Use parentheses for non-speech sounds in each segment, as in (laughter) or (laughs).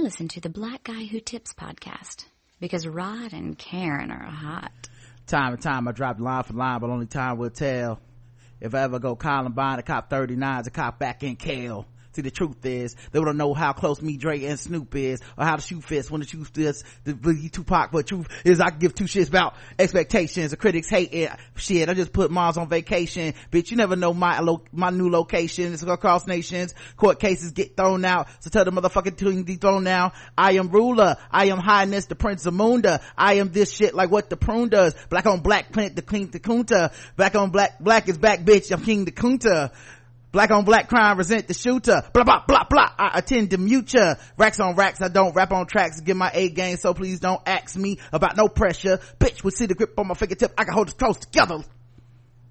Listen to the Black Guy Who Tips podcast because Rod and Karen are hot. Time and time I drop line for line, but only time will tell. If I ever go Columbine, a cop 39's a cop back in Kale. See, the truth is, they don't know how close me, Dre, and Snoop is, or how the shoe fits when the shoe fits, the Biggie Tupac, but truth is I can give two shits about expectations, the critics hate it, shit, I just put moms on vacation, bitch, you never know my, my new location, it's across nations, court cases get thrown out, so tell the motherfucking to be thrown now, I am ruler, I am highness, the prince of Munda, I am this shit like what the prune does, black on black, plant the clean the kunta, black on black, black is back bitch, I'm king the kunta, Black on black crime, resent the shooter. Blah, blah, blah, blah. I attend to mute ya. Racks on racks. I don't rap on tracks. Get my A game. So please don't ask me about no pressure. Bitch with see the grip on my fingertip. I can hold it close together.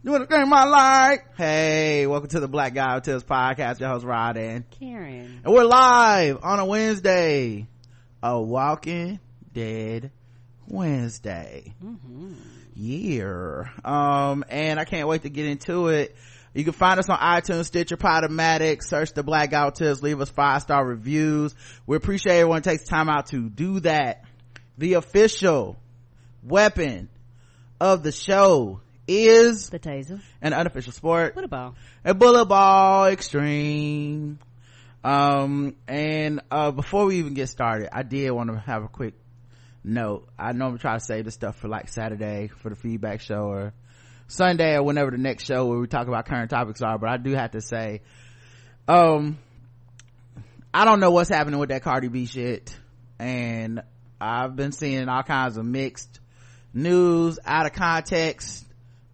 You want to game my life? Hey, welcome to the Black Guy Who Tips podcast. Your host Rod and Karen. And we're live on a Wednesday. A Walking Dead Wednesday. Mm-hmm. Yeah. Um, and I can't wait to get into it. You can find us on iTunes, Stitcher, Podomatic, search the Black Tips, leave us five star reviews. We appreciate everyone takes time out to do that. The official weapon of the show is The taser. an unofficial sport, What about? a bullet ball extreme. Um, and, uh, before we even get started, I did want to have a quick note. I normally try to save this stuff for like Saturday for the feedback show or Sunday or whenever the next show where we talk about current topics are, but I do have to say, um, I don't know what's happening with that Cardi B shit. And I've been seeing all kinds of mixed news, out of context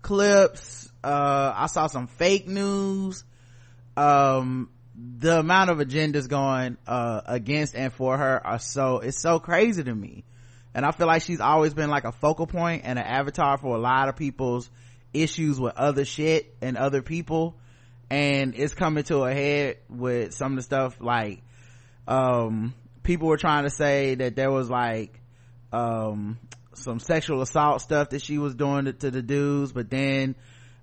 clips. Uh, I saw some fake news. Um, the amount of agendas going, uh, against and for her are so, it's so crazy to me. And I feel like she's always been like a focal point and an avatar for a lot of people's issues with other shit and other people and it's coming to a head with some of the stuff like um people were trying to say that there was like um some sexual assault stuff that she was doing to, to the dudes but then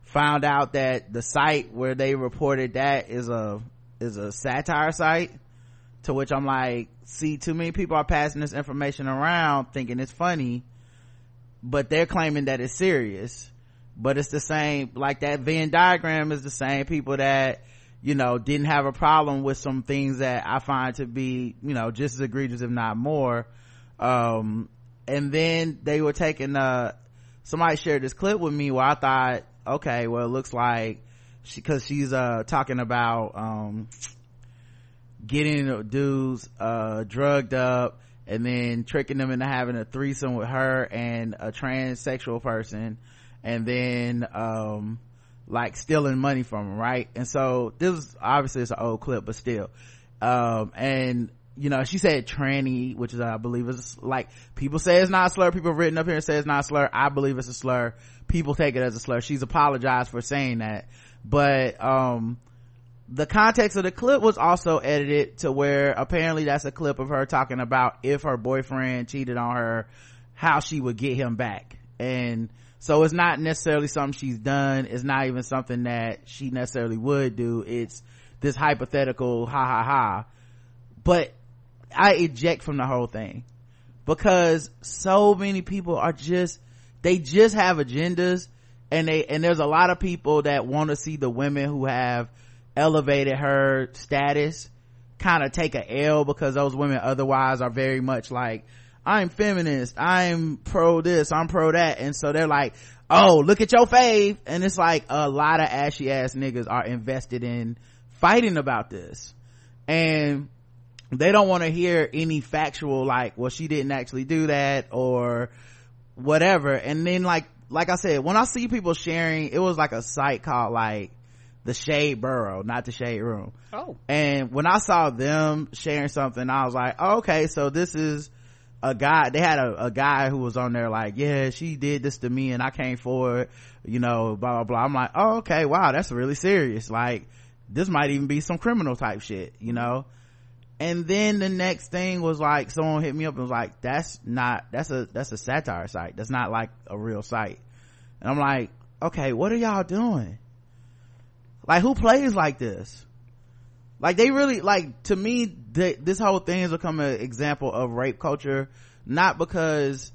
found out that the site where they reported that is a is a satire site to which i'm like see too many people are passing this information around thinking it's funny but they're claiming that it's serious but it's the same like that venn diagram is the same people that you know didn't have a problem with some things that i find to be you know just as egregious if not more. Um and then they were taking uh somebody shared this clip with me where i thought okay well it looks like she because she's uh talking about um getting dudes uh drugged up and then tricking them into having a threesome with her and a transsexual person and then um like stealing money from him right? And so this is obviously it's an old clip but still. Um and you know she said tranny which is i believe is like people say it's not a slur. People written up here and say it's not a slur. I believe it's a slur. People take it as a slur. She's apologized for saying that. But um the context of the clip was also edited to where apparently that's a clip of her talking about if her boyfriend cheated on her how she would get him back. And so it's not necessarily something she's done. It's not even something that she necessarily would do. It's this hypothetical ha ha ha. But i eject from the whole thing because so many people are just they just have agendas and they and there's a lot of people that want to see the women who have elevated her status kind of take a L because those women otherwise are very much like I'm feminist, I'm pro this, I'm pro that. And so they're like, oh, look at your fave. And it's like a lot of ashy ass niggas are invested in fighting about this. And they don't want to hear any factual like, well, she didn't actually do that or whatever. And then like, like I said, when I see people sharing, it was like a site called like the Shade burrow, not the Shade Room. Oh. And when I saw them sharing something, I was like, oh, okay, so this is a guy, they had a, a guy who was on there like, yeah, she did this to me and I came forward, you know, blah, blah, blah. I'm like, oh, okay, wow, that's really serious. Like, this might even be some criminal type shit, you know? And then the next thing was like, someone hit me up and was like, that's not, that's a, that's a satire site. That's not like a real site. And I'm like, okay, what are y'all doing? Like, who plays like this? Like they really like to me this whole thing has become an example of rape culture not because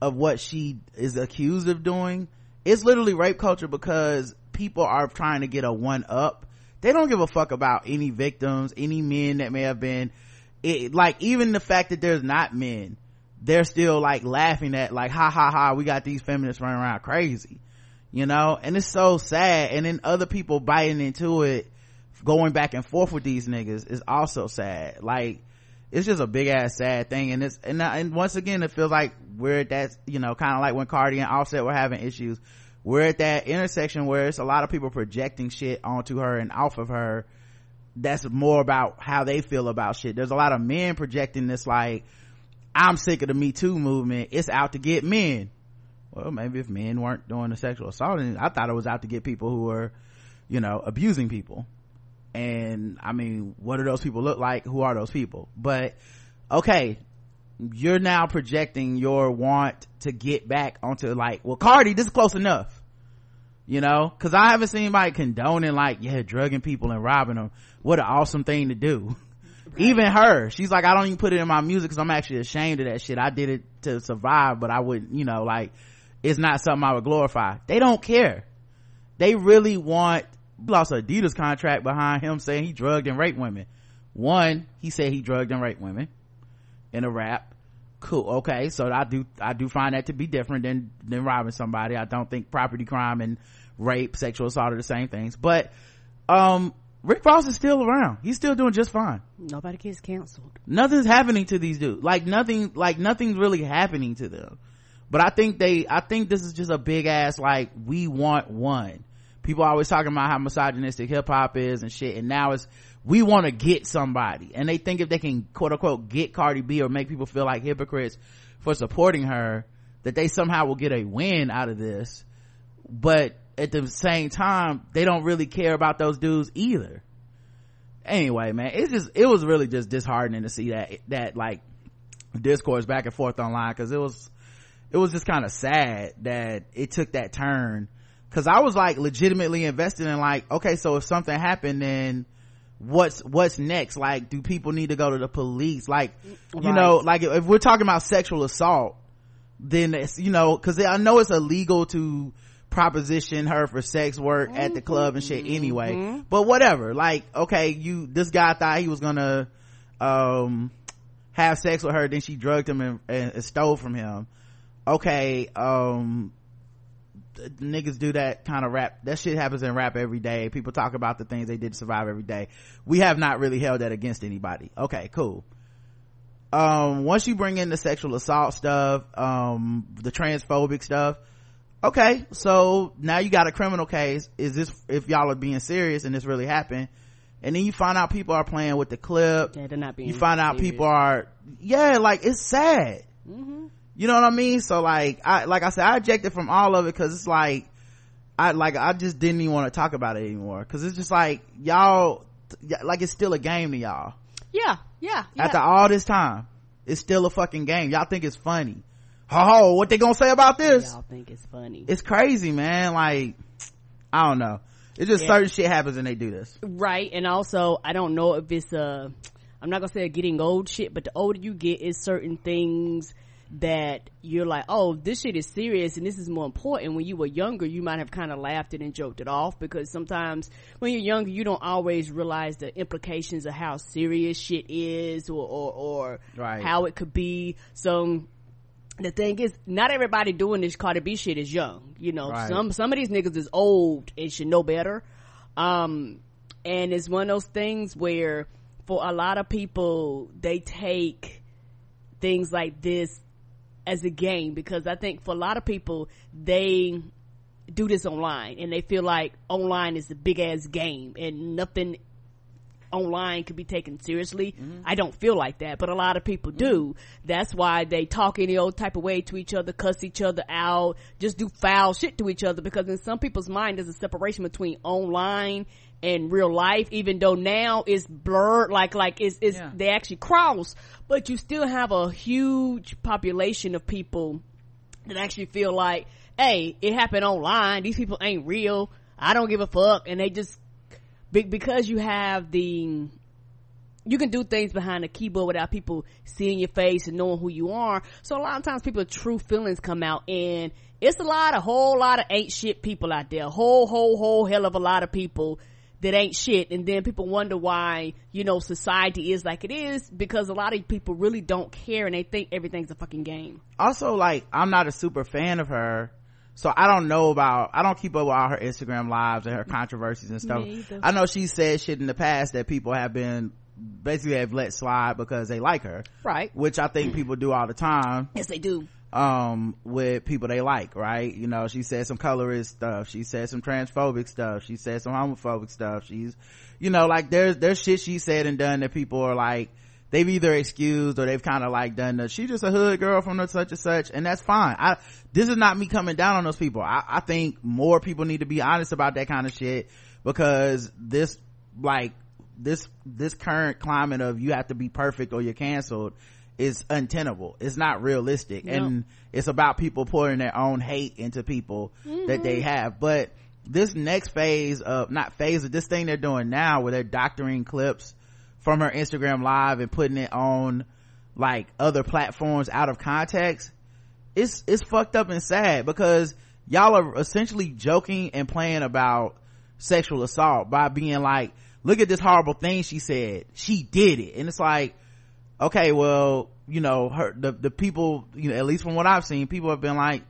of what she is accused of doing. It's literally rape culture because people are trying to get a one up. They don't give a fuck about any victims any men that may have been. It, like even the fact that there's not men they're still like laughing at like ha ha ha we got these feminists running around crazy you know? And it's so sad. And then other people biting into it going back and forth with these niggas is also sad. Like it's just a big ass sad thing. And it's and, and once again it feels like we're at that you know kind of like when cardi and offset were having issues we're at that intersection where it's a lot of people projecting shit onto her and off of her that's more about how they feel about shit. There's a lot of men projecting this like i'm sick of the me too movement. It's out to get men. Well maybe if men weren't doing the sexual assault i thought it was out to get people who were you know abusing people and i mean what do those people look like? Who are those people? But okay you're now projecting your want to get back onto like well cardi this is close enough. You know? Because i haven't seen anybody condoning like yeah drugging people and robbing them what an awesome thing to do. (laughs) Even her. She's like i don't even put it in my music because i'm actually ashamed of that shit. I did it to survive but i wouldn't you know like it's not something i would glorify. They don't care. They really want lost adidas contract behind him saying he drugged and raped women. One he said he drugged and raped women in a rap. Cool. Okay so i do i do find that to be different than than robbing somebody. I don't think property crime and rape sexual assault are the same things. But um rick ross is still around. He's still doing just fine. Nobody gets canceled. Nothing's happening to these dudes. Like nothing like nothing's really happening to them. But i think they i think this is just a big ass like we want one people always talking about how misogynistic hip-hop is and shit and now it's we want to get somebody. And they think if they can quote unquote get cardi b or make people feel like hypocrites for supporting her that they somehow will get a win out of this. But at the same time they don't really care about those dudes either. Anyway man it's just it was really just disheartening to see that that like discourse back and forth online because it was it was just kind of sad that it took that turn because i was like legitimately invested in like okay so if something happened then what's what's next like do people need to go to the police like right. you know like if, if, we're talking about sexual assault then it's you know because i know it's illegal to proposition her for sex work mm-hmm. at the club and shit anyway mm-hmm. but whatever like okay you this guy thought he was gonna um have sex with her then she drugged him and, and stole from him okay um niggas do that kind of rap that shit happens in rap every day. People talk about the things they did to survive every day. We have not really held that against anybody. Okay cool. Um once you bring in the sexual assault stuff um the transphobic stuff okay so now you got a criminal case. Is this if y'all are being serious and this really happened and then you find out people are playing with the clip yeah, they're not being you find out people are yeah like it's sad. Mm-hmm you know what i mean? So like i like i said i ejected from all of it because it's like i like i just didn't even want to talk about it anymore. Because it's just like y'all like it's still a game to y'all. Yeah yeah, yeah. after all this time it's still a fucking game. Y'all think it's funny. Oh what they gonna say about this? Y'all think it's funny. It's crazy man. Like i don't know. It's just yeah. certain shit happens and they do this. Right and also i don't know if it's a i'm not gonna say a getting old shit but the older you get is certain things that you're like, oh, this shit is serious and this is more important. When you were younger, you might have kind of laughed it and joked it off because sometimes when you're younger, you don't always realize the implications of how serious shit is or, or, or right. how it could be. So the thing is, not everybody doing this Cardi B shit is young. You know, right. some, some of these niggas is old and should know better. Um, and it's one of those things where for a lot of people, they take things like this as a game because I think for a lot of people, they do this online and they feel like online is a big ass game and nothing online could be taken seriously. Mm-hmm. I don't feel like that, but a lot of people do. Mm-hmm. That's why they talk any old type of way to each other, cuss each other out, just do foul shit to each other because in some people's mind there's a separation between online in real life, even though now it's blurred, like, like it's, it's, yeah. they actually cross, but you still have a huge population of people that actually feel like, hey, it happened online. These people ain't real. I don't give a fuck. And they just, because you have the you can do things behind a keyboard without people seeing your face and knowing who you are. So a lot of times people's true feelings come out and it's a lot, a whole lot of ain't shit people out there. A whole, whole, whole hell of a lot of people that ain't shit. And then people wonder why, you know, society is like it is because a lot of people really don't care and they think everything's a fucking game. Also, like, I'm not a super fan of her. So I don't know about, I don't keep up with all her Instagram lives and her controversies and stuff. I know she said shit in the past that people have been basically have let slide because they like her. Right. Which I think people do all the time. Yes, they do. Um, with people they like, right? You know, she said some colorist stuff. She said some transphobic stuff. She said some homophobic stuff. She's, you know, like there's, there's shit she said and done that people are like, they've either excused or they've kind of like done the, she just a hood girl from the such and such and that's fine. I, this is not me coming down on those people. I, I think more people need to be honest about that kind of shit because this, like, this this current climate of you have to be perfect or you're canceled is untenable it's not realistic and it's about people pouring their own hate into people mm-hmm. that they have but this next phase of not phase of this thing they're doing now where they're doctoring clips from her instagram live and putting it on like other platforms out of context it's it's fucked up and sad because y'all are essentially joking and playing about sexual assault by being like look at this horrible thing she said. She did it. And it's like, okay, well, you know, her, the, the people, you know, at least from what I've seen, people have been like,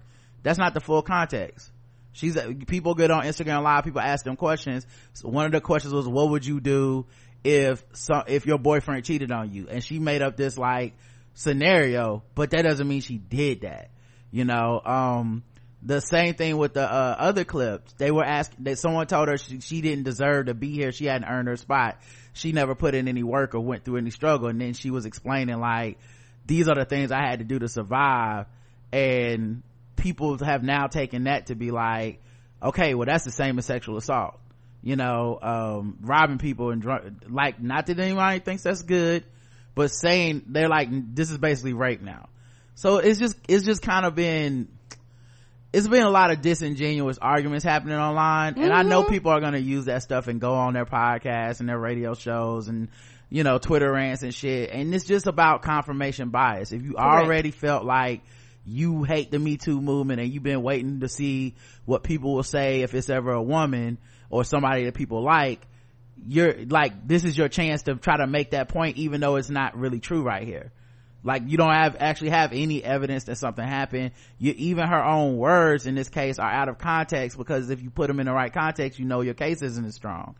that's not the full context. She's, people get on Instagram live, people ask them questions. So one of the questions was, what would you do if some, if your boyfriend cheated on you? And she made up this like scenario, but that doesn't mean she did that. You know, um, the same thing with the uh, other clips they were asking that someone told her she, she, didn't deserve to be here she hadn't earned her spot she never put in any work or went through any struggle. And then she was explaining like these are the things i had to do to survive. And people have now taken that to be like okay well that's the same as sexual assault. You know um, robbing people and drunk like not that anybody thinks that's good but saying they're like this is basically rape now. So it's just it's just kind of been it's been a lot of disingenuous arguments happening online mm-hmm. and i know mm-hmm. people are going to use that stuff and go on their podcasts and their radio shows and you know twitter rants and shit and it's just about confirmation bias if you Correct. already felt like you hate the me too movement and you've been waiting to see what people will say if it's ever a woman or somebody that people like you're like this is your chance to try to make that point even though it's not really true right here like you don't have actually have any evidence that something happened. You even her own words in this case are out of context because if you put them in the right context you know your case isn't as strong.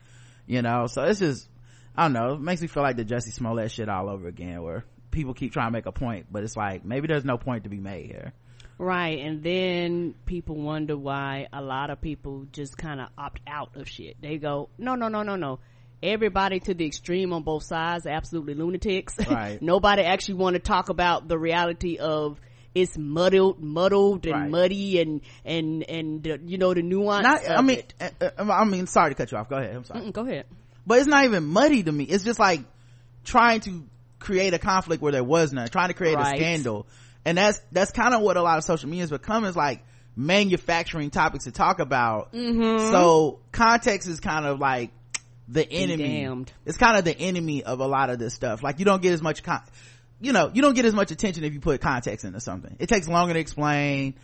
You know? So it's just i don't know. It makes me feel like the jussie smollett shit all over again where people keep trying to make a point but it's like maybe there's no point to be made here. Right. And then people wonder why a lot of people just kind of opt out of shit. They go no no no no no everybody to the extreme on both sides absolutely lunatics. (laughs) Right. Nobody actually want to talk about the reality of it's muddled, muddled and right. muddy and, and, and, uh, you know, the nuance. Not, I mean, uh, uh, I mean, sorry to cut you off. Go ahead. I'm sorry. Mm-mm, go ahead. But it's not even muddy to me. It's just like trying to create a conflict where there was none, trying to create right. a scandal. And that's, that's kind of what a lot of social media has become is like manufacturing topics to talk about. Mm-hmm. So context is kind of like, the enemy. it's kind of the enemy of a lot of this stuff. Like you don't get as much con- you know you don't get as much attention if you put context into something. It takes longer to explain.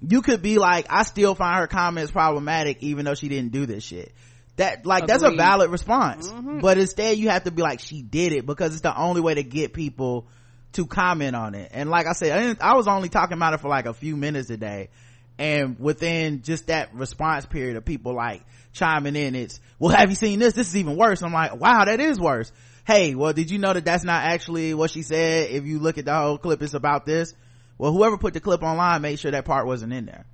You could be like i still find her comments problematic even though she didn't do this shit. That like Agreed. that's a valid response. Mm-hmm. but instead you have to be like she did it because it's the only way to get people to comment on it. And like i said I, I was only talking about it for like a few minutes a day and within just that response period of people like chiming in. It's well have you seen this? This is even worse. I'm like wow that is worse. Hey well did you know that that's not actually what she said? If you look at the whole clip it's about this. Well whoever put the clip online made sure that part wasn't in there.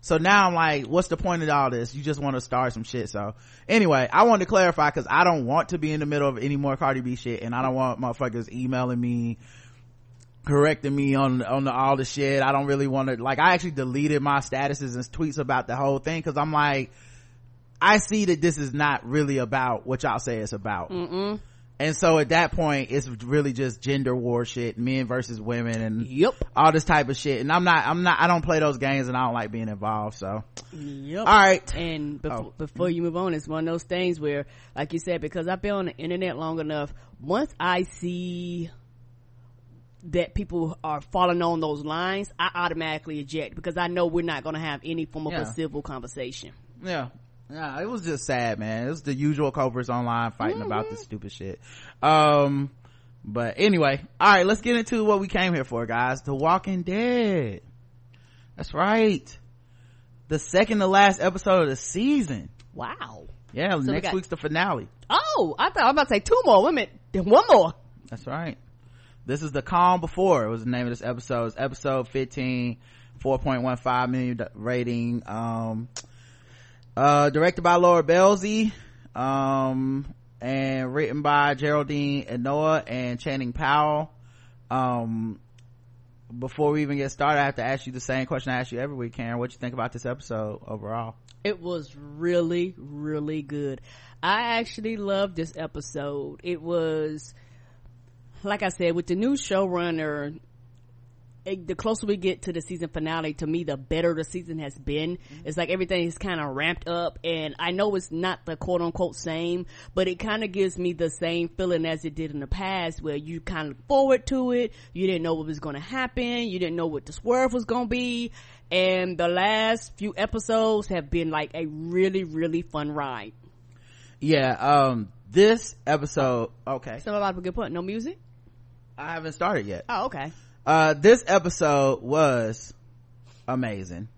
So now i'm like what's the point of all this? You just want to start some shit. So anyway i wanted to clarify because i don't want to be in the middle of any more cardi b shit and i don't want motherfuckers emailing me correcting me on on the, all the shit. I don't really want to like i actually deleted my statuses and tweets about the whole thing because i'm like I see that this is not really about what y'all say it's about. Mm-mm. and so at that point it's really just gender war shit men versus women and yep all this type of shit and i'm not i'm not i don't play those games and i don't like being involved so yep all right and before, oh. before you move on it's one of those things where like you said because i've been on the internet long enough once i see that people are falling on those lines i automatically eject because i know we're not going to have any form of yeah. a civil conversation yeah yeah, it was just sad, man. It was the usual culprits online fighting mm-hmm. about this stupid shit. Um, but anyway, all right, let's get into what we came here for, guys. The Walking Dead. That's right. The second to last episode of the season. Wow. Yeah, so next got... week's the finale. Oh, I thought I was about to say two more. women. Then one more. That's right. This is the calm before. It was the name of this episode. It's episode 15, 4.15 million rating. Um, uh, directed by Laura Belsey, um, and written by Geraldine Inoa and Channing Powell. Um, before we even get started, I have to ask you the same question I ask you every week, Karen. What you think about this episode overall? It was really, really good. I actually loved this episode. It was, like I said, with the new showrunner, it, the closer we get to the season finale, to me, the better the season has been. Mm-hmm. It's like everything is kind of ramped up, and I know it's not the quote unquote same, but it kind of gives me the same feeling as it did in the past, where you kind of look forward to it. You didn't know what was going to happen. You didn't know what the swerve was going to be. And the last few episodes have been like a really, really fun ride. Yeah, um, this episode, okay. Some about a good point. No music? I haven't started yet. Oh, okay uh this episode was amazing.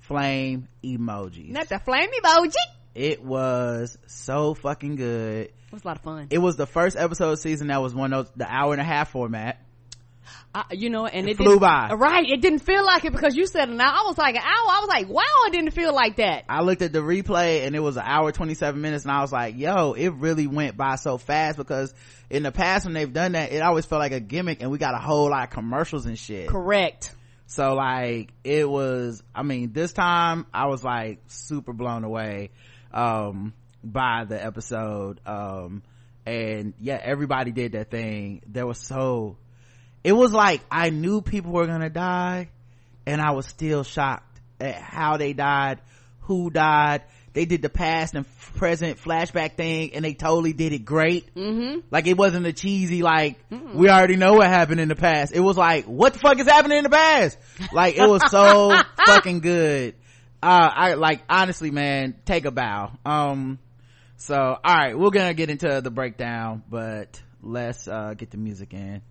Flame emoji. not the flame emoji. It was so fucking good. It was a lot of fun. It was the first episode of season that was one of those the hour and a half format uh, you know, and it, it flew by. Right, it didn't feel like it because you said an hour. I was like an hour. I was like, wow, it didn't feel like that. I looked at the replay and it was an hour twenty seven minutes, and I was like, yo, it really went by so fast because in the past when they've done that, it always felt like a gimmick, and we got a whole lot of commercials and shit. Correct. So like it was. I mean, this time I was like super blown away um by the episode um and yeah everybody did that thing there was so it was like I knew people were gonna die and I was still shocked at how they died, who died. They did the past and present flashback thing and they totally did it great. Mm-hmm. Like it wasn't a cheesy like, mm we already know what happened in the past. It was like, what the fuck is happening in the past? Like it was so (laughs) fucking good. Uh, I like honestly, man, take a bow. Um, so all right, we're gonna get into the breakdown, but let's uh get the music in.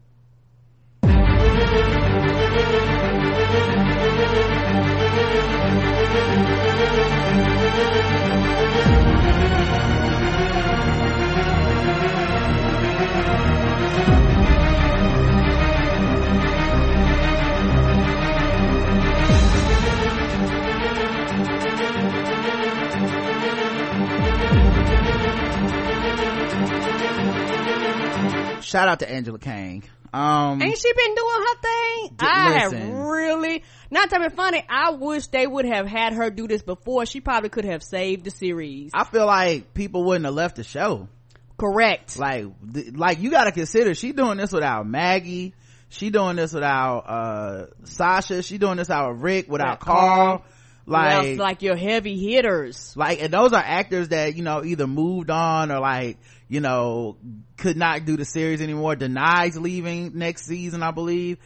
Shout out to Angela Kang. Um, ain't she been doing her thing? I have really not to be funny. I wish they would have had her do this before. She probably could have saved the series. I feel like people wouldn't have left the show. Correct. Like, like you got to consider she doing this without Maggie. She doing this without uh Sasha. She doing this without Rick, without Carl. Like, like your heavy hitters. Like, and those are actors that you know either moved on or like you know, could not do the series anymore. Danai leaving next season, I believe.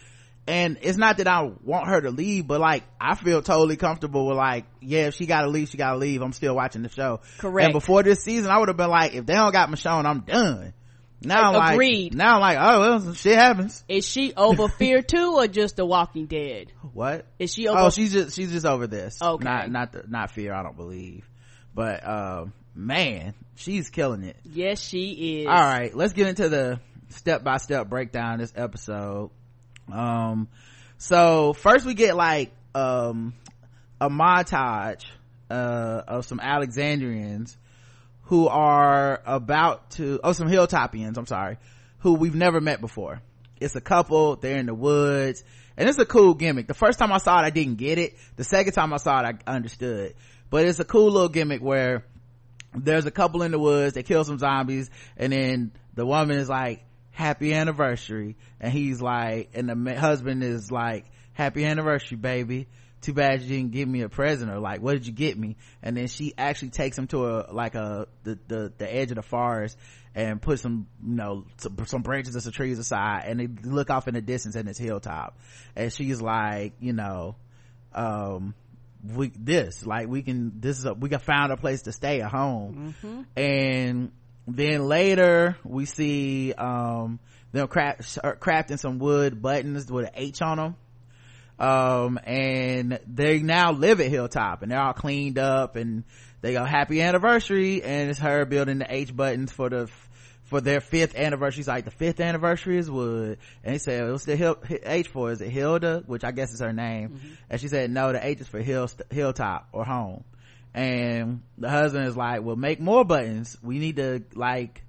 And it's not that I want her to leave, but like, I feel totally comfortable with like, yeah, if she gotta leave, she gotta leave. I'm still watching the show. Correct. And before this season, I would have been like, if they don't got Michonne, I'm done. Now I'm Agreed. like, now I'm like, oh well, shit happens. Is she over (laughs) Fear too, or just The Walking Dead? What is she over? Oh, she's just she's just over this. Okay, not not the, not Fear. I don't believe, but um, man she's killing it yes she is all right let's get into the step-by-step breakdown of this episode um so first we get like um a montage uh of some alexandrians who are about to oh some hilltopians i'm sorry who we've never met before. It's a couple they're in the woods and it's a cool gimmick. The first time i saw it i didn't get it. The second time i saw it i understood. But it's a cool little gimmick where there's a couple in the woods they kill some zombies and then the woman is like happy anniversary. And he's like and the husband is like happy anniversary baby too bad you didn't give me a present or like what did you get me? And then she actually takes him to a like a the the, the edge of the forest and put some you know some, some branches of some trees aside and they look off in the distance and it's hilltop. And she's like you know um we this like we can this is a we can find a place to stay at home. Mm-hmm. and then later we see um them craft, crafting some wood buttons with an h on them um and they now live at hilltop and they're all cleaned up and they go happy anniversary and it's her building the h buttons for the for their fifth anniversary. She's like, the fifth anniversary is wood. And he said, what's the Hill, H for? Is it Hilda? Which I guess is her name. Mm-hmm. And she said, no, the H is for hill, hilltop or home. And the husband is like, well, make more buttons. We need to like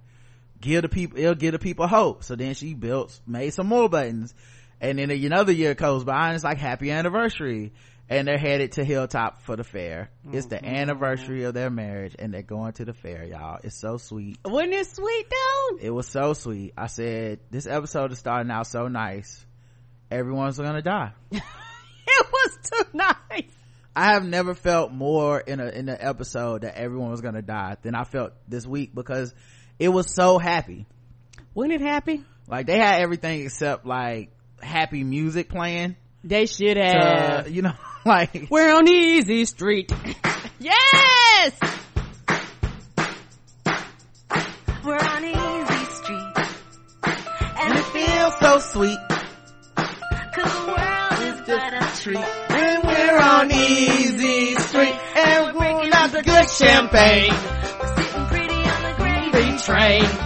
give the people, it'll give the people hope. So then she built, made some more buttons. And then another year goes by and it's like happy anniversary and they're headed to Hilltop for the fair. Mm-hmm. It's the mm-hmm. anniversary of their marriage and they're going to the fair, y'all. It's so sweet. Wasn't it sweet though? It was so sweet. I said, this episode is starting out so nice. Everyone's gonna die. (laughs) it was too nice. I have never felt more in a, in an episode that everyone was gonna die than I felt this week because it was so happy. Wasn't it happy? Like they had everything except like happy music playing. They should have. To, you know, (laughs) like we're on easy street. (laughs) Yes! We're on easy street. And it feels so sweet. Cause the world is but a treat. and we're on easy street and we're drinking out the good champagne. we're sitting pretty on the gravy train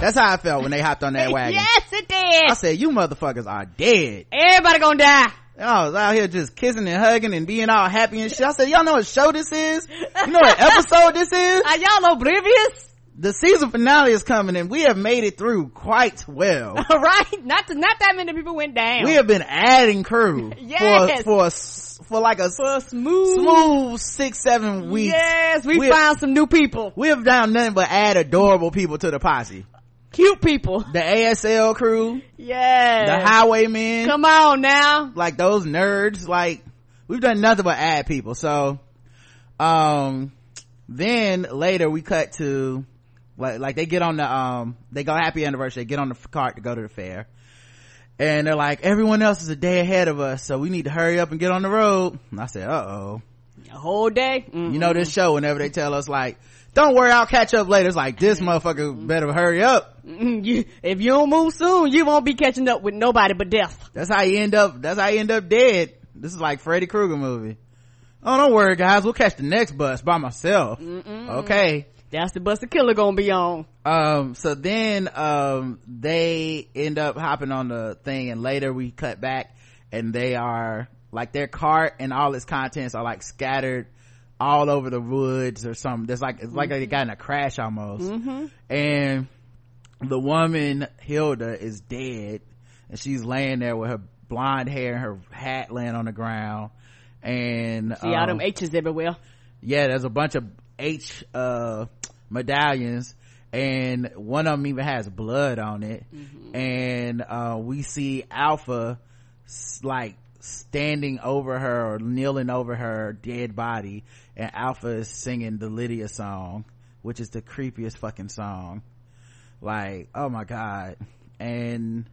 that's how I felt when they hopped on that (laughs) wagon. yes, it did. I said, you motherfuckers are dead. Everybody gonna die. I was out here just kissing and hugging and being all happy and shit. I said, y'all know what show this is? You know what (laughs) episode this is? Are y'all oblivious? The season finale is coming and we have made it through quite well. (laughs) right? Not to, not that many people went down. We have been adding crew. yes. For, for, for like a, for smooth, smooth six, seven weeks. Yes, we, we found have, some new people. We have done nothing but add adorable people to the posse cute people. The ASL crew. Yeah. The highwaymen. Come on now. Like those nerds. Like we've done nothing but add people. So, um, then later we cut to like, like they get on the, um, they go happy anniversary. They get on the cart to go to the fair. And they're like, everyone else is a day ahead of us. So we need to hurry up and get on the road. And I said, uh oh. A whole day? Mm-hmm. You know this show whenever they tell us like, don't worry, I'll catch up later. It's like, this motherfucker better hurry up. If you don't move soon, you won't be catching up with nobody but death. That's how you end up, that's how you end up dead. This is like Freddy Krueger movie. Oh, don't worry guys, we'll catch the next bus by myself. Mm-mm. Okay. That's the bus the killer gonna be on. Um, so then, um, they end up hopping on the thing and later we cut back and they are, like their cart and all its contents are like scattered all over the woods or something. There's like, it's mm-hmm. like they got in a crash almost. Mm-hmm. And the woman, Hilda, is dead and she's laying there with her blonde hair and her hat laying on the ground. And, see um, all them H's everywhere. Yeah, there's a bunch of H, uh, medallions and one of them even has blood on it. Mm-hmm. And, uh, we see Alpha, like, standing over her or kneeling over her dead body and alpha is singing the lydia song which is the creepiest fucking song. Like oh my god. And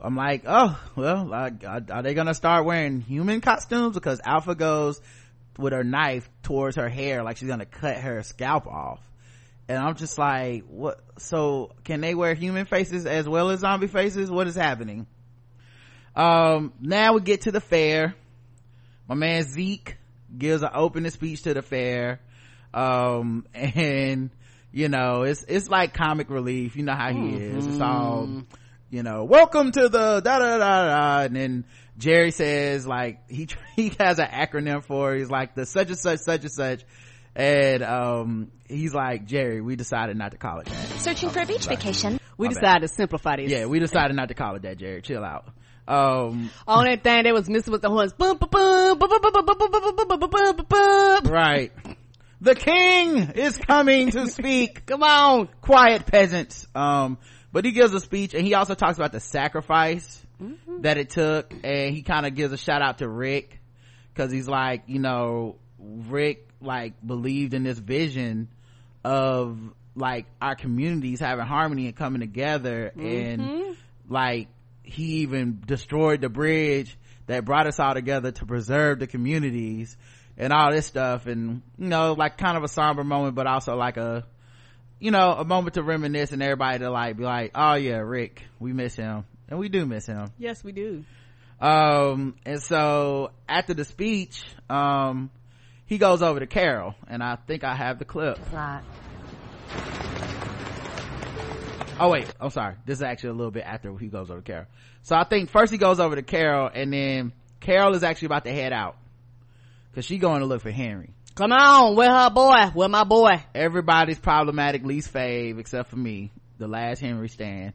i'm like oh well like, are they gonna start wearing human costumes? Because alpha goes with her knife towards her hair like she's gonna cut her scalp off. And i'm just like what so can they wear human faces as well as zombie faces? What is happening um now we get to the fair. My man zeke gives an opening speech to the fair. Um (laughs) and you know it's it's like comic relief. You know how he mm-hmm. is. It's all you know welcome to the da da da da and then jerry says like (laughs) he he has an acronym for it. he's like the such and such such and such. And um he's like jerry we decided not to call it that. Searching for a beach vacation. We My decided bad. to simplify this. Yeah we decided not to call it that jerry. Chill out um, only thing that was missing was the horns. Right. The king is coming to speak. Come on, quiet peasants. Um, but he gives a speech and he also talks about the sacrifice mm-hmm. that it took and he kind of gives a shout out to Rick cause he's like, you know, Rick like believed in this vision of like our communities having harmony and coming together mm-hmm. and like he even destroyed the bridge that brought us all together to preserve the communities and all this stuff. And you know like kind of a somber moment but also like a you know a moment to reminisce and everybody to like be like oh yeah rick we miss him. And we do miss him. Yes we do. Um and so after the speech um he goes over to carol and i think i have the clip. Right oh wait. I'm sorry. This is actually a little bit after he goes over to carol. So i think first he goes over to carol and then carol is actually about to head out. Because she going to look for henry. Come on where her boy? Where my boy? Everybody's problematic least fave except for me the last henry stand.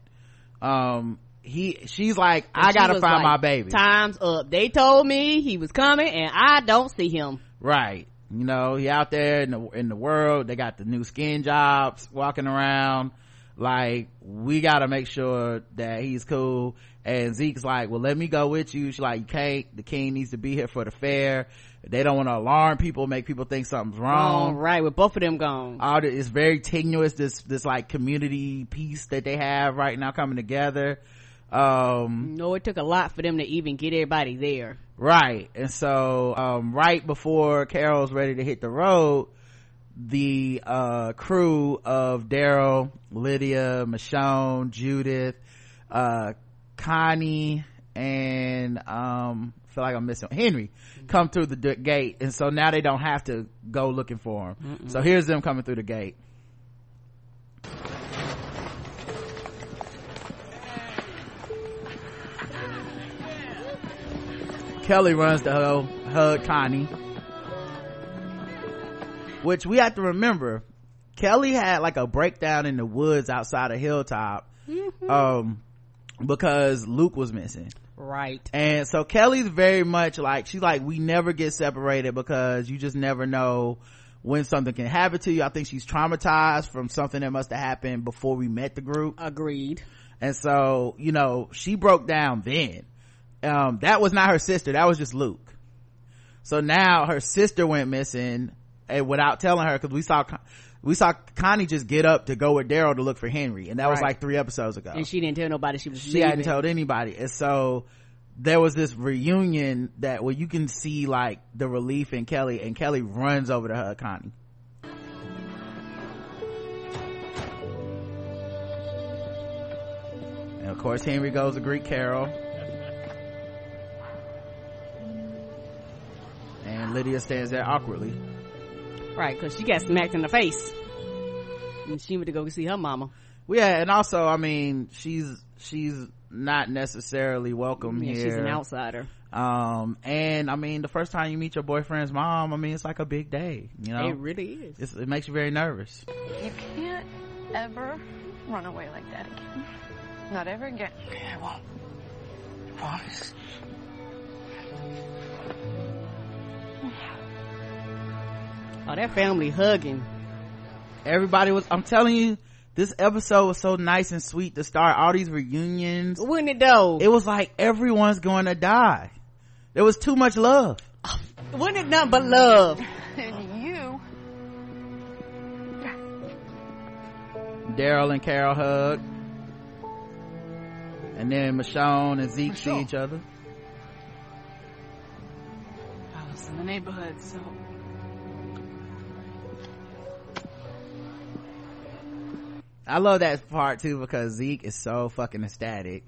Um he she's like and i gotta find like, my baby. Time's up. They told me he was coming and i don't see him. Right. You know he out there in the in the world. They got the new skin jobs walking around like we gotta make sure that he's cool. And zeke's like well let me go with you. She's like you can't. The king needs to be here for the fair. They don't want to alarm people make people think something's wrong. Oh, right with both of them gone. All the, it's very tenuous this this like community piece that they have right now coming together. Um no it took a lot for them to even get everybody there. Right. And so um right before carol's ready to hit the road the uh crew of daryl lydia michonne judith uh connie and um I feel like i'm missing henry come through the d- gate and so now they don't have to go looking for him Mm-mm. so here's them coming through the gate Kelly runs to hug, hug Connie. Which we have to remember, Kelly had like a breakdown in the woods outside of Hilltop, mm-hmm. um, because Luke was missing. Right. And so Kelly's very much like, she's like, we never get separated because you just never know when something can happen to you. I think she's traumatized from something that must have happened before we met the group. Agreed. And so, you know, she broke down then um, that was not her sister that was just luke so now her sister went missing and without telling her because we saw we saw connie just get up to go with daryl to look for henry and that right. was like three episodes ago and she didn't tell nobody she was she leaving. hadn't told anybody and so there was this reunion that where you can see like the relief in kelly and kelly runs over to her connie and of course henry goes to greet carol (laughs) and lydia stands there awkwardly right because she got smacked in the face. And she went to go see her mama. Well, yeah and also i mean she's she's not necessarily welcome yeah, here. she's an outsider. Um and i mean the first time you meet your boyfriend's mom i mean it's like a big day you know? It really is. It's, it makes you very nervous. You can't ever run away like that again. Not ever again. Okay i won't. I promise Oh, that family hugging. Everybody was, I'm telling you, this episode was so nice and sweet to start all these reunions. Wouldn't it though? It was like everyone's going to die. There was too much love. Wasn't it nothing but love? and (laughs) you. Daryl and Carol hug. And then Michonne and Zeke Michonne. see each other. I was in the neighborhood, so I love that part too because Zeke is so fucking ecstatic.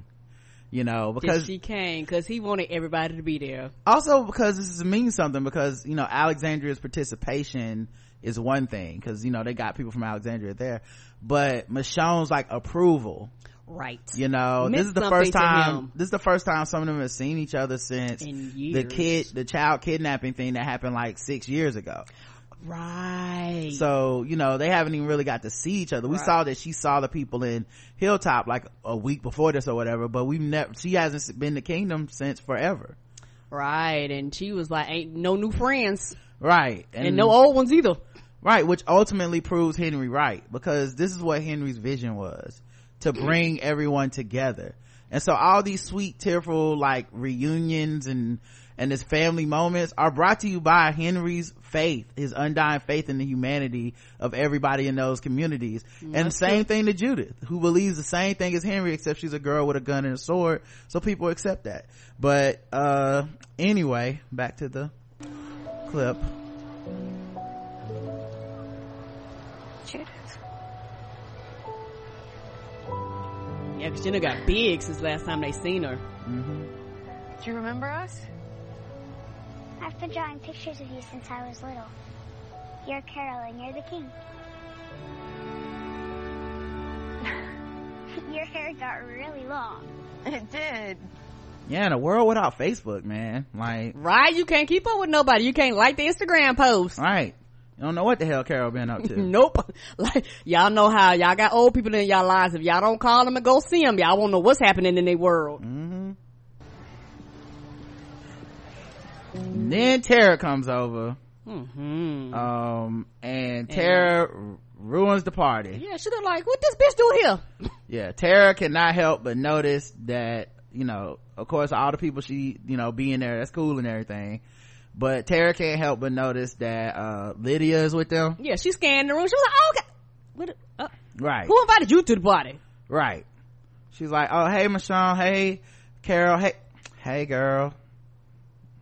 You know, because she came because he wanted everybody to be there. Also because this is mean something because, you know, Alexandria's participation is one thing because, you know, they got people from Alexandria there, but Michonne's like approval. Right. You know, this is the first time, this is the first time some of them have seen each other since the kid, the child kidnapping thing that happened like six years ago. Right. So, you know, they haven't even really got to see each other. We right. saw that she saw the people in Hilltop like a week before this or whatever, but we've never, she hasn't been to Kingdom since forever. Right. And she was like, ain't no new friends. Right. And, and no old ones either. right which ultimately proves henry right because this is what henry's vision was to (clears throat) bring everyone together and so all these sweet tearful like reunions and and his family moments are brought to you by henry's faith his undying faith in the humanity of everybody in those communities That's and same thing to judith who believes the same thing as henry except she's a girl with a gun and a sword so people accept that but uh anyway back to the clip Judith. Yeah, because Jenna got big since last time they seen her. mm-hmm. Do you remember us? I've been drawing pictures of you since I was little. You're Carol and you're the king. (laughs) Your hair got really long. It did. yeah in a world without facebook man like Right? You can't keep up with nobody. You can't like the Instagram post. right you don't know what the hell carol been up to (laughs) nope. (laughs) Like, y'all know how y'all got old people in y'all lives. If y'all don't call them and go see them, y'all won't know what's happening in their world. mm-hmm. And then tara comes over Mm-hmm. um and tara r- ruins the party yeah, she look like, what this bitch do here? (laughs) yeah tara cannot help but notice that you know of course all the people she you know being there that's cool and everything but tara can't help but notice that uh lydia is with them Yeah, she scanned the room. She was like, oh, okay. What, uh, right who invited you to the party? right she's like oh hey michonne hey carol hey hey girl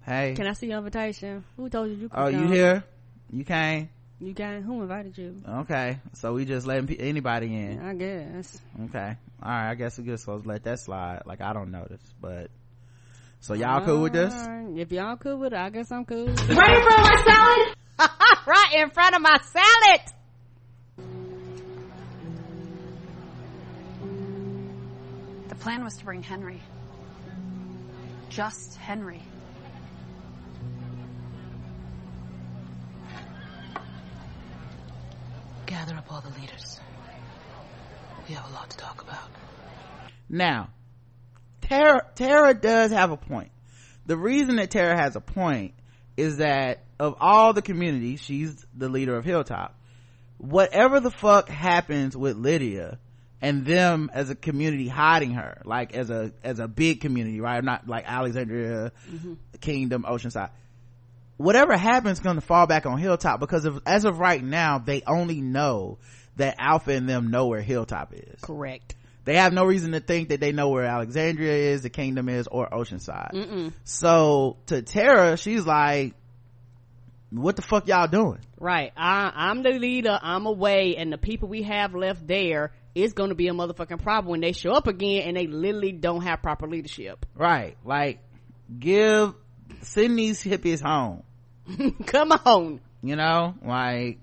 hey Can I see your invitation? Who told you you could oh you here you came You came. Who invited you? okay so we just letting pe- anybody in I guess. okay all right i guess we just supposed to let that slide like i don't notice but so y'all cool with this If y'all cool with it, I guess I'm cool. (laughs) Right in front of my salad? (laughs) right in front of my salad. The plan was to bring Henry. Just Henry. Gather up all the leaders. We have a lot to talk about. Now, Tara, Tara does have a point. The reason that Tara has a point is that of all the communities, she's the leader of Hilltop. Whatever the fuck happens with Lydia and them as a community hiding her, like as a, as a big community, right? Not like Alexandria, mm-hmm. Kingdom, Oceanside. Whatever happens going to fall back on Hilltop because of, as of right now, they only know that Alpha and them know where Hilltop is Correct. they have no reason to think that they know where alexandria is the kingdom is or oceanside Mm-mm. so to tara she's like what the fuck y'all doing Right. I, I'm the leader. I'm away, and the people we have left there is going to be a motherfucking problem when they show up again, and they literally don't have proper leadership. right like give send these hippies home (laughs) Come on. you know like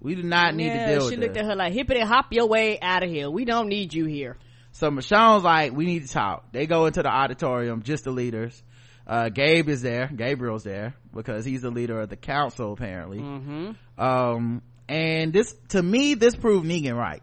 we do not need yeah, to deal she with looked this at her like, hippity hop your way out of here. We don't need you here. so michonne's like we need to talk they go into the auditorium just the leaders uh gabe is there gabriel's there because he's the leader of the council apparently Mm-hmm. um and this to me this proved negan right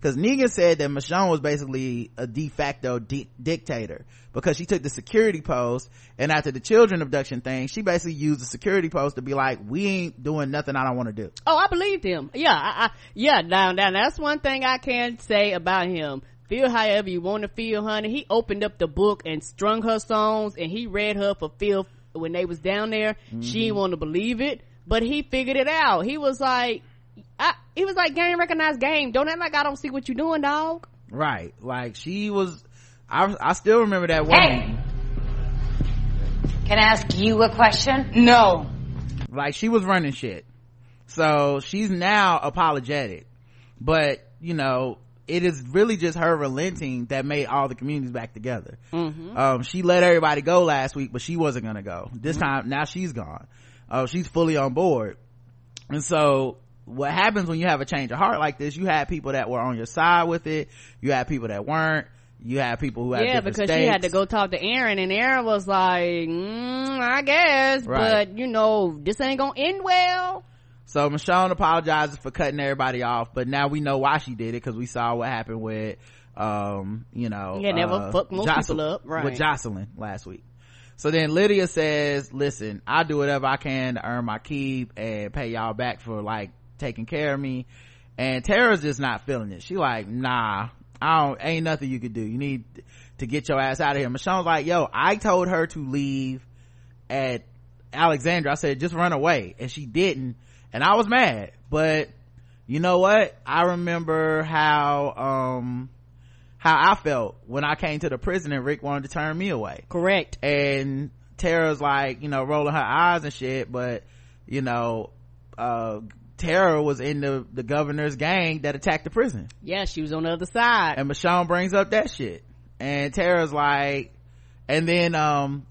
because negan said that michonne was basically a de facto di- dictator because she took the security post and after the children abduction thing she basically used the security post to be like we ain't doing nothing i don't want to do Oh, I believed him. Yeah, I, I yeah, now, now that's one thing I can say about him. Feel however you want to feel, honey. He opened up the book and strung her songs and he read her for Phil when they was down there. She mm-hmm. didn't want to believe it, but he figured it out. He was like, I, he was like, game recognized game. Don't act like I don't see what you're doing, dog. right like she was i, I still remember that one Hey! Can I ask you a question? No. like she was running shit so she's now apologetic but you know it is really just her relenting that made all the communities back together um she let everybody go last week but she wasn't gonna go this time now she's gone uh, she's fully on board and so what happens when you have a change of heart like this you had people that were on your side with it you had people that weren't you have people who have Yeah, because she had to go talk to Aaron and Aaron was like, mm, I guess, Right. but you know, this ain't gonna end well. So Michonne apologizes for cutting everybody off, but now we know why she did it because we saw what happened with, um, you know, Yeah, never uh, fuck most Jocelyn- people up, right. With Jocelyn last week. So then Lydia says, listen, I do whatever I can to earn my keep and pay y'all back for like taking care of me. And tara's just not feeling it. She like nah i don't ain't nothing you could do. You need to get your ass out of here. Michonne's like yo i told her to leave at alexandria. I said just run away. And she didn't. And i was mad. But you know what? I remember how um how i felt when i came to the prison and rick wanted to turn me away. Correct. And tara's like you know rolling her eyes and shit. But you know uh tara was in the the governor's gang that attacked the prison yeah she was on the other side and michonne brings up that shit and tara's like and then um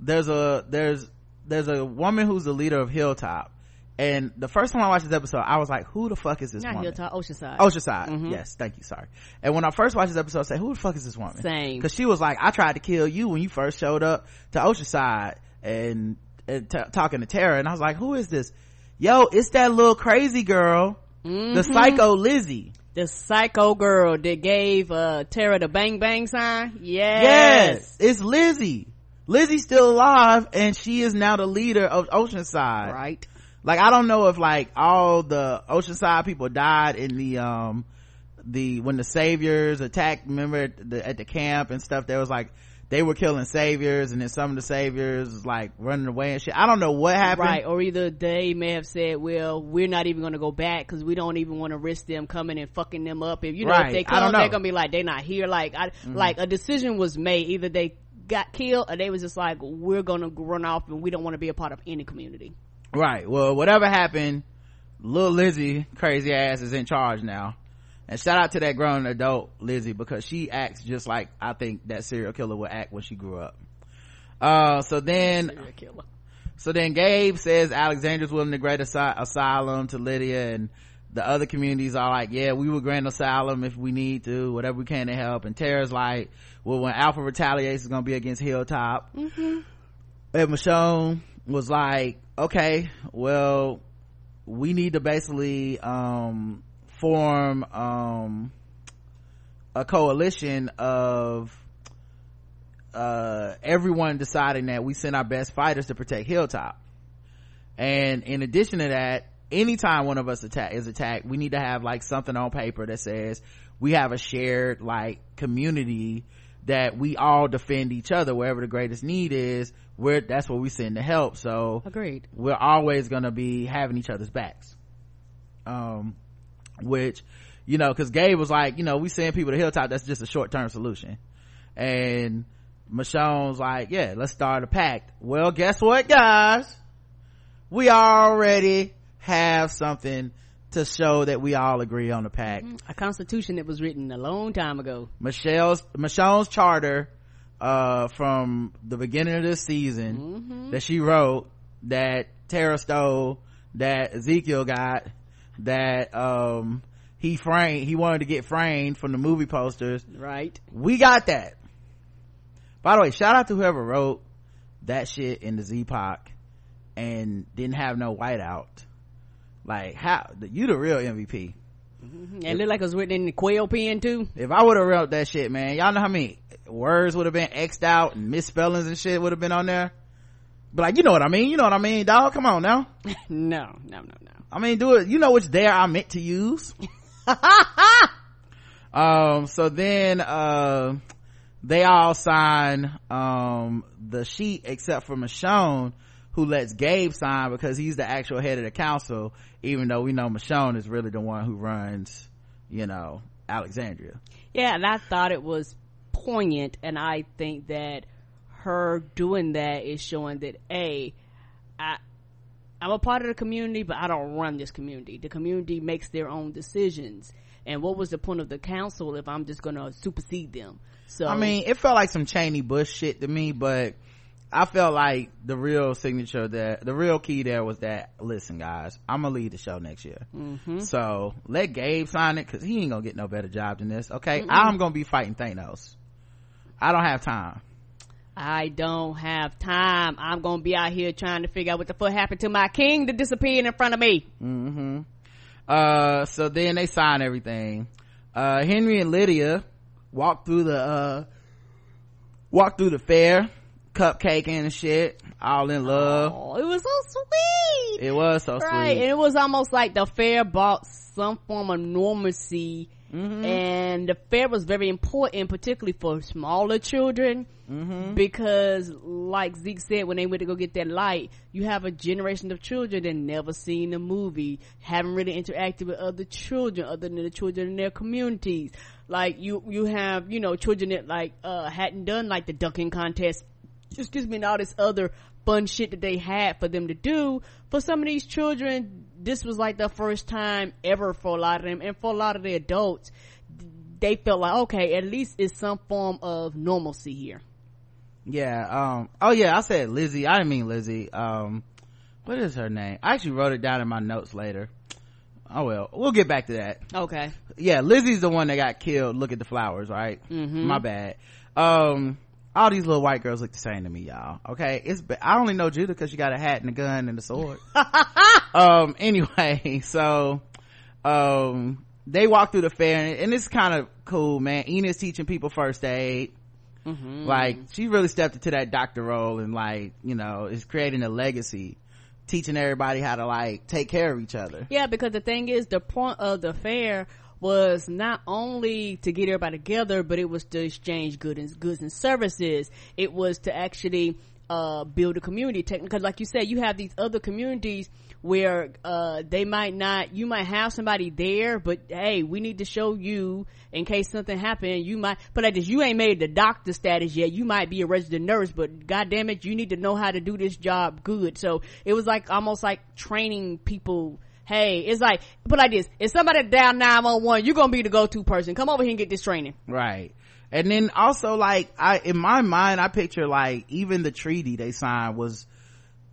there's a there's there's a woman who's the leader of hilltop and the first time I watched this episode, I was like, "Who the fuck is this woman? Not woman?" Hilltop, Oceanside. Oceanside. Mhm. Yes, thank you. Sorry. And when I first watched this episode, I said, "Who the fuck is this woman?" Same. Because she was like, "I tried to kill you when you first showed up to Oceanside," and, and t- talking to Tara, and I was like, "Who is this?" Yo, it's that little crazy girl, the Mhm. psycho Lizzie. the psycho girl that gave uh Tara the bang bang sign. Yes. Yes, it's Lizzie. Lizzie's still alive, and she is now the leader of Oceanside. Right. like i don't know if like all the oceanside people died in the um the when the saviors attacked remember at the, at the camp and stuff there was like they were killing saviors and then some of the saviors was like running away and shit i don't know what happened Right. Or either they may have said, well, we're not even going to go back because we don't even want to risk them coming and fucking them up. If, you know, Right. if they I come, they're going to be like, they're not here. Like, I, mm-hmm. like a decision was made. Either they got killed or they was just like, we're going to run off and we don't want to be a part of any community. right well whatever happened little lizzie crazy ass is in charge now and shout out to that grown adult lizzie because she acts just like i think that serial killer would act when she grew up uh so then So then Gabe says Alexandria's willing to grant asy- asylum to Lydia and the other communities are like, yeah, we will grant asylum if we need to, whatever we can to help. And Tara's like, well, when Alpha retaliates, it's going to be against Hilltop. Mm-hmm. And Michonne was like, okay, well, we need to basically, um, form, um, a coalition of uh everyone deciding that we send our best fighters to protect hilltop. And in addition to that anytime one of us attack is attacked we need to have like something on paper that says we have a shared like community that we all defend each other. Wherever the greatest need is where that's where we send the help. So Agreed. we're always gonna be having each other's backs. Um which you know because gabe was like you know we send people to hilltop that's just a short-term solution. And michonne's like yeah let's start a pact. Well guess what guys? We already have something to show that we all agree on the pact. A constitution that was written a long time ago. Michelle's Michonne's charter uh from the beginning of this season that she wrote that Tara stole that Ezekiel got that um he framed he wanted to get framed from the movie posters Right. we got that by the way shout out to whoever wrote that shit in the Z-Pac and didn't have no whiteout like how you the real MVP it looked like it was written in the quail pen too. if I would have wrote that shit, man, y'all know how many words would have been xed out and misspellings and shit would have been on there. But like, you know what I mean? You know what I mean, dog? Come on now. (laughs) No, no, no, no. I mean, do it. You know which there I meant to use. (laughs) um, so then, uh, they all sign, um, the sheet except for Michonne, who lets Gabe sign because he's the actual head of the council, even though we know Michonne is really the one who runs, you know, Alexandria. Yeah, and I thought it was poignant, and I think that her doing that is showing that a, I, I'm a part of the community, but I don't run this community. The community makes their own decisions. And what was the point of the council if I'm just gonna supersede them? So I mean, it felt like some Cheney Bush shit to me, but I felt like the real signature that the real key there was that listen, guys, I'm gonna lead the show next year. Mm-hmm. So let Gabe sign it because he ain't gonna get no better job than this. Okay, I'm gonna be fighting Thanos. I don't have time. I don't have time. I'm gonna be out here trying to figure out what the fuck happened to my king that disappeared in front of me. Mm-hmm. Uh, so then they sign everything. Uh, Henry and Lydia walk through the, uh, walk through the fair, cupcake and shit. all in love. Oh, it was so sweet. It was so right. sweet. And it was almost like the fair brought some form of normalcy. Mm-hmm. And the fair was very important, particularly for smaller children, mm-hmm. because, like Zeke said, when they went to go get that light, you have a generation of children that never seen a movie, haven't really interacted with other children other than the children in their communities. Like you, you have, you know, children that like, uh, hadn't done like the ducking contest, excuse me, and all this other fun shit that they had for them to do. For some of these children, this was like the first time ever for a lot of them, and for a lot of the adults, they felt like, okay, at least it's some form of normalcy here. Yeah, um, oh yeah, I said Lizzie, I didn't mean Lizzie, um, what is her name? I actually wrote it down in my notes later. Oh well, we'll get back to that. Okay. Yeah, Lizzie's the one that got killed. Look at the flowers, right? Mm-hmm. My bad. Um, all these little white girls look the same to me, y'all. Okay, it's I only know Judah because she got a hat and a gun and a sword. (laughs) um, anyway, (laughs) so um, they walk through the fair and, it's kind of cool, man. Enid's teaching people first aid. Mm-hmm. Like she really stepped into that doctor role and like you know is creating a legacy, teaching everybody how to like take care of each other. Yeah, because the thing is, the point of the fair was not only to get everybody together, but it was to exchange goods and goods and services. It was to actually uh, build a community. Because, like you said, you have these other communities where uh, they might not. You might have somebody there, but hey, we need to show you in case something happened. You might, but like this, you ain't made the doctor status yet. You might be a registered nurse, but god damn it, you need to know how to do this job good. So it was like almost like training people hey, it's like, put like this, if somebody down 911, you're gonna be the go-to person. Come over here and get this training. Right. And then also like, I, in my mind, I picture like, even the treaty they signed was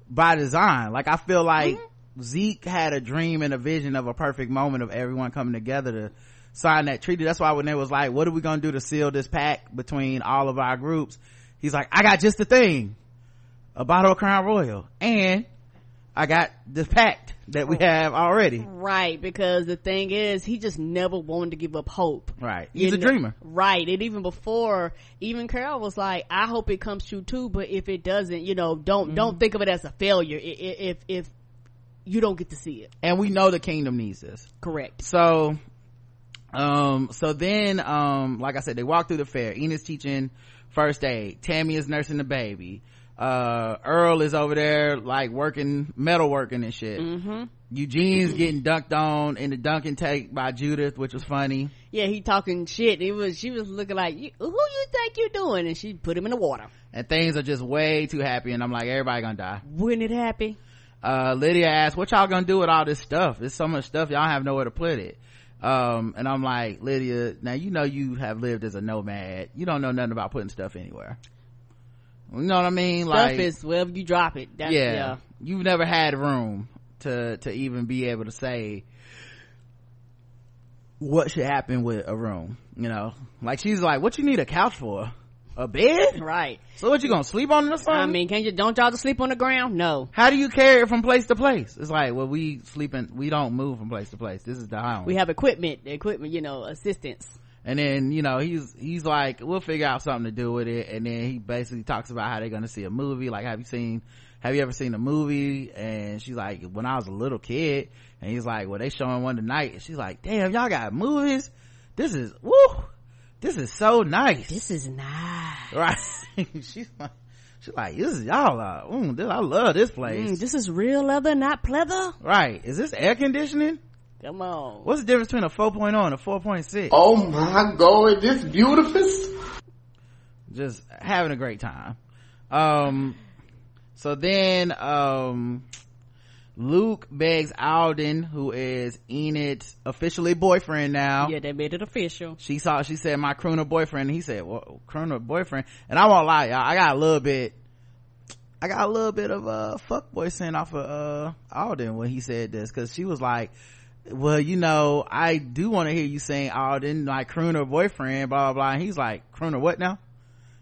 by design. Like I feel like mm-hmm. Zeke had a dream and a vision of a perfect moment of everyone coming together to sign that treaty. That's why when they was like, what are we gonna do to seal this pact between all of our groups? He's like, I got just the thing. A bottle of Crown Royal. And I got this pact that we have already. Right, because the thing is, he just never wanted to give up hope. Right. He's you a know, dreamer. Right. And even before, even Carol was like, I hope it comes true too, but if it doesn't, you know, don't, mm-hmm. don't think of it as a failure if, if you don't get to see it. And we know the kingdom needs this. Correct. So, um, so then, um, like I said, they walk through the fair. Enid's teaching first aid. Tammy is nursing the baby uh earl is over there like working metal working and shit. Mm-hmm. eugene's getting dunked on in the dunking take by judith which was funny. Yeah he talking shit. It was she was looking like who you think you're doing? And she put him in the water. And things are just way too happy and i'm like everybody gonna die. Wouldn't it happy? Uh lydia asked what y'all gonna do with all this stuff? There's so much stuff y'all have nowhere to put it. Um and i'm like lydia now you know you have lived as a nomad. You don't know nothing about putting stuff anywhere you know what I mean? Stuff like, is wherever you drop it. Yeah, yeah, You've never had room to, to even be able to say what should happen with a room, you know? Like she's like, what you need a couch for? A bed? Right. So what you gonna sleep on something? I mean, can't you, don't y'all just sleep on the ground? No. How do you carry it from place to place? It's like, well, we sleeping, we don't move from place to place. This is the home. We have equipment, equipment, you know, assistance and then you know he's he's like we'll figure out something to do with it and then he basically talks about how they're gonna see a movie like have you seen have you ever seen a movie and she's like when i was a little kid and he's like well they showing one tonight and she's like damn y'all got movies this is woo this is so nice this is nice right (laughs) she's like She's like, this is y'all, uh, mm, this, I love this place. Mm, this is real leather, not pleather. Right. Is this air conditioning? Come on. What's the difference between a 4.0 and a 4.6? Oh my god, this beautiful. Just having a great time. Um, so then, um, Luke begs Alden, who is Enid's officially boyfriend now. Yeah, they made it official. She saw, she said, my crooner boyfriend. He said, well, crooner boyfriend. And I won't lie, y'all, I got a little bit, I got a little bit of a fuckboy scent off of, uh, Alden when he said this, cause she was like, well, you know, I do want to hear you saying, oh, then like crooner boyfriend, blah, blah, blah. And he's like, crooner what now?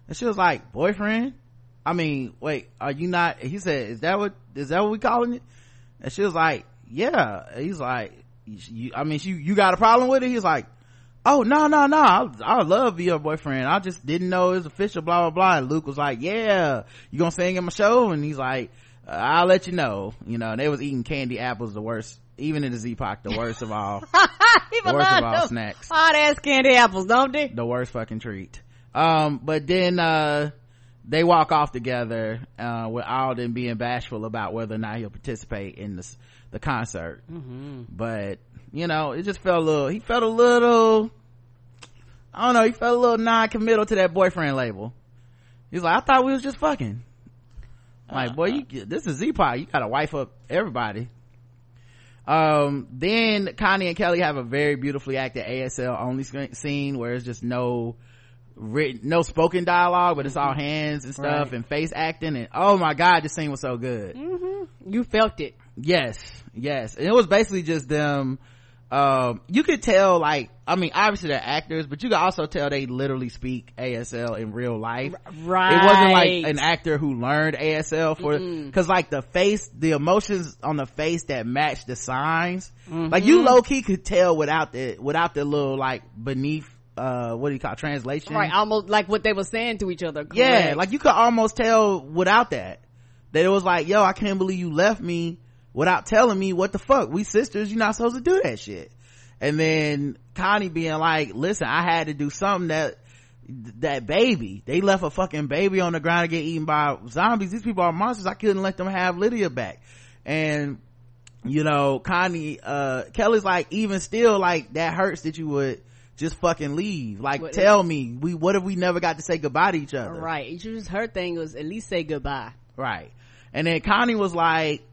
And she was like, boyfriend? I mean, wait, are you not, he said, is that what, is that what we calling it? And she was like, yeah. He's like, you, I mean, you, you got a problem with it? He's like, oh no no no I, I love your boyfriend i just didn't know it was official blah blah blah and luke was like yeah you gonna sing in my show and he's like i'll let you know you know they was eating candy apples the worst even in the z-pac the worst of all. (laughs) The worst of all snacks. hot ass candy apples don't they the worst fucking treat. Um but then uh they walk off together uh with alden being bashful about whether or not he'll participate in this the concert. Mm-hmm. but you know it just felt a little he felt a little i don't know he felt a little non-committal to that boyfriend label. He's like i thought we was just fucking. Like boy you this is z-pop you gotta wife up everybody um then connie and kelly have a very beautifully acted asl only scene where it's just no written no spoken dialogue but it's all hands and stuff right. and face acting and oh my god this scene was so good mm-hmm. you felt it yes yes and it was basically just them um, you could tell like i mean obviously they're actors but you could also tell they literally speak asl in real life. Right it wasn't like an actor who learned asl for because like the face the emotions on the face that match the signs. Mm-hmm. like you low-key could tell without the without the little like beneath uh what do you call it, translation. Right almost like what they were saying to each other correct. yeah like you could almost tell without that that it was like yo i can't believe you left me without telling me what the fuck. We sisters you're not supposed to do that shit. And then connie being like listen i had to do something that that baby they left a fucking baby on the ground to get eaten by zombies. These people are monsters. I couldn't let them have lydia back. And you know connie uh kelly's like even still like that hurts that you would just fucking leave. Like what, tell me we what if we never got to say goodbye to each other? Right. Just her thing. Was at least say goodbye. Right. And then connie was like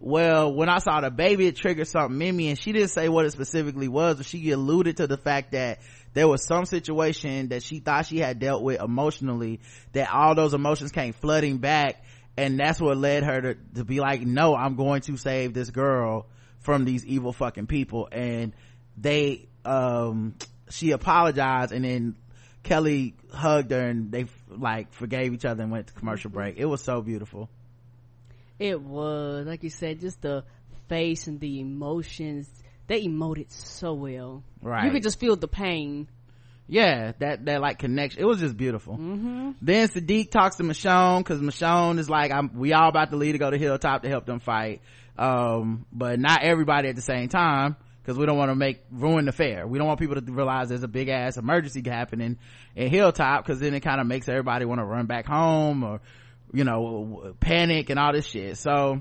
well when i saw the baby it triggered something in me and she didn't say what it specifically was but she alluded to the fact that there was some situation that she thought she had dealt with emotionally that all those emotions came flooding back and that's what led her to, to be like no i'm going to save this girl from these evil fucking people. And they um she apologized and then kelly hugged her and they like forgave each other and went to commercial break. It was so beautiful it was like you said just the face and the emotions they emoted so well. Right you could just feel the pain. Yeah that that like connection it was just beautiful. Mm-hmm. then Siddiq talks to michonne because michonne is like i'm we all about to leave to go to hilltop to help them fight. Um, but not everybody at the same time because we don't want to make ruin the fair. We don't want people to realize there's a big ass emergency happening in Hilltop because then it kind of makes everybody want to run back home or you know panic and all this shit. So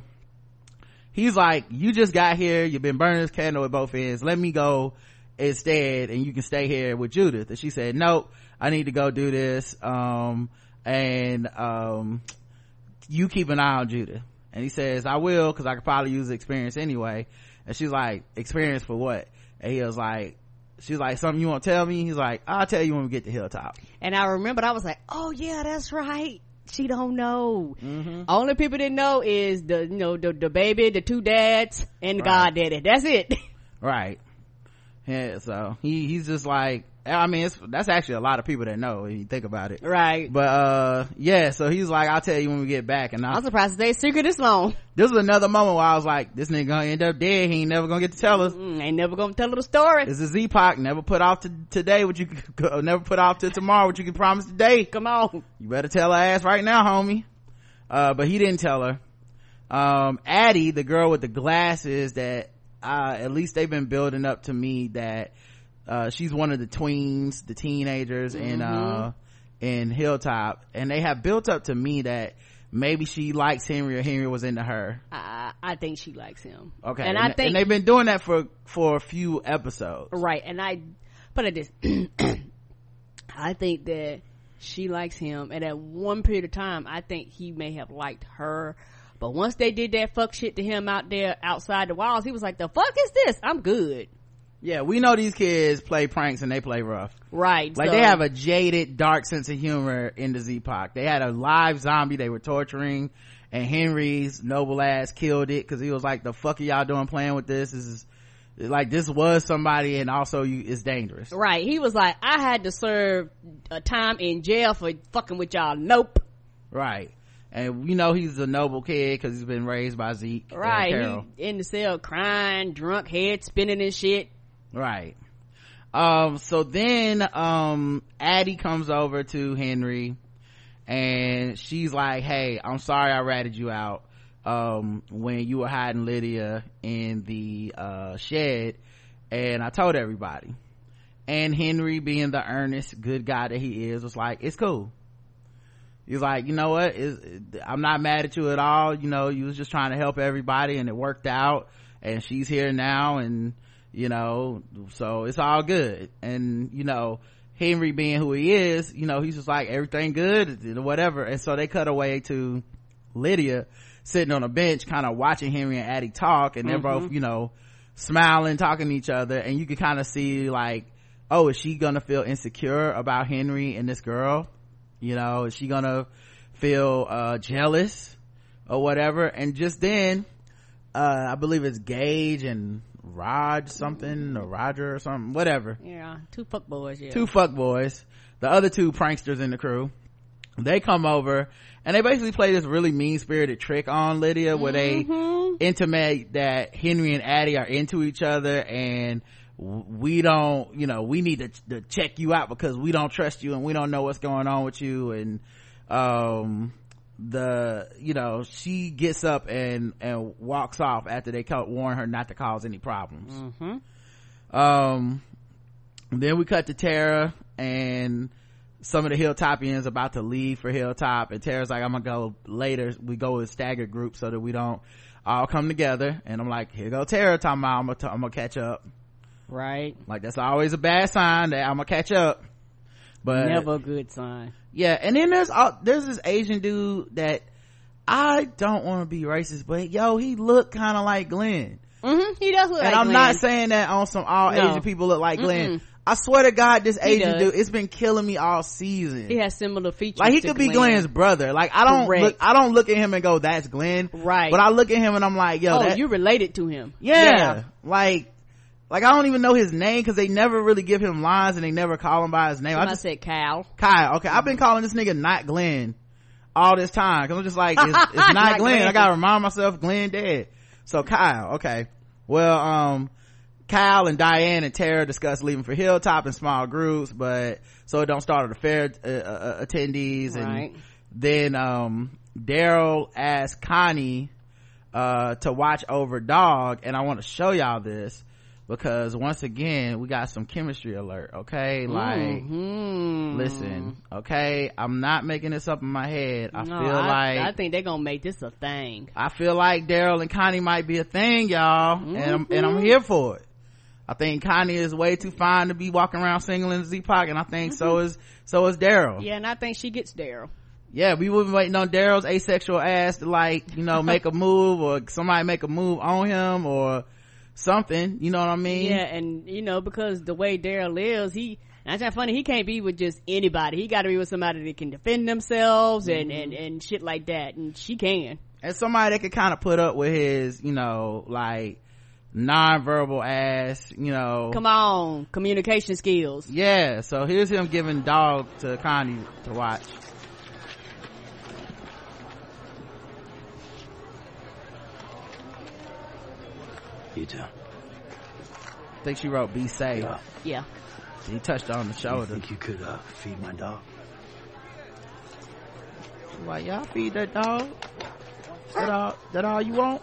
he's like, "You just got here. You've been burning this candle at both ends. Let me go instead, and you can stay here with Judith." And she said, "Nope, I need to go do this. Um, and um, you keep an eye on Judith." And he says, "I will, because I could probably use the experience anyway." and she's like experience for what and he was like she's like something you want to tell me he's like i'll tell you when we get to hilltop and i remembered i was like oh yeah that's right she don't know mm-hmm. only people that know is the you know the, the baby the two dads and the right. goddaddy that's it (laughs) right yeah so he he's just like I mean, it's, that's actually a lot of people that know when you think about it. Right. But, uh, yeah, so he's like, I'll tell you when we get back. And I, I'm surprised they secret this long. This was another moment where I was like, this nigga gonna end up dead. He ain't never gonna get to tell us. Mm, ain't never gonna tell her the story. This is Epoch. Never put off to today what you (laughs) never put off to tomorrow what you can promise today. Come on. You better tell her ass right now, homie. Uh, but he didn't tell her. Um, Addie, the girl with the glasses that, uh, at least they've been building up to me that, uh, she's one of the tweens the teenagers mm-hmm. in uh in hilltop. And they have built up to me that maybe she likes henry or henry was into her. I i think she likes him. Okay. And, and i think and they've been doing that for for a few episodes. Right. And i put it this (clears throat) i think that she likes him. And at one period of time i think he may have liked her. But once they did that fuck shit to him out there outside the walls he was like the fuck is this? I'm good yeah, we know these kids play pranks and they play rough. Right. Like so. they have a jaded, dark sense of humor in the Z-Pac. They had a live zombie they were torturing and Henry's noble ass killed it because he was like, the fuck are y'all doing playing with this? This is like this was somebody and also you it's dangerous. Right. He was like, I had to serve a time in jail for fucking with y'all. Nope. Right and you know he's a noble kid because he's been raised by Zeke. Right, he in the cell crying, drunk, head spinning and shit right. Um so then um addie comes over to henry and she's like hey i'm sorry i ratted you out um when you were hiding lydia in the uh shed and i told everybody. And henry being the earnest good guy that he is was like it's cool. He's like you know what? I'm not mad at you at all. You know you was just trying to help everybody and it worked out and she's here now and you know so it's all good. And you know henry being who he is you know he's just like everything good whatever. And so they cut away to lydia sitting on a bench kind of watching henry and addie talk and they're mm-hmm. both you know smiling talking to each other. And you can kind of see like oh is she gonna feel insecure about henry and this girl? You know is she gonna feel uh jealous or whatever? And just then uh i believe it's gage and rod something or roger or something whatever. Yeah two fuck boys yeah. Two fuck boys. The other two pranksters in the crew. They come over and they basically play this really mean spirited trick on lydia where mm-hmm. they intimate that henry and addie are into each other and we don't you know we need to, to, check you out because we don't trust you and we don't know what's going on with you and um the you know she gets up and and walks off after they cut warn her not to cause any problems. Mm-hmm. um then we cut to tara and some of the hilltopians about to leave for hilltop and tara's like i'm gonna go later. We go in staggered groups so that we don't all come together. And i'm like here go tara talking about i'm gonna, t- I'm gonna catch up. Right. Like that's always a bad sign that i'm gonna catch up but never a good sign yeah and then there's uh, there's this asian dude that i don't want to be racist but yo he looked kind of like glenn mm-hmm, he does look and like i'm glenn. not saying that on some all no. asian people look like glenn Mm-mm. I swear to God, this he Asian does. dude, it's been killing me all season. He has similar features. Like he could Glenn. be Glenn's brother. Like I don't Correct. look, I don't look at him and go, "That's Glenn." Right. But I look at him and I'm like, "Yo, oh, that, you related to him." Yeah. yeah. Like, like I don't even know his name because they never really give him lines and they never call him by his name. Somebody I just said Kyle. Kyle. Okay, I've been calling this nigga not Glenn all this time because I'm just like, it's, it's (laughs) not, not Glenn. Glenn. I gotta remind myself Glenn dead. So Kyle. Okay. Well, um, Kyle and Diane and Tara discuss leaving for Hilltop in small groups, but so it don't start at the fair uh, uh, attendees. Right. And then um, Daryl asks Connie uh, to watch over Dog, and I want to show y'all this because once again we got some chemistry alert. Okay, like mm-hmm. listen, okay, I'm not making this up in my head. I no, feel I, like I think they're gonna make this a thing. I feel like Daryl and Connie might be a thing, y'all, mm-hmm. and I'm, and I'm mm-hmm. here for it. I think Connie is way too fine to be walking around single in Z-Pac, and I think mm-hmm. so is, so is Daryl. Yeah, and I think she gets Daryl. Yeah, we were waiting on Daryl's asexual ass to like, you know, make a move or somebody make a move on him or something, you know what I mean? Yeah, and you know, because the way Daryl lives, he, that's not funny, he can't be with just anybody. He gotta be with somebody that can defend themselves mm-hmm. and, and, and shit like that, and she can. And somebody that can kind of put up with his, you know, like, non-verbal ass you know come on communication skills yeah so here's him giving dog to connie to watch you too I think she wrote be safe yeah, yeah. he touched on the shoulder you think you could uh, feed my dog Why y'all feed that dog that all that all you want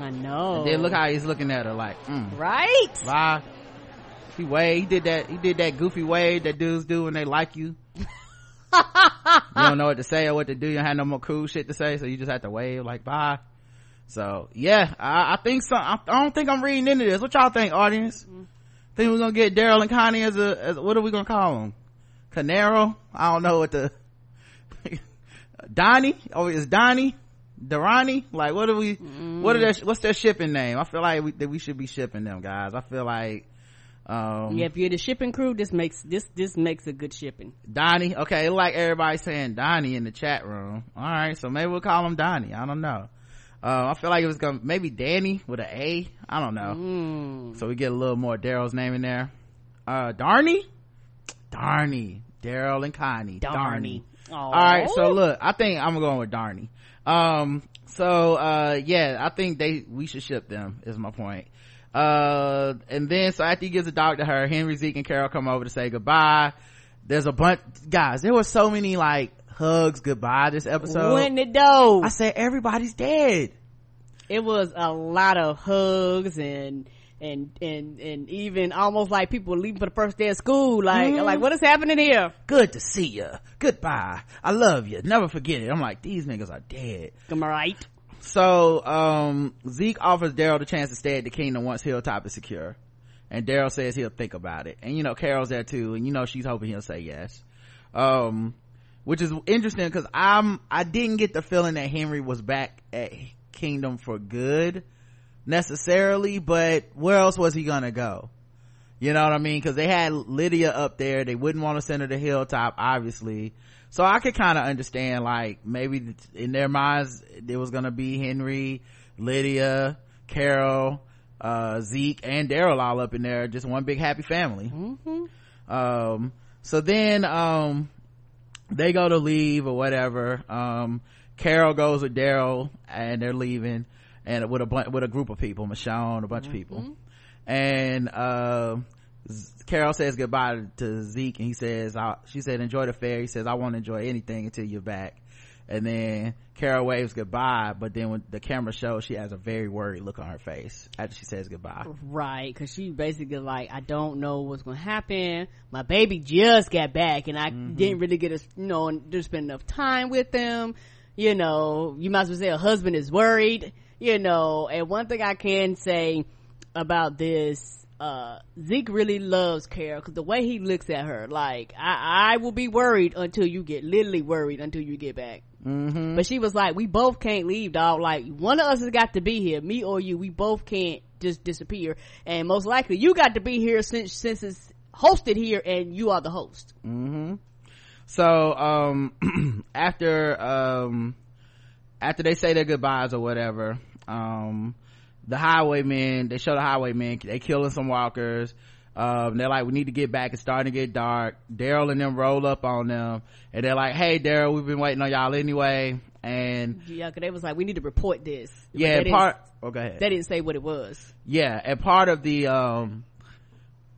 I know. And then look how he's looking at her like, mm. right? Why? He wave. He did that. He did that goofy wave that dudes do when they like you. (laughs) you don't know what to say or what to do. You don't have no more cool shit to say, so you just have to wave like bye. So yeah, I, I think so. I, I, don't think I'm reading into this. What y'all think, audience? Mm-hmm. Think we're gonna get Daryl and Connie as a, as what are we gonna call them? Canero? I don't know what the (laughs) Donnie? Oh, is Donnie? Durrani? Like, what are we, mm. what are their, what's their shipping name? I feel like we, that we should be shipping them guys. I feel like, um, yeah, if you're the shipping crew, this makes, this, this makes a good shipping. Donnie. Okay. Like everybody saying Donnie in the chat room. All right. So maybe we'll call him Donnie. I don't know. Uh, I feel like it was gonna, maybe Danny with an A. I don't know. Mm. So we get a little more Daryl's name in there. Uh, Darnie? Darnie. Daryl and Connie. Darnie. Darnie. All right. So look, I think I'm going with Darnie um so uh yeah i think they we should ship them is my point uh and then so after he gives a dog to her henry zeke and carol come over to say goodbye there's a bunch guys there were so many like hugs goodbye this episode. When it do i said everybody's dead. It was a lot of hugs and and and and even almost like people leaving for the first day of school. Like mm-hmm. like what is happening here? Good to see you goodbye. I love you never forget it. I'm like these niggas are dead. Am i right? So um zeke offers daryl the chance to stay at the kingdom once hilltop is secure. And daryl says he'll think about it. And you know carol's there too. And you know she's hoping he'll say yes. Um which is interesting because i'm i didn't get the feeling that henry was back at kingdom for good necessarily but where else was he gonna go? You know what i mean? Because they had lydia up there. They wouldn't want to send her to hilltop obviously. So i could kind of understand like maybe in their minds there was gonna be henry lydia carol uh, zeke and daryl all up in there just one big happy family. Mm-hmm. um, so then um, they go to leave or whatever um, carol goes with daryl and they're leaving and with a with a group of people michonne a bunch mm-hmm. of people mm-hmm. and uh, carol says goodbye to zeke and he says she said enjoy the fair he says i won't enjoy anything until you're back and then Carol waves goodbye, but then when the camera shows, she has a very worried look on her face after she says goodbye. Right, because she basically like, I don't know what's gonna happen. My baby just got back, and I mm-hmm. didn't really get a, you know, just spend enough time with them. You know, you might as well say a husband is worried. You know, and one thing I can say about this uh, Zeke really loves Carol because the way he looks at her, like, I, I will be worried until you get, literally worried until you get back. Mm-hmm. But she was like, we both can't leave, dog. Like, one of us has got to be here, me or you. We both can't just disappear. And most likely, you got to be here since, since it's hosted here and you are the host. Mm-hmm. So, um, (clears throat) after, um, after they say their goodbyes or whatever, um, the highwaymen they show the highwaymen they killing some walkers um, they're like we need to get back. It's starting to get dark. Daryl and them roll up on them. And they're like hey daryl we've been waiting on y'all anyway. And yeah cause they was like we need to report this. Yeah part oh go ahead. they didn't say what it was. Yeah and part of the um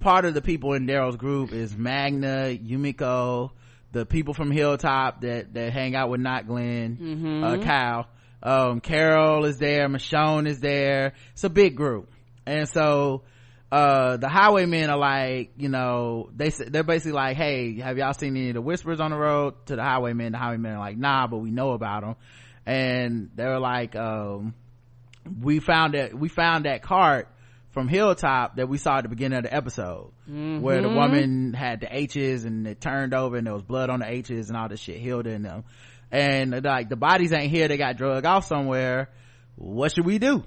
part of the people in daryl's group is magna yumiko the people from hilltop that that hang out with not glenn mm-hmm. uh, kyle um, carol is there. Michonne is there. It's a big group. And so uh, the highwaymen are like you know they they're basically like hey have y'all seen any of the whispers on the road? To the highwaymen the highwaymen are like nah but we know about them and they're like um, we found that we found that cart from hilltop that we saw at the beginning of the episode. Mm-hmm. where the woman had the h's and it turned over and there was blood on the h's and all this shit healed in them. And like the bodies ain't here. They got drugged off somewhere. What should we do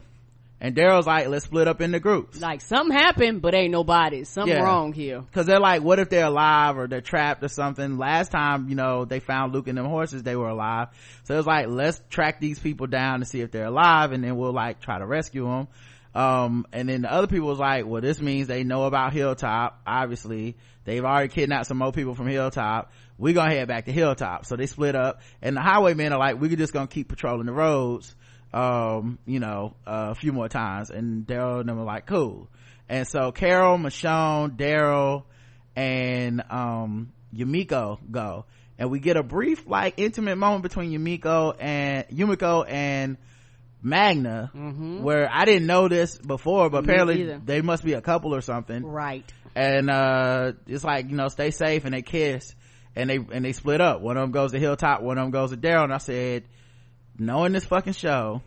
and daryl's like let's split up into groups. Like something happened but ain't nobody. something yeah. wrong here. Because they're like what if they're alive or they're trapped or something? Last time you know they found luke and them horses they were alive. So it's like let's track these people down to see if they're alive and then we'll like try to rescue them um, and then the other people was like well this means they know about hilltop. Obviously they've already kidnapped some more people from hilltop. We're gonna head back to hilltop. So they split up and the highwaymen are like we're just gonna keep patrolling the roads um you know uh, a few more times and daryl and them were like cool. And so carol michonne daryl and um yumiko go. And we get a brief like intimate moment between yumiko and yumiko and magna mm-hmm. where i didn't know this before but apparently they must be a couple or something. Right. And uh it's like you know stay safe and they kiss and they and they split up. One of them goes to hilltop one of them goes to daryl. And i said knowing this fucking show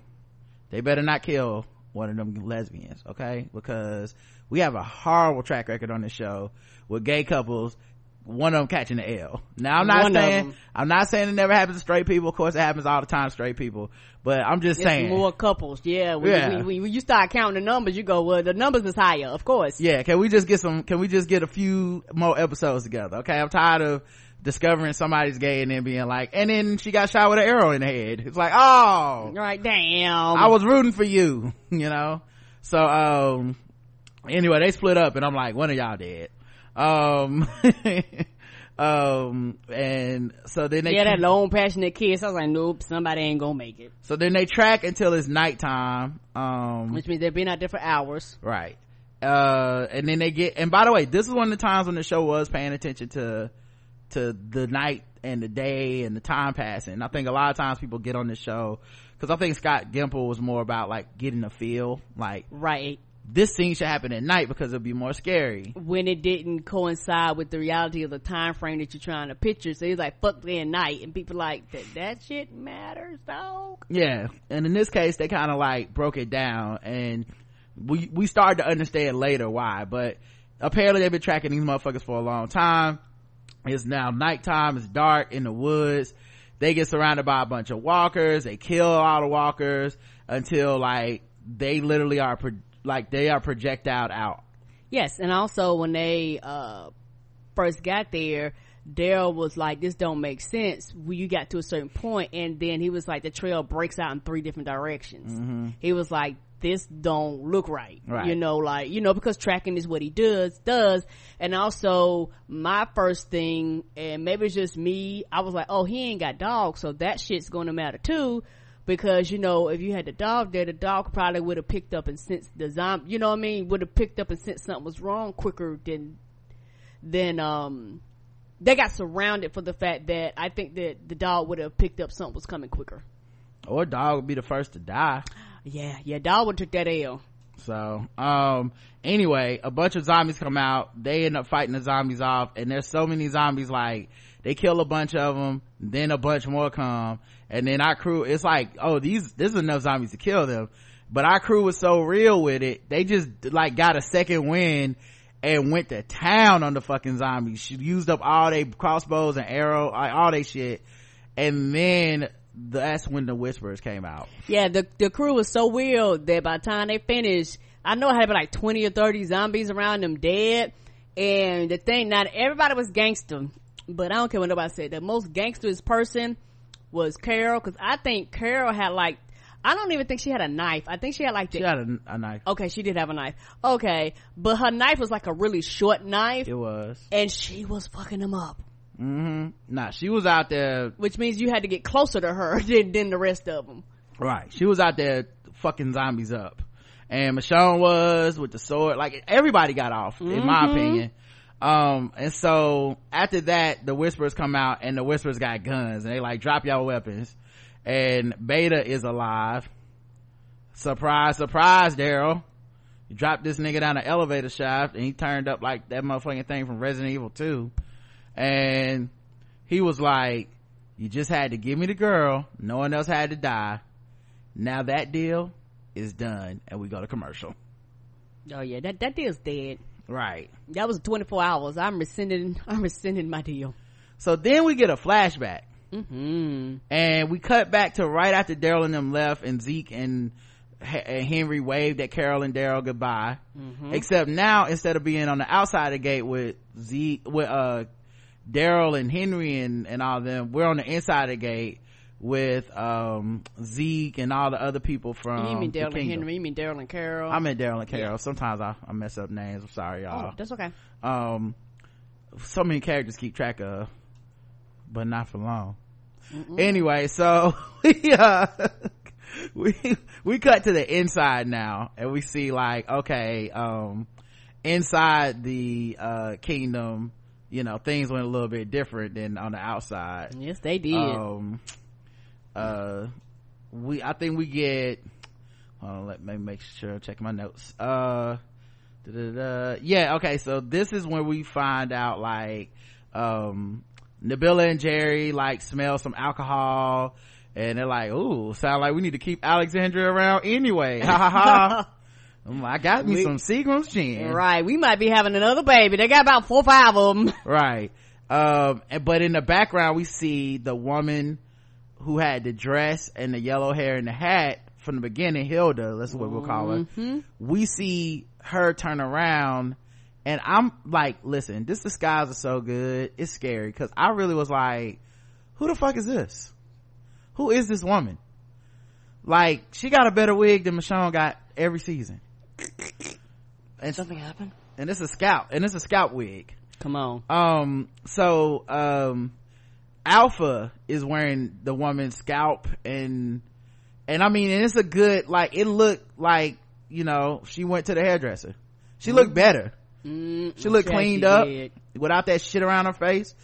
they better not kill one of them lesbians okay because we have a horrible track record on this show with gay couples one of them catching the L. Now I'm not one saying I'm not saying it never happens to straight people. Of course, it happens all the time to straight people. But I'm just it's saying more couples. Yeah, when, yeah. When, when, when, you start counting the numbers, you go, well, the numbers is higher, of course. Yeah. Can we just get some? Can we just get a few more episodes together? Okay, I'm tired of discovering somebody's gay and then being like, and then she got shot with an arrow in the head. It's like, oh, right, damn. I was rooting for you, (laughs) you know. So, um, anyway, they split up, and I'm like, one of y'all dead. Um, (laughs) um, and so then they yeah, that long passionate kiss. I was like, nope, somebody ain't gonna make it. So then they track until it's nighttime, um, which means they've been out there for hours, right? uh and then they get and by the way this is one of the times when the show was paying attention to to the night and the day and the time passing. I think a lot of times people get on this show because i think scott gimple was more about like getting a feel like right. this scene should happen at night because it'll be more scary. When it didn't coincide with the reality of the time frame that you're trying to picture. So he's like fuck day and night. And people like that that shit matters dog. Yeah. And in this case they kind of like broke it down. And we we started to understand later why. But apparently they've been tracking these motherfuckers for a long time it's now nighttime it's dark in the woods they get surrounded by a bunch of walkers they kill all the walkers until like they literally are pro- like they are projectile out yes and also when they uh first got there Daryl was like, this don't make sense. When you got to a certain point, and then he was like, the trail breaks out in three different directions. Mm-hmm. He was like, this don't look right. Right. You know, like, you know, because tracking is what he does, does. And also, my first thing, and maybe it's just me, I was like, oh, he ain't got dogs, so that shit's gonna matter too. Because, you know, if you had the dog there, the dog probably would have picked up and sensed the zombie, you know what I mean? Would have picked up and sensed something was wrong quicker than, than, um, they got surrounded for the fact that I think that the dog would have picked up something was coming quicker. Or dog would be the first to die. Yeah, yeah, would took that L. So, um, anyway, a bunch of zombies come out. They end up fighting the zombies off, and there's so many zombies. Like they kill a bunch of them, then a bunch more come, and then our crew. It's like, oh, these this is enough zombies to kill them. But our crew was so real with it, they just like got a second wind and went to town on the fucking zombies. She used up all they crossbows and arrow, like, all they shit, and then that's when the whispers came out. Yeah, the the crew was so weird that by the time they finished, I know I had like twenty or thirty zombies around them dead. And the thing, not everybody was gangster, but I don't care what nobody said. The most gangsterest person was Carol, because I think Carol had like I don't even think she had a knife. I think she had like the, She had a, a knife. okay, she did have a knife. Okay, but her knife was like a really short knife, It was. and she was fucking them up. Hmm Nah, she was out there. Which means you had to get closer to her (laughs) than, than the rest of them. Right. She was out there fucking zombies up. And Michonne was with the sword. Like everybody got off, in my Mm-hmm. opinion. Um, and so after that, the whispers come out and the whispers got guns and they like drop y'all weapons. And Beta is alive. Surprise, surprise, Daryl. You dropped this nigga down the elevator shaft and he turned up like that motherfucking thing from Resident Evil 2. And he was like, you just had to give me the girl. No one else had to die. Now that deal is done and we go to commercial. Oh yeah, that that deal's dead. Right. That was 24 hours. I'm rescinding. (laughs) I'm rescinding my deal. So then we get a flashback Hmm. and we cut back to right after Daryl and them left and Zeke and, Henry waved at Carol and Daryl goodbye. Except now instead of being on the outside of the gate with Zeke, with, uh, Daryl and Henry and, and all them, we're on the inside of the gate with, um, Zeke and all the other people from you mean Daryl and. Henry? You mean Daryl and Carol? I meant Daryl and Carol. Sometimes I, I mess up names. I'm sorry, oh, y'all. that's okay. um so many characters keep track of but not for long anyway so (laughs) we uh (laughs) we we cut to the inside now and we see like okay um inside the uh kingdom you know things went a little bit different than on the outside Yes, they did. um uh we i think we get hold on let me make sure check my notes uh da-da-da. yeah okay so this is when we find out like um nabila and jerry like smell some alcohol and they're like ooh sound like we need to keep alexandria around anyway ha ha ha (laughs) i got me We- some seagram's gin right. We might be having another baby. They got about four, or five of them. (laughs) right um but in the background we see the woman who had the dress and the yellow hair and the hat from the beginning hilda that's what we'll call her we see her turn around and i'm like listen this disguise is so good it's scary because i really was like who the fuck is this who is this woman like she got a better wig than michonne got every season and Something happened? and it's a scalp and it's a scalp wig Come on. um so um alpha is wearing the woman's scalp and and i mean and it's a good like it looked like you know she went to the hairdresser She looked better. Mm, she looked cleaned up did. without that shit around her face.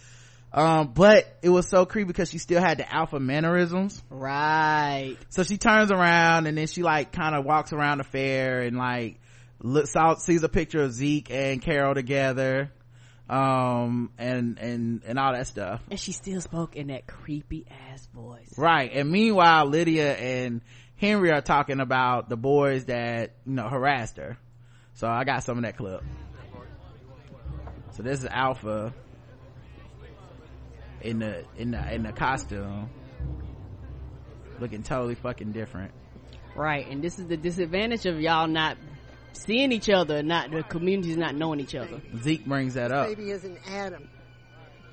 Um, but it was so creepy because she still had the alpha mannerisms. Right. So she turns around and then she like kind of walks around the fair and like looks out, sees a picture of Zeke and Carol together. Um, and, and, and all that stuff. And she still spoke in that creepy ass voice. Right. And meanwhile, Lydia and Henry are talking about the boys that, you know, harassed her. So I got some of that clip. So this is Alpha in the in the in the costume looking totally fucking different. Right and this is the disadvantage of y'all not seeing each other not the communities not knowing each other. Zeke brings that up. Baby isn't adam.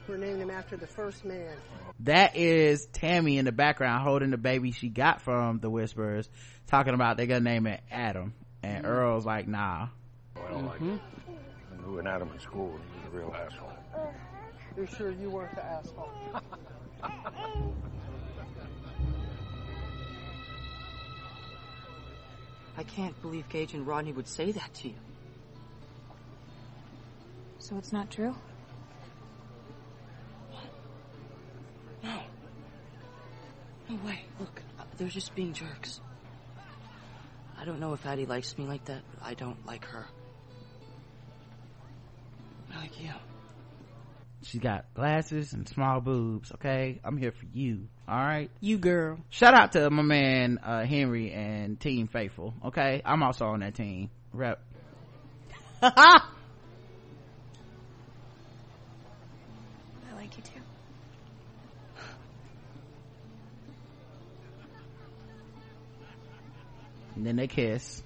We're naming him after the first man. That is tammy in the background holding the baby she got from the whisperers talking about they're gonna name it adam. And mm-hmm. earl's like nah. Oh, i don't mm-hmm. like it. I knew an adam in school he was a real asshole you're sure you weren't the asshole? I can't believe Gage and Rodney would say that to you. So it's not true? No. No way. Look, they're just being jerks. I don't know if Addie likes me like that, but I don't like her. I like you. She got glasses and small boobs. Okay. I'm here for you. All right. You girl. Shout out to my man, uh, Henry and Team Faithful. Okay. I'm also on that team. Rep. (laughs) I like you too. And then they kiss.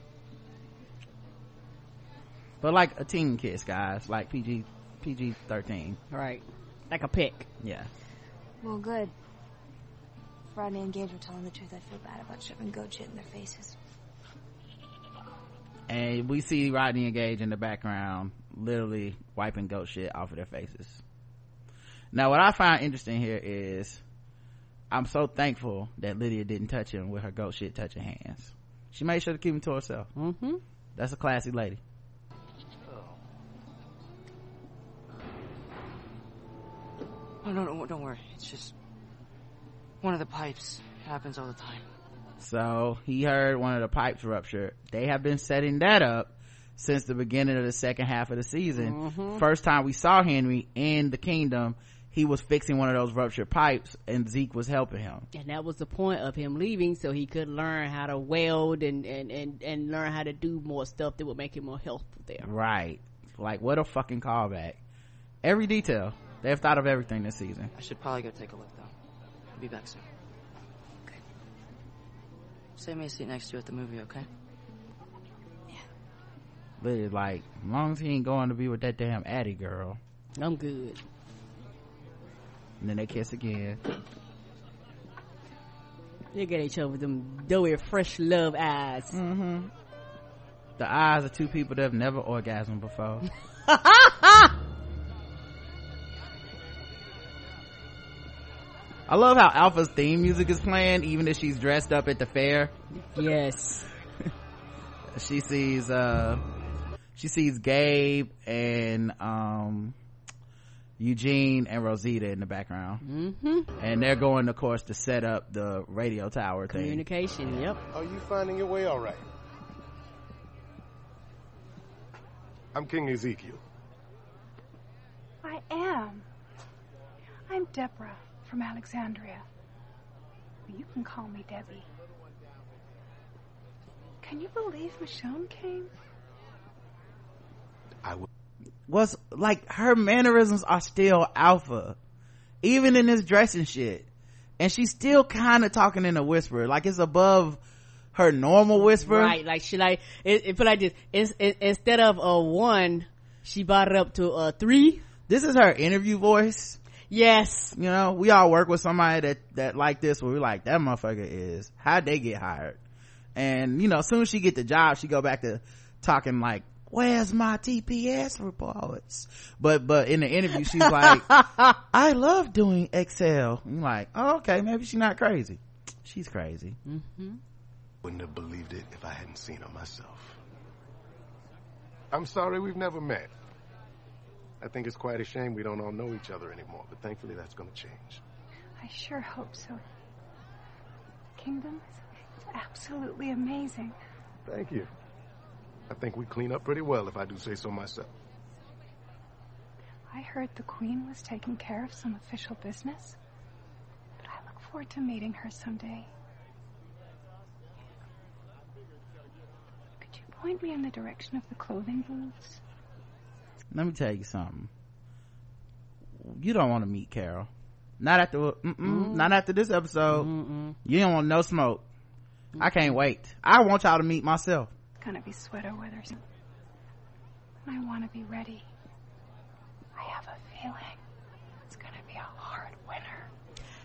But like a teen kiss, guys. Like PG PG thirteen. Right. Like a pick. Yeah. Well, good. Rodney and Gage were telling the truth, I'd feel bad about shoving goat shit in their faces. And we see Rodney and Gage in the background, literally wiping goat shit off of their faces. Now, what I find interesting here is, I'm so thankful that Lydia didn't touch him with her goat shit touching hands. She made sure to keep him to herself. Mm-hmm. That's a classy lady. Oh, no, no, don't worry. It's just one of the pipes. It happens all the time. So he heard one of the pipes rupture. They have been setting that up since the beginning of the second half of the season. Mm-hmm. First time we saw Henry in the kingdom, he was fixing one of those ruptured pipes and Zeke was helping him. And that was the point of him leaving so he could learn how to weld and, and, and, and learn how to do more stuff that would make him more helpful there. Right. Like what a fucking callback. Every detail. They've thought of everything this season. I should probably go take a look though. I'll be back soon. Okay. Save me a seat next to you at the movie, okay? Yeah. But it's like, as long as he ain't going to be with that damn Addie girl. I'm good. And then they kiss again. They get each other with them doughy, fresh love eyes. Mm-hmm. The eyes of two people that have never orgasmed before. (laughs) I love how Alpha's theme music is playing, even if she's dressed up at the fair. Yes. (laughs) she sees, uh, she sees Gabe and, um, Eugene and Rosita in the background. Mm-hmm. And they're going, of course, to set up the radio tower thing. Communication, yep. Are you finding your way all right? I'm King Ezekiel. I am. I'm Deborah from Alexandria. You can call me Debbie. Can you believe Michonne came? I would. Was like her mannerisms are still alpha, even in this dressing shit, and she's still kind of talking in a whisper, like it's above her normal whisper. Right, like she like it, it put like this. It's, it, instead of a one, she brought it up to a three. This is her interview voice Yes. You know, we all work with somebody that, that like this where we're like, that motherfucker is, how'd they get hired? And, you know, as soon as she get the job, she go back to talking like, where's my TPS reports? But, but in the interview, she's like, (laughs) I love doing Excel. I'm like, oh, okay, maybe she's not crazy. She's crazy. Mm-hmm. Wouldn't have believed it if I hadn't seen her myself. I'm sorry we've never met. I think it's quite a shame we don't all know each other anymore, but thankfully that's going to change. I sure hope so. Kingdom is absolutely amazing. Thank you. I think we clean up pretty well, if I do say so myself. I heard the Queen was taking care of some official business, but I look forward to meeting her someday. Could you point me in the direction of the clothing booths? Let me tell you something. You don't want to meet Carol. Not after, mm not after this episode. Mm-mm. You don't want no smoke. Mm-mm. I can't wait. I want y'all to meet myself. It's gonna be sweater weather soon. I want to be ready. I have a feeling it's gonna be a hard winter.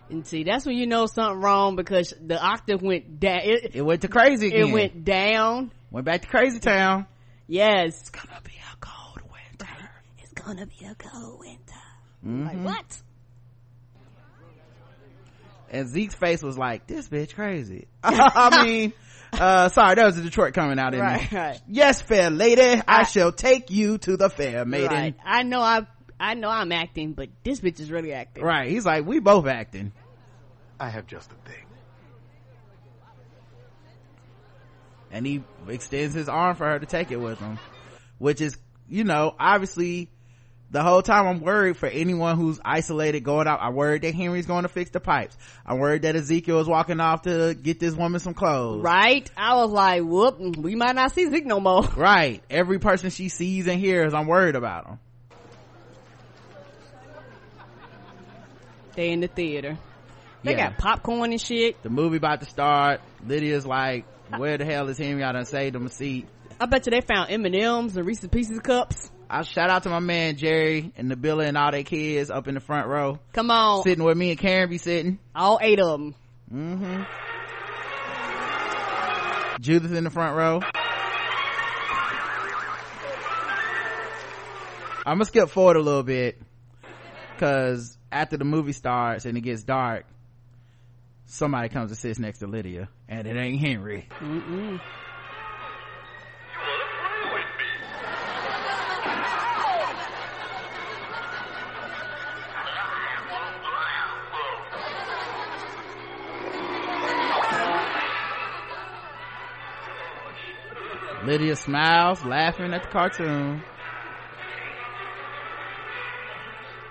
And see, that's when you know something wrong because the octave went down. It, it, went to crazy again. It went down. Went back to crazy town. Yes. It's gonna be a cold winter. It's gonna be a cold winter. Mm-hmm. Like what? And Zeke's face was like, this bitch crazy. (laughs) I mean, uh, sorry, that was a Detroit coming out in right, me. Right. Yes, fair lady, I, I, shall take you to the fair, maiden. Right. I know I, I know I'm acting, but this bitch is really acting. Right. He's like, we both acting. I have just a thing. And he extends his arm for her to take it with him, which is, you know, obviously the whole time I'm worried for anyone who's isolated going out. I'm worried that Henry's going to fix the pipes. I'm worried that Ezekiel is walking off to get this woman some clothes. Right? I was like, whoop, we might not see Zeke no more. (laughs) Right. Every person she sees and hears, I'm worried about them. They in the theater. They yeah. got popcorn and shit. The movie about to start. Lydia's like, where the hell is Henry? I done saved him a seat. I bet you they found M&M's and Reese's Pieces cups. I shout out to my man Jerry and Nabila and all their kids up in the front row. Come on. Sitting where me and Karen be sitting. All eight of them. Mm-hmm. Judith in the front row. I'm gonna skip forward a little bit because after the movie starts and it gets dark, somebody comes and sits next to Lydia, and it ain't Henry. Mm-mm. Lydia smiles, laughing at the cartoon.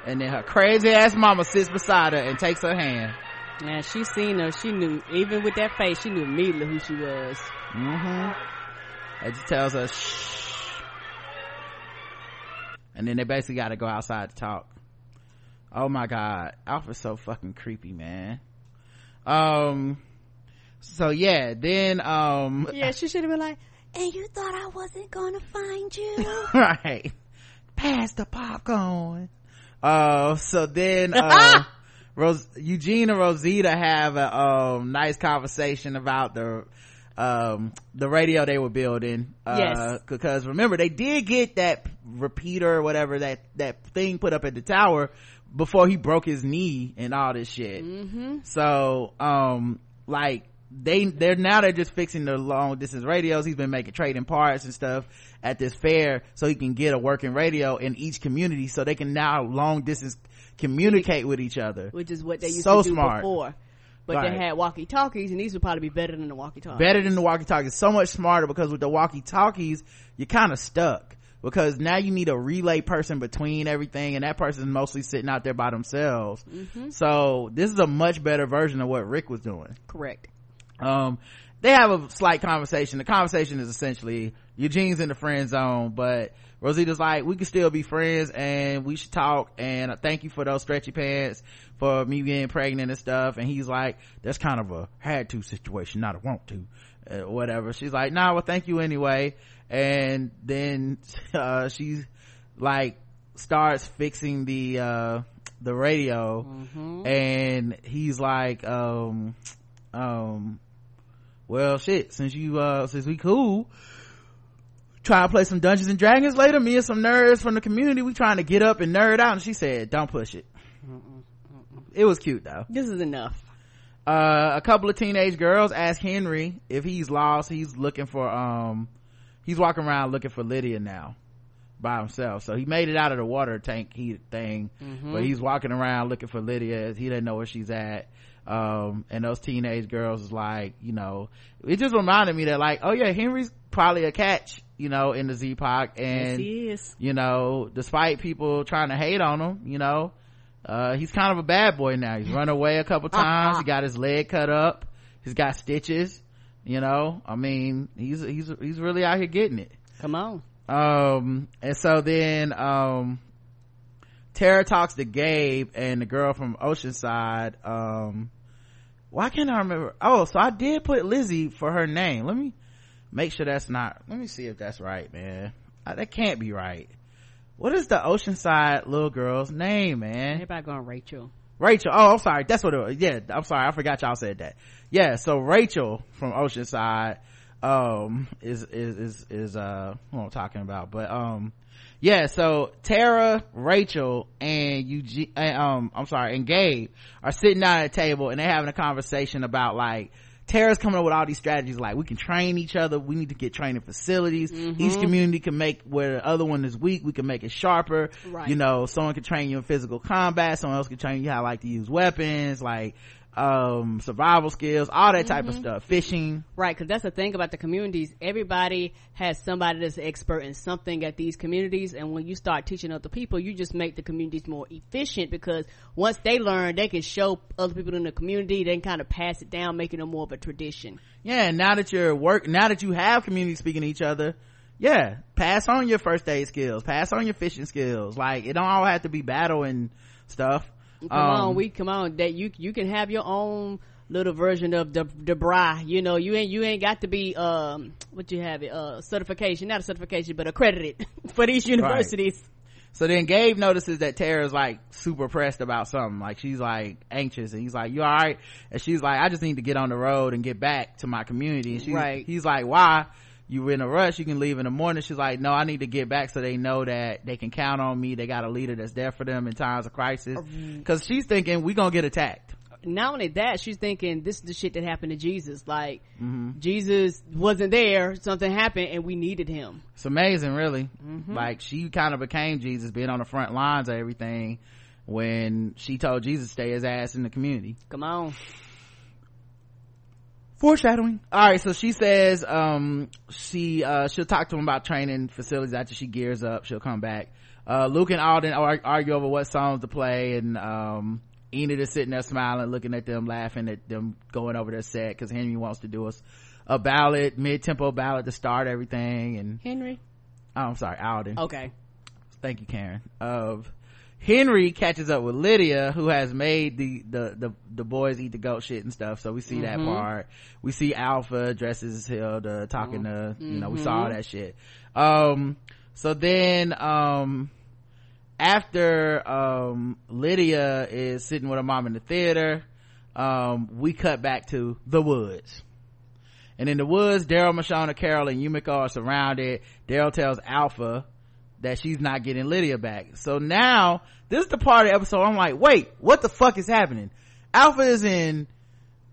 And then her crazy ass mama sits beside her and takes her hand. Yeah, she seen her. She knew, even with that face, she knew immediately who she was. Mm-hmm. It just tells her, shh. And then they basically got to go outside to talk. Oh my god. Alpha's so fucking creepy, man. Um, so yeah, then, um. Yeah, she should have been like, and you thought I wasn't gonna find you? (laughs) right. Pass the popcorn. Uh, so then, (laughs) uh, Rose, Eugene and Rosita have a, um, nice conversation about the, um, the radio they were building. Uh, yes. because remember, they did get that repeater or whatever, that, that thing put up at the tower before he broke his knee and all this shit. Mm-hmm. So, um, like, they they're now they're just fixing the long distance radios. He's been making trading parts and stuff at this fair so he can get a working radio in each community so they can now long distance communicate with each other. Which is what they used so to do smart. before. But right. they had walkie talkies and these would probably be better than the walkie talkies better than the walkie talkies so much smarter because with the walkie talkies you're kind of stuck because now you need a relay person between everything and that person's mostly sitting out there by themselves. Mm-hmm. so this is a much better version of what rick was doing. Correct um they have a slight conversation. The conversation is essentially eugene's in the friend zone but rosita's like we can still be friends and we should talk and thank you for those stretchy pants for me being pregnant and stuff. And he's like that's kind of a had to situation not a want to uh, whatever. She's like nah well thank you anyway. And then (laughs) uh she's like starts fixing the uh the radio mm-hmm. and he's like um um well shit since you uh since we cool try to play some dungeons and dragons later me and some nerds from the community we trying to get up and nerd out and she said don't push it Mm-mm, mm-mm. it was cute though this is enough uh a couple of teenage girls ask henry if he's lost he's looking for um he's walking around looking for lydia now by himself. So he made it out of the water tank heat thing, mm-hmm. but he's walking around looking for Lydia. He didn't know where she's at. Um, and those teenage girls is like, you know, it just reminded me that like, oh yeah, Henry's probably a catch, you know, in the Z-Pac. And, yes, you know, despite people trying to hate on him, you know, uh, he's kind of a bad boy now. He's run away a couple (laughs) times. he got his leg cut up. He's got stitches, you know, I mean, he's, he's, he's really out here getting it. Come on. Um, and so then, um, Tara talks to Gabe and the girl from Oceanside. Um, why can't I remember? Oh, so I did put Lizzie for her name. Let me make sure that's not, let me see if that's right, man. I, that can't be right. What is the Oceanside little girl's name, man? Everybody going Rachel. Rachel. Oh, I'm sorry. That's what it was. Yeah, I'm sorry. I forgot y'all said that. Yeah, so Rachel from Oceanside, um, is, is, is, is, uh, what I'm talking about. But, um, yeah so tara rachel and eugene um i'm sorry and gabe are sitting down at a table and they're having a conversation about like Tara's coming up with all these strategies like we can train each other. We need to get training facilities. Mm-hmm. Each community can make where the other one is weak. We can make it sharper. Right. You know, someone can train you in physical combat. Someone else can train you how like to use weapons. Like, um survival skills all that type mm-hmm. of stuff. Fishing. Right because that's the thing about the communities. Everybody has somebody that's expert in something at these communities and when you start teaching other people you just make the communities more efficient because once they learn they can show other people in the community they can kind of pass it down making it more of a tradition. Yeah and now that you're work now that you have community speaking to each other yeah pass on your first aid skills pass on your fishing skills. Like it don't all have to be battle and stuff Come um, on, we come on. That you you can have your own little version of the the bra. You know, you ain't you ain't got to be um what you have it uh certification, not a certification, but accredited (laughs) for these universities. Right. So then Gabe notices that Tara's like super pressed about something. Like she's like anxious and he's like, you alright? And she's like, I just need to get on the road and get back to my community. And she's, right. he's like, why? You were in a rush you can leave in the morning. She's like no i need to get back so they know that they can count on me. They got a leader that's there for them in times of crisis. Because she's thinking we're gonna get attacked. Not only that she's thinking this is the shit that happened to jesus. Like mm-hmm. jesus wasn't there something happened and we needed him. It's amazing really. Mm-hmm. like she kind of became jesus being on the front lines of everything when she told jesus stay his ass in the community. Come on foreshadowing. All right so she says um she uh she'll talk to him about training facilities after she gears up. She'll come back. Uh luke and alden argue over what songs to play and um enid is sitting there smiling looking at them laughing at them going over their set because henry wants to do us a ballad mid-tempo ballad to start everything and henry? Oh i'm sorry alden. Okay. Thank you karen of Henry catches up with Lydia, who has made the, the, the, the boys eat the goat shit and stuff. So we see mm-hmm. that part. We see Alpha dresses Hilda talking to, you know, we saw all mm-hmm. that shit. Um, so then, um, after, um, Lydia is sitting with her mom in the theater, um, we cut back to the woods. And in the woods, Daryl, Michonne, Carol, and Yumiko are surrounded. Daryl tells Alpha, that she's not getting Lydia back. So now, this is the part of the episode I'm like, wait, what the fuck is happening? Alpha is in,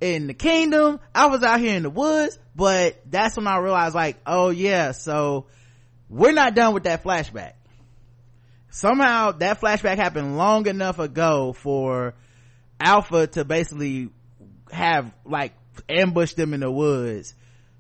in the kingdom, Alpha's out here in the woods, but that's when I realized like, oh yeah, so we're not done with that flashback. Somehow that flashback happened long enough ago for Alpha to basically have like ambush them in the woods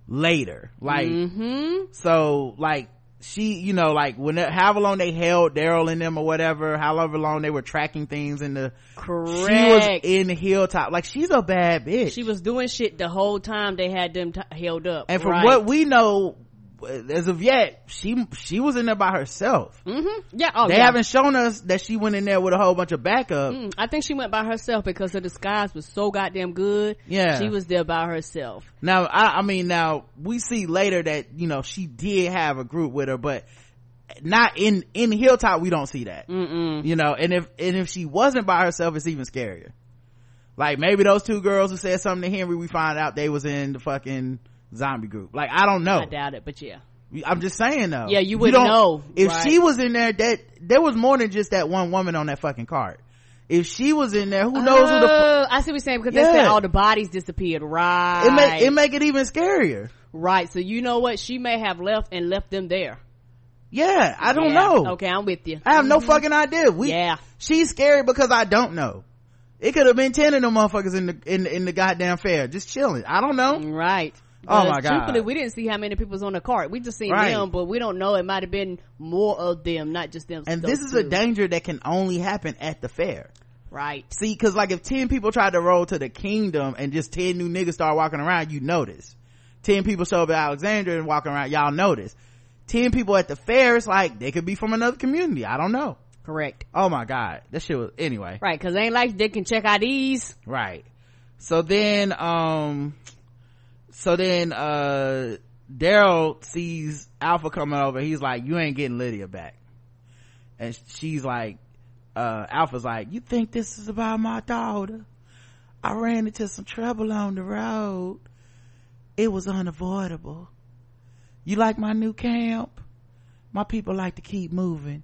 later. Like, mm-hmm. so like she you know like when however long they held daryl in them or whatever however long they were tracking things in the correct she was in the hilltop. Like she's a bad bitch. She was doing shit the whole time they had them t- held up. And from right. what we know as of yet, she she was in there by herself. Mm-hmm. Yeah, oh, they yeah. haven't shown us that she went in there with a whole bunch of backup. Mm, I think she went by herself because her disguise was so goddamn good. Yeah, she was there by herself. Now, I, I mean, now we see later that you know she did have a group with her, but not in in Hilltop. We don't see that. Mm-mm. You know, and if and if she wasn't by herself, it's even scarier. Like maybe those two girls who said something to Henry, we find out they was in the fucking zombie group. Like I don't know. I doubt it, but yeah. I'm just saying though. Yeah, you wouldn't you know. If right. she was in there, that there was more than just that one woman on that fucking cart. If she was in there, who knows who the? Oh, I see what you're saying because yeah. they said all the bodies disappeared. Right. It make it make it even scarier. Right. So you know what? She may have left and left them there. Yeah, I don't yeah. know. Okay, I'm with you. I have no Mhm. fucking idea. We, Yeah. She's scary because I don't know. It could have been 10 of them motherfuckers in the, in, the- in the goddamn fair, just chilling. I don't know. Right. Oh my God. Truthfully, we didn't see how many people was on the cart. We just seen Right. them, but we don't know. It might have been more of them, not just them. And this is a danger that can only happen at the fair. Right. See, cause like if 10 people tried to roll to the kingdom and just 10 new niggas start walking around, you notice. 10 people show up at Alexandria and walking around, y'all notice. 10 people at the fair, it's like, they could be from another community. I don't know. Correct. Oh my god. That shit was, anyway. Right, because ain't like they can check IDs. Right. So then, um, so then, uh, Daryl sees Alpha coming over. He's like, you ain't getting Lydia back. And she's like, uh, Alpha's like, you think this is about my daughter? I ran into some trouble on the road. It was unavoidable. You like my new camp? My people like to keep moving,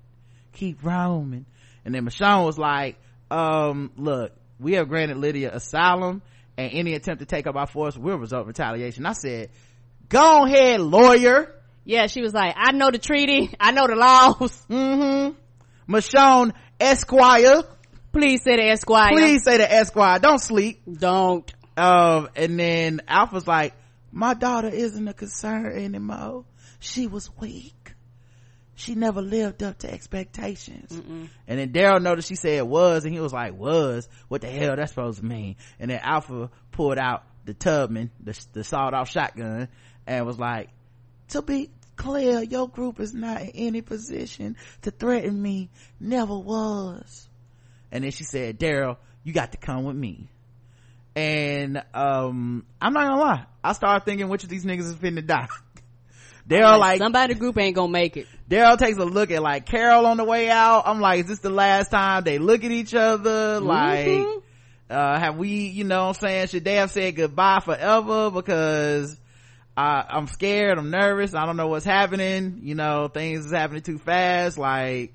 keep roaming. And then Michonne was like, um, look, we have granted Lydia asylum and any attempt to take her by force will result in retaliation. I said, go ahead, lawyer. Yeah, she was like, I know the treaty. I know the laws. (laughs) Mm-hmm. Michonne Esquire. Please say the Esquire. Please say the Esquire. Don't sleep. Don't. Um, and then Alpha's like, my daughter isn't a concern anymore. She was weak. She never lived up to expectations. Mm-mm. And then Daryl noticed she said it was, and he was like, was? What the hell that's supposed to mean? And then Alpha pulled out the Tubman, the, the sawed off shotgun, and was like, to be clear, your group is not in any position to threaten me. Never was. And then she said, Daryl, you got to come with me. And, um, I'm not gonna lie. I started thinking which of these niggas is finna die. (laughs) Daryl like, somebody in the group ain't gonna make it. Daryl takes a look at like Carol on the way out. I'm like, is this the last time they look at each other? Like, Mhm. uh, have we, you know what I'm saying, should they have said goodbye forever? Because, uh, I'm scared, I'm nervous, I don't know what's happening, you know, things is happening too fast, like,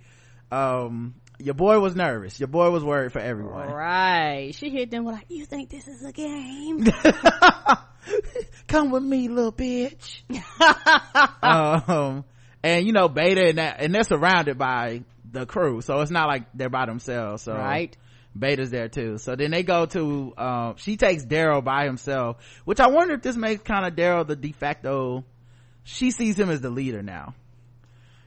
um, your boy was nervous. Your boy was worried for everyone. Right. She hit them with like, you think this is a game? (laughs) Come with me, little bitch. (laughs) um, and you know, Beta and that, and they're surrounded by the crew, so it's not like they're by themselves. So Right. Beta's there too. So then they go to, um, she takes Daryl by himself, which I wonder if this makes kind of Daryl the de facto, she sees him as the leader now.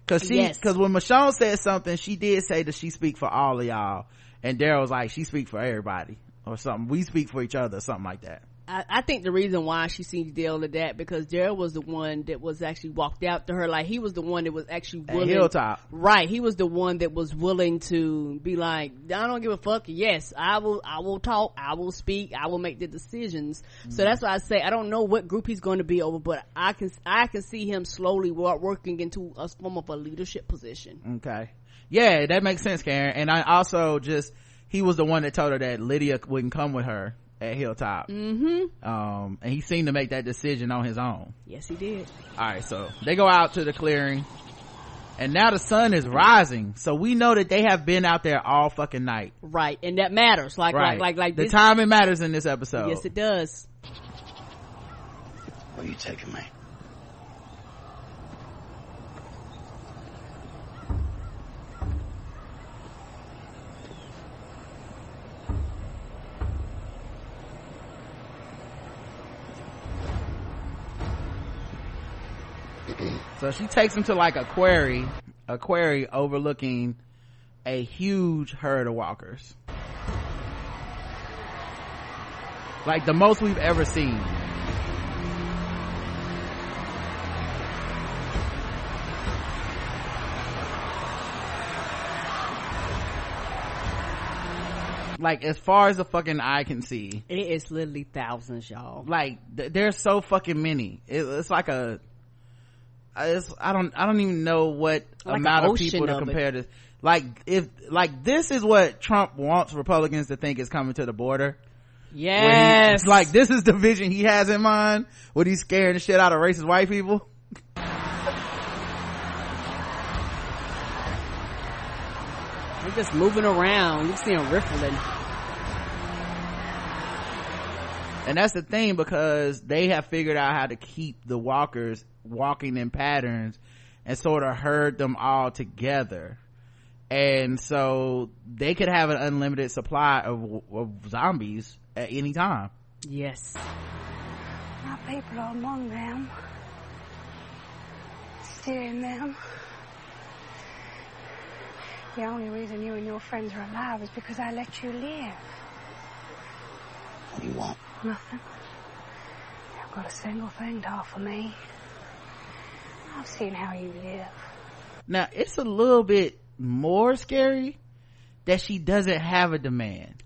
Cause she, Yes. cause when Michonne said something, she did say that she speak for all of y'all. And Daryl was like, she speak for everybody or something. We speak for each other, something like that. I, I think the reason why she seems deal to that because Daryl was the one that was actually walked out to her like he was the one that was actually At willing Hilltop. right he was the one that was willing to be like I don't give a fuck yes I will I will talk I will speak I will make the decisions so Mm. that's why I say I don't know what group he's going to be over but I can I can see him slowly wo- working into a form of a leadership position Okay. Yeah, that makes sense, Karen. And I also just, he was the one that told her that Lydia wouldn't come with her at Hilltop. mm-hmm Um, and he seemed to make that decision on his own. yes he did Alright, so they go out to the clearing. And now the sun is rising. So we know that they have been out there all fucking night. right and that matters like right. like like like the this timing matters in this episode. yes it does Where are you taking me? So she takes him to like a quarry, a quarry overlooking a huge herd of walkers. Like the most we've ever seen. Like as far as the fucking eye can see. it is literally thousands y'all Like th- there's so fucking many. It, it's like a I don't I don't even know what Like amount of people to it. compare this. Like if like this is what Trump wants Republicans to think is coming to the border. Where he- yes like this is the vision he has in mind. When he's scaring the shit out of racist white people. They're just moving around. You see them riffling. And that's the thing because they have figured out how to keep the walkers walking in patterns and sort of herd them all together and so they could have an unlimited supply of, of zombies at any time yes my people are among them steering them the only reason you and your friends are alive is because I let you live. What do you want? Nothing. You've got a single thing to offer me. I've seen how you live. Now, it's a little bit more scary that she doesn't have a demand.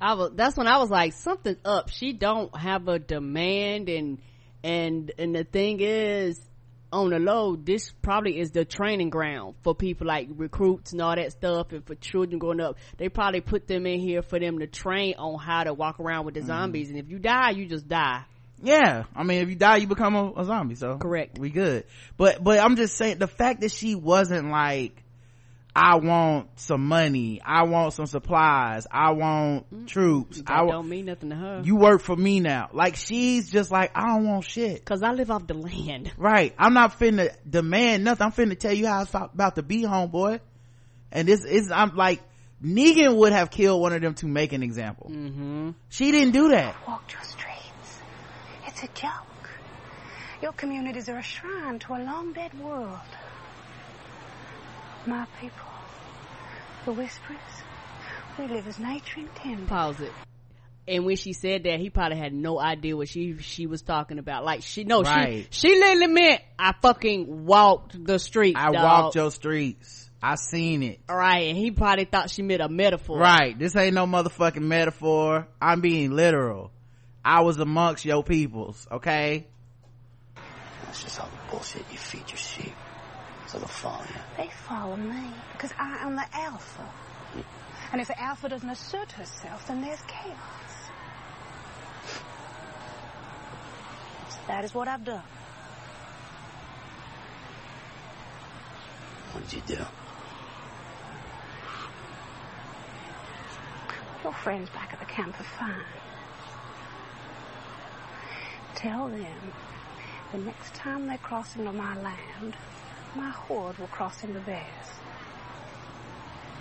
I was, that's when I was like, something's up. She don't have a demand and, and, and the thing is, on the low, this probably is the training ground for people like recruits and all that stuff and for children growing up. They probably put them in here for them to train on how to walk around with the mm-hmm. zombies. And if you die, you just die. Yeah. I mean, if you die, you become a, a zombie. So. Correct. We good. But, but I'm just saying the fact that she wasn't like, I want some money. I want some supplies. I want mm-hmm. troops. That I don't mean nothing to her. You work for me now. Like she's just like, I don't want shit. Cause I live off the land. (laughs) Right. I'm not finna demand nothing. I'm finna tell you how it's about to be, homeboy. And this is, I'm like, Negan would have killed one of them to make an example. Mm-hmm. She didn't do that. Walk your streets. It's a joke. Your communities are a shrine to a long dead world. My people, the Whisperers, we live as nature intended. Pause it. And when she said that, he probably had no idea what she she was talking about. Like she no, right. she she literally meant I fucking walked the streets. I dog. walked your streets. I seen it. All right, and he probably thought she meant a metaphor. Right. This ain't no motherfucking metaphor. I'm being literal. I was amongst your peoples, okay? That's just all the bullshit you feed your sheep. So they'll follow you. They follow me because I am the alpha. And if the alpha doesn't assert herself, then there's chaos. So that is what I've done. What did you do? Your friends back at the camp are fine. Tell them the next time they cross into my land, my horde will cross into theirs.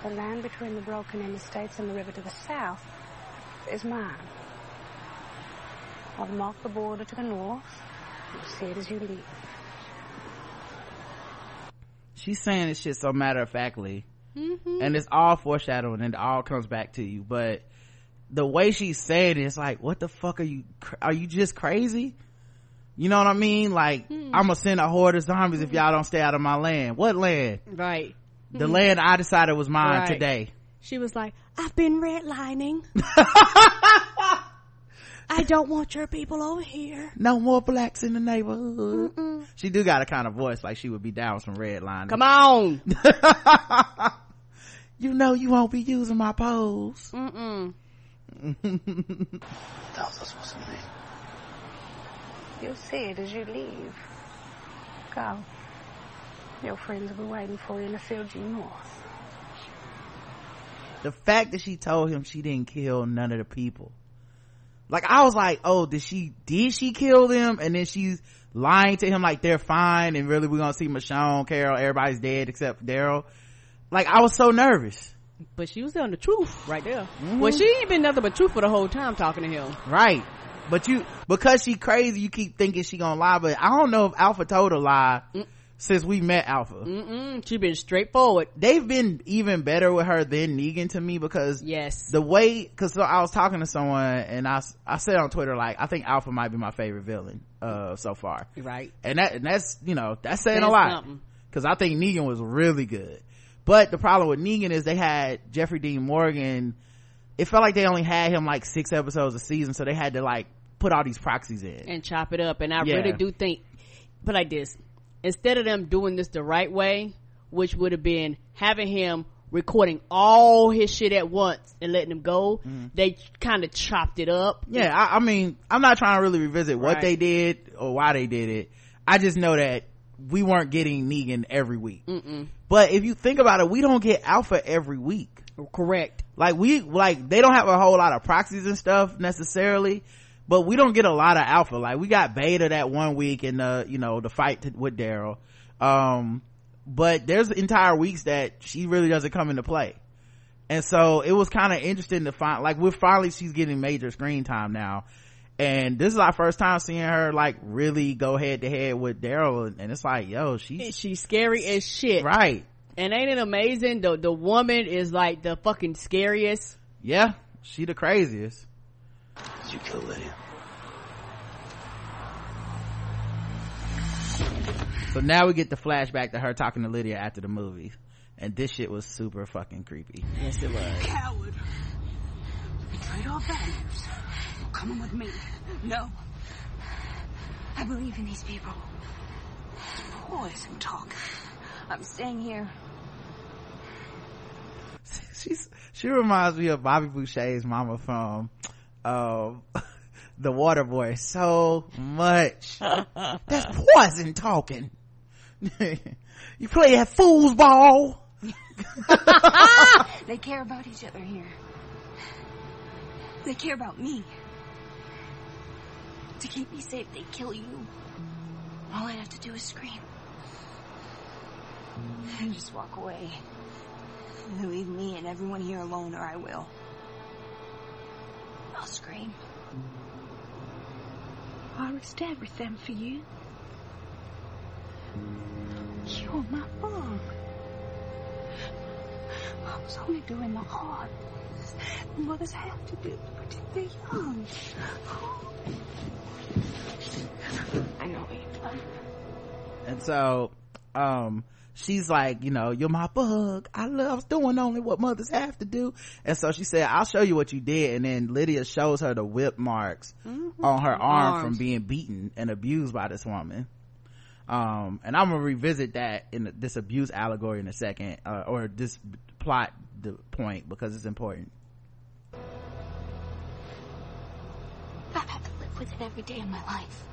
The land between the broken interstates and the river to the south is mine. I'll mark the border to the north. You'll see it as you leave. She's saying this shit so matter of factly. Mm-hmm. And it's all foreshadowing and it all comes back to you. But the way she said it, it's like, what the fuck are you, are you just crazy? You know what I mean? Like, hmm. I'm gonna send a horde of zombies if y'all don't stay out of my land. What land? Right. The hmm. land I decided was mine right. today. She was like, I've been redlining. (laughs) I don't want your people over here. No more blacks in the neighborhood. Mm-mm. She do got a kind of voice like she would be down some redlining. Come on. (laughs) you know you won't be using my pose. Mm-mm. (laughs) that was supposed to mean. You'll see it as you leave. Go. Your friends will be waiting for you in the field due north. The fact that she told him she didn't kill none of the people. Like I was like, oh, did she, did she kill them? And then she's lying to him like they're fine and really we're gonna see Michonne, Carol, everybody's dead except Daryl. Like I was so nervous. But she was telling the truth right there. Mm-hmm. Well, she ain't been nothing but truth for the whole time talking to him. Right but you because she crazy you keep thinking she gonna lie but i don't know if alpha told a lie mm. since we met alpha Mm-mm. she been straightforward they've been even better with her than negan to me because yes the way because so i was talking to someone and i i said on twitter like i think alpha might be my favorite villain uh so far right and that and that's you know that's saying that's a lot because i think negan was really good but the problem with negan is they had jeffrey dean morgan it felt like they only had him like six episodes a season so they had to like put all these proxies in and chop it up and i yeah. really do think but like this instead of them doing this the right way which would have been having him recording all his shit at once and letting him go mm-hmm. they kind of chopped it up yeah I, I, mean i'm not trying to really revisit what right. they did or why they did it i just know that we weren't getting negan every week. Mm-mm. but if you think about it we don't get alpha every week. Correct. Like we like they don't have a whole lot of proxies and stuff necessarily but we don't get a lot of alpha. Like we got beta that one week in the you know the fight to, with daryl. Um but there's entire weeks that she really doesn't come into play. And so it was kind of interesting to find like we're finally she's getting major screen time now and this is our first time seeing her like really go head to head with daryl. And it's like yo she's she's scary as shit. Right. And ain't it amazing? The the woman is like the fucking scariest. Yeah she the craziest. Did you kill lydia. So now we get the flashback to her talking to lydia after the movie. And this shit was super fucking creepy. Yes it was. Coward. Betrayed our values coming with me. No. I believe in these people. Poison talk. I'm staying here. She's she reminds me of bobby boucher's mama from um (laughs) the water boy so much. That's poison talking. (laughs) You play that fool's ball. (laughs) They care about each other here. They care about me to keep me safe they kill you all i have to do is scream and just walk away leave me and everyone here alone or i will i'll scream I risked everything for you. You're my bug. I was only doing the hard mothers have to do to protect their young. I know. And so, um, she's like, you know, you're my bug. I love doing only what mothers have to do. And so she said, I'll show you what you did. And then Lydia shows her the whip marks mm-hmm. on her arm Arms. from being beaten and abused by this woman. Um, and I'm gonna revisit that in this abuse allegory in a second, uh, or this plot the point because it's important. With it every day of my life.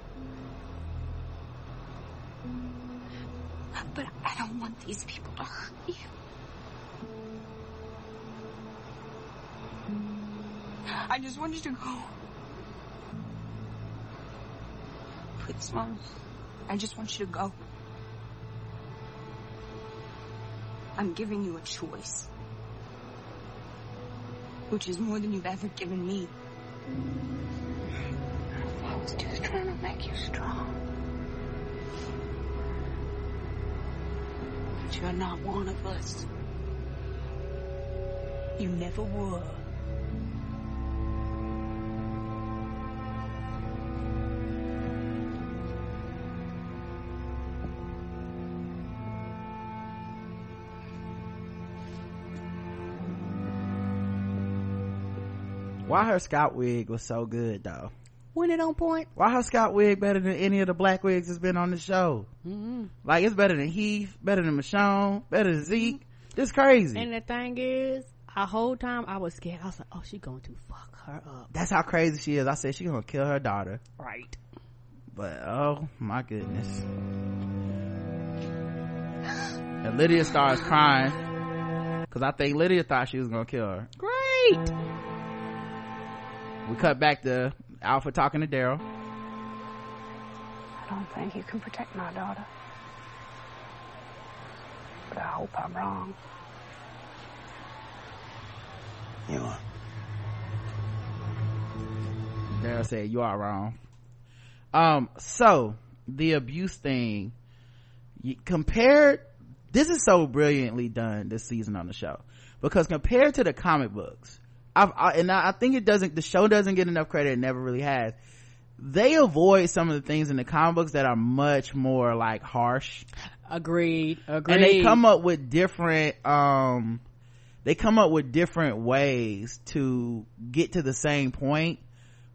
But I don't want these people to hurt you. I just want you to go. Please, Mom. I just want you to go. I'm giving you a choice. Which is more than you've ever given me. Just trying to make you strong. But you're not one of us. You never were. Why her scout wig was so good though? When it on point? Why her scout wig better than any of the black wigs that's been on the show? Mm-hmm. Like it's better than Heath, better than Michonne, better than Zeke. It's crazy. And the thing is, a whole time I was scared. I was like, oh, she going to fuck her up. That's how crazy she is. I said she gonna kill her daughter. Right. But oh my goodness. And Lydia starts crying because I think Lydia thought she was gonna kill her. Great we cut back to alpha talking to daryl. I don't think you can protect my daughter. But i hope i'm wrong. You are. Daryl said you are wrong. Um so the abuse thing compared this is so brilliantly done this season on the show. Because compared to the comic books I've, I, and I think it doesn't, the show doesn't get enough credit. It never really has. They avoid some of the things in the comic books that are much more like harsh. Agreed. Agreed. And they come up with different, um, they come up with different ways to get to the same point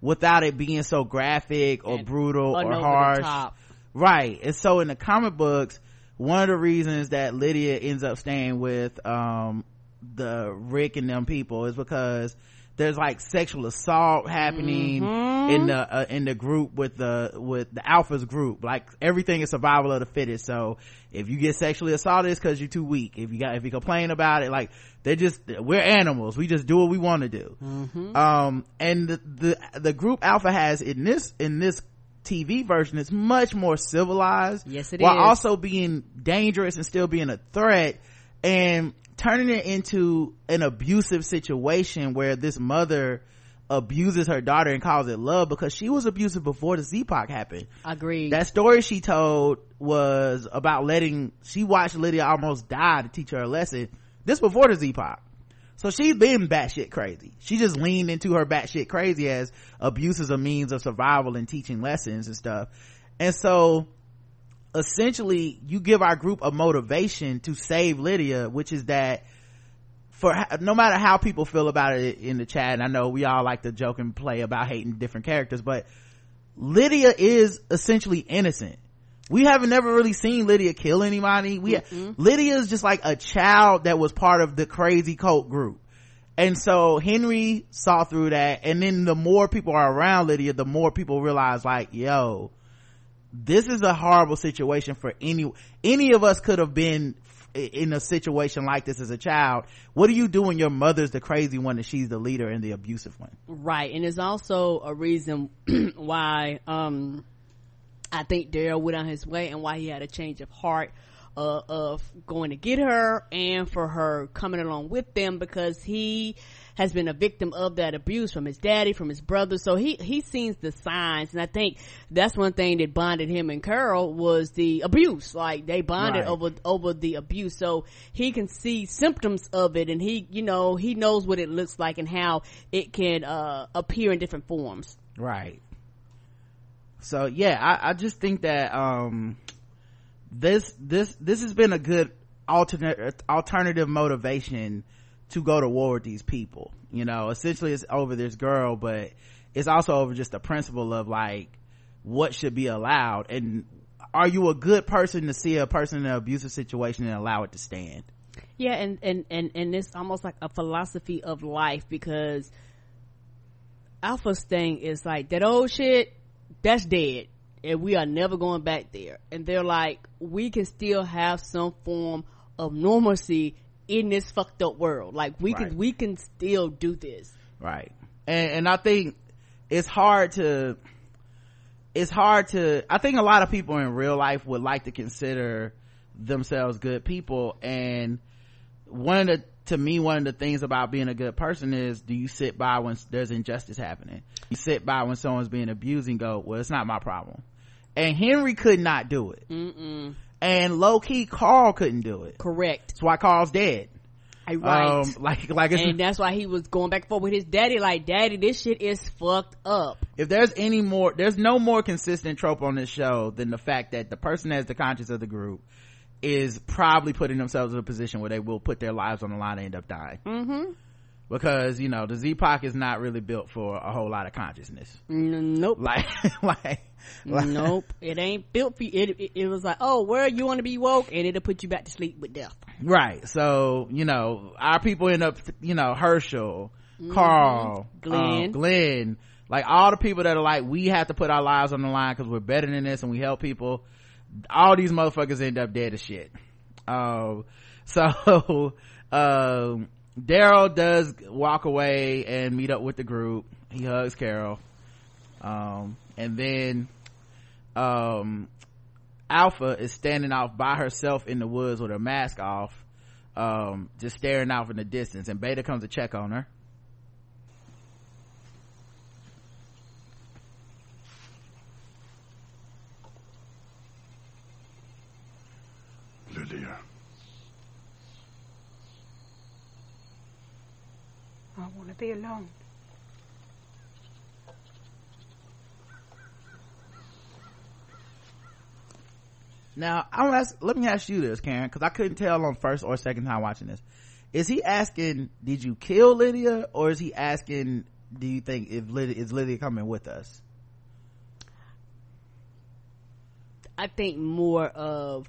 without it being so graphic or and brutal or harsh. Right. And so in the comic books, one of the reasons that Lydia ends up staying with, um, the Rick and them people is because there's like sexual assault happening mm-hmm. in the uh, in the group with the with the alphas group like everything is survival of the fittest so if you get sexually assaulted it's because you're too weak if you got if you complain about it like they're just we're animals we just do what we want to do mm-hmm. um and the, the the group alpha has in this in this TV version is much more civilized. Yes, it while is. also being dangerous and still being a threat and turning it into an abusive situation where this mother abuses her daughter and calls it love because she was abusive before the Z-Pac happened. Agreed. That story she told was about letting, she watched Lydia almost die to teach her a lesson. This before the Z-Pac. So she's been batshit crazy. She just leaned into her batshit crazy as abuse is a means of survival and teaching lessons and stuff. And so essentially you give our group a motivation to save Lydia, which is that for no matter how people feel about it in the chat, and I know we all like to joke and play about hating different characters, but Lydia is essentially innocent. We haven't never really seen Lydia kill anybody. We mm-hmm. Lydia is just like a child that was part of the crazy cult group. And so Henry saw through that. And then the more people are around Lydia, the more people realize like, yo, this is a horrible situation for any, any of us could have been in a situation like this as a child. What do you do when your mother's the crazy one and she's the leader and the abusive one? Right and there's also a reason (clears throat) why um i think daryl went on his way and why he had a change of heart uh, of going to get her and for her coming along with them because he has been a victim of that abuse from his daddy, from his brother. So he, he sees the signs. And I think that's one thing that bonded him and Carol was the abuse. Like they bonded right. over, over the abuse. So he can see symptoms of it and he, you know, he knows what it looks like and how it can, uh, appear in different forms. Right. So yeah, I, I just think that, um, this, this, this has been a good alternate, alternative motivation to go to war with these people. You know essentially it's over this girl but it's also over just the principle of like what should be allowed. And are you a good person to see a person in an abusive situation and allow it to stand? Yeah and and and, and it's almost like a philosophy of life because alpha's thing is like that old shit that's dead and we are never going back there. And they're like we can still have some form of normalcy in this fucked up world. Like we right. can, we can still do this. Right. And, and I think it's hard to, it's hard to, I think a lot of people in real life would like to consider themselves good people. And one of the, to me, one of the things about being a good person is do you sit by when there's injustice happening? You sit by when someone's being abused and go, well, it's not my problem. And Henry could not do it. Mm-mm and low key Carl couldn't do it. Correct. That's why Carl's dead. Right. Um, (laughs) like, like, and that's why he was going back and forth with his daddy. Like, daddy, this shit is fucked up. If there's any more, there's no more consistent trope on this show than the fact that the person that's the conscience of the group is probably putting themselves in a position where they will put their lives on the line and end up dying. Mm-hmm. Because, you know, the Z-Pac is not really built for a whole lot of consciousness. Nope. (laughs) (laughs) Like, like, nope. It ain't built for you it, it, it, was like oh where you want to be woke? And it'll put you back to sleep with death. Right. So you know our people end up you know hershel mm-hmm. carl glenn. Um, glenn. Like all the people that are like we have to put our lives on the line because we're better than this and we help people. All these motherfuckers end up dead as shit. Um (laughs) so um daryl does walk away and meet up with the group. He hugs carol. Um and then um alpha is standing off by herself in the woods with her mask off um just staring off in the distance. And beta comes to check on her. Lydia i want to be alone Now, I'm ask, let me ask you this, Karen, because I couldn't tell on first or second time watching this. Is he asking, did you kill Lydia? Or is he asking, do you think if Lydia, is Lydia coming with us? I think more of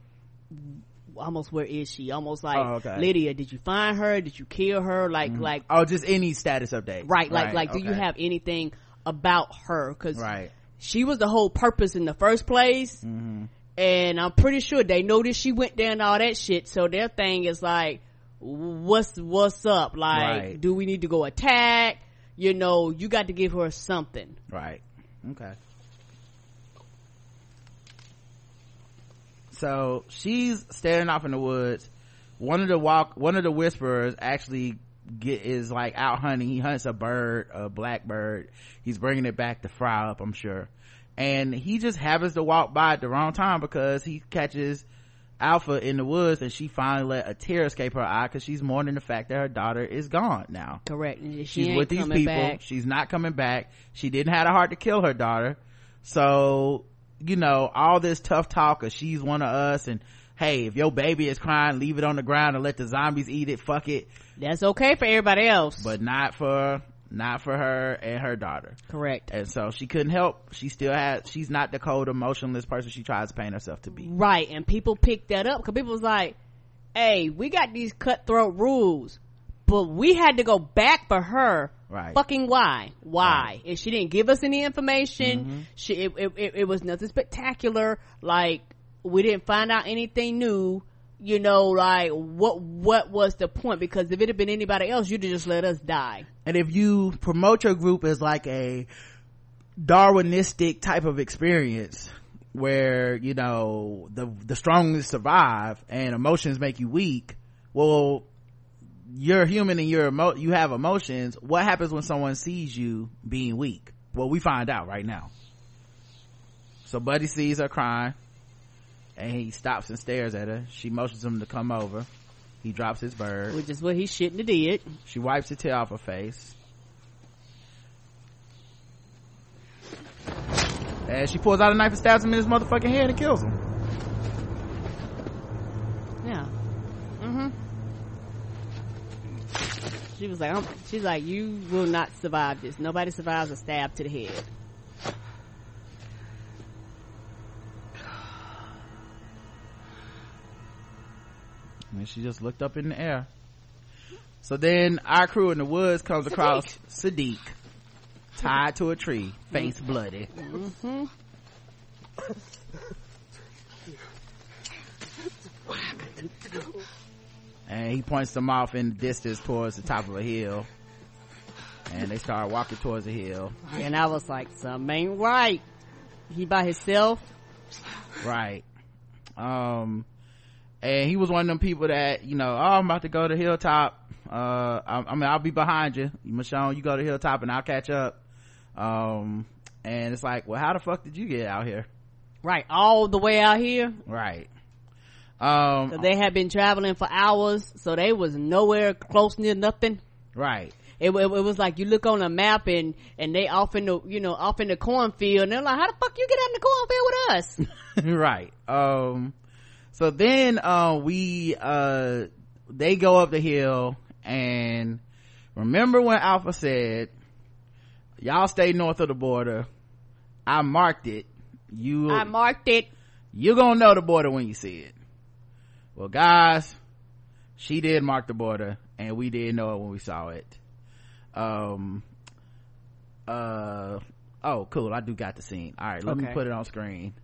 almost where is she? Almost like oh, okay. Lydia, did you find her? Did you kill her? Like, mm-hmm. like oh, just any status update, right? Like, right. like, okay. do you have anything about her? Because right. she was the whole purpose in the first place, mm-hmm and I'm pretty sure they noticed she went there and all that shit. So their thing is like, what's what's up? Like, right. do we need to go attack? You know, you got to give her something. Right. Okay. So she's standing off in the woods. One of the walk one of the whisperers actually get is like out hunting. He hunts a bird a black bird he's bringing it back to fry up i'm sure. And he just happens to walk by at the wrong time because he catches alpha in the woods and she finally let a tear escape her eye because she's mourning the fact that her daughter is gone now. Correct. She she's with these people. back. she's not coming back. She didn't have a heart to kill her daughter. So you know all this tough talk of she's one of us and hey if your baby is crying leave it on the ground and let the zombies eat it. Fuck it. That's okay for everybody else. But not for not for her and her daughter. Correct. And so she couldn't help. She still had she's not the cold emotionless person she tries to paint herself to be. Right. And people picked that up because people was like hey we got these cutthroat rules but we had to go back for her right. Fucking why? Why? Right. and she didn't give us any information mm-hmm. she it, it, it was nothing spectacular. Like we didn't find out anything new you know like what what was the point? Because if it had been anybody else you'd have just let us die. And if you promote your group as like a darwinistic type of experience where you know the the strongest survive and emotions make you weak well you're human and you're emo- you have emotions what happens when someone sees you being weak? Well we find out right now. So buddy sees her crying and he stops and stares at her. She motions him to come over. He drops his bird. Which is what he shouldn't have did. She wipes the tear off her face. And she pulls out a knife and stabs him in his motherfucking head and kills him yeah mm-hmm she was like she's like you will not survive this nobody survives a stab to the head and she just looked up in the air so then our crew in the woods comes Siddiq. across siddiq tied to a tree face mm-hmm. bloody mm-hmm. And he points them off in the distance towards the top of a hill. And they start walking towards the hill. And i was like something ain't right. He by himself? Right. Um and he was one of them people that you know oh i'm about to go to the hilltop. Uh I, I, mean i'll be behind you. Michonne you go to the hilltop and i'll catch up. Um and it's like well how the fuck did you get out here? Right all the way out here? Right um so they had been traveling for hours so they was nowhere close near nothing. Right. It, it, it, was like you look on a map and and they off in the you know off in the cornfield and they're like how the fuck you get out in the cornfield with us? (laughs) Right. Um so then uh, we uh, they go up the hill and remember when alpha said y'all stay north of the border. I marked it. You i marked it. You're gonna know the border when you see it well guys she did mark the border and we did know it when we saw it um uh oh cool i do got the scene all right let okay. me put it on screen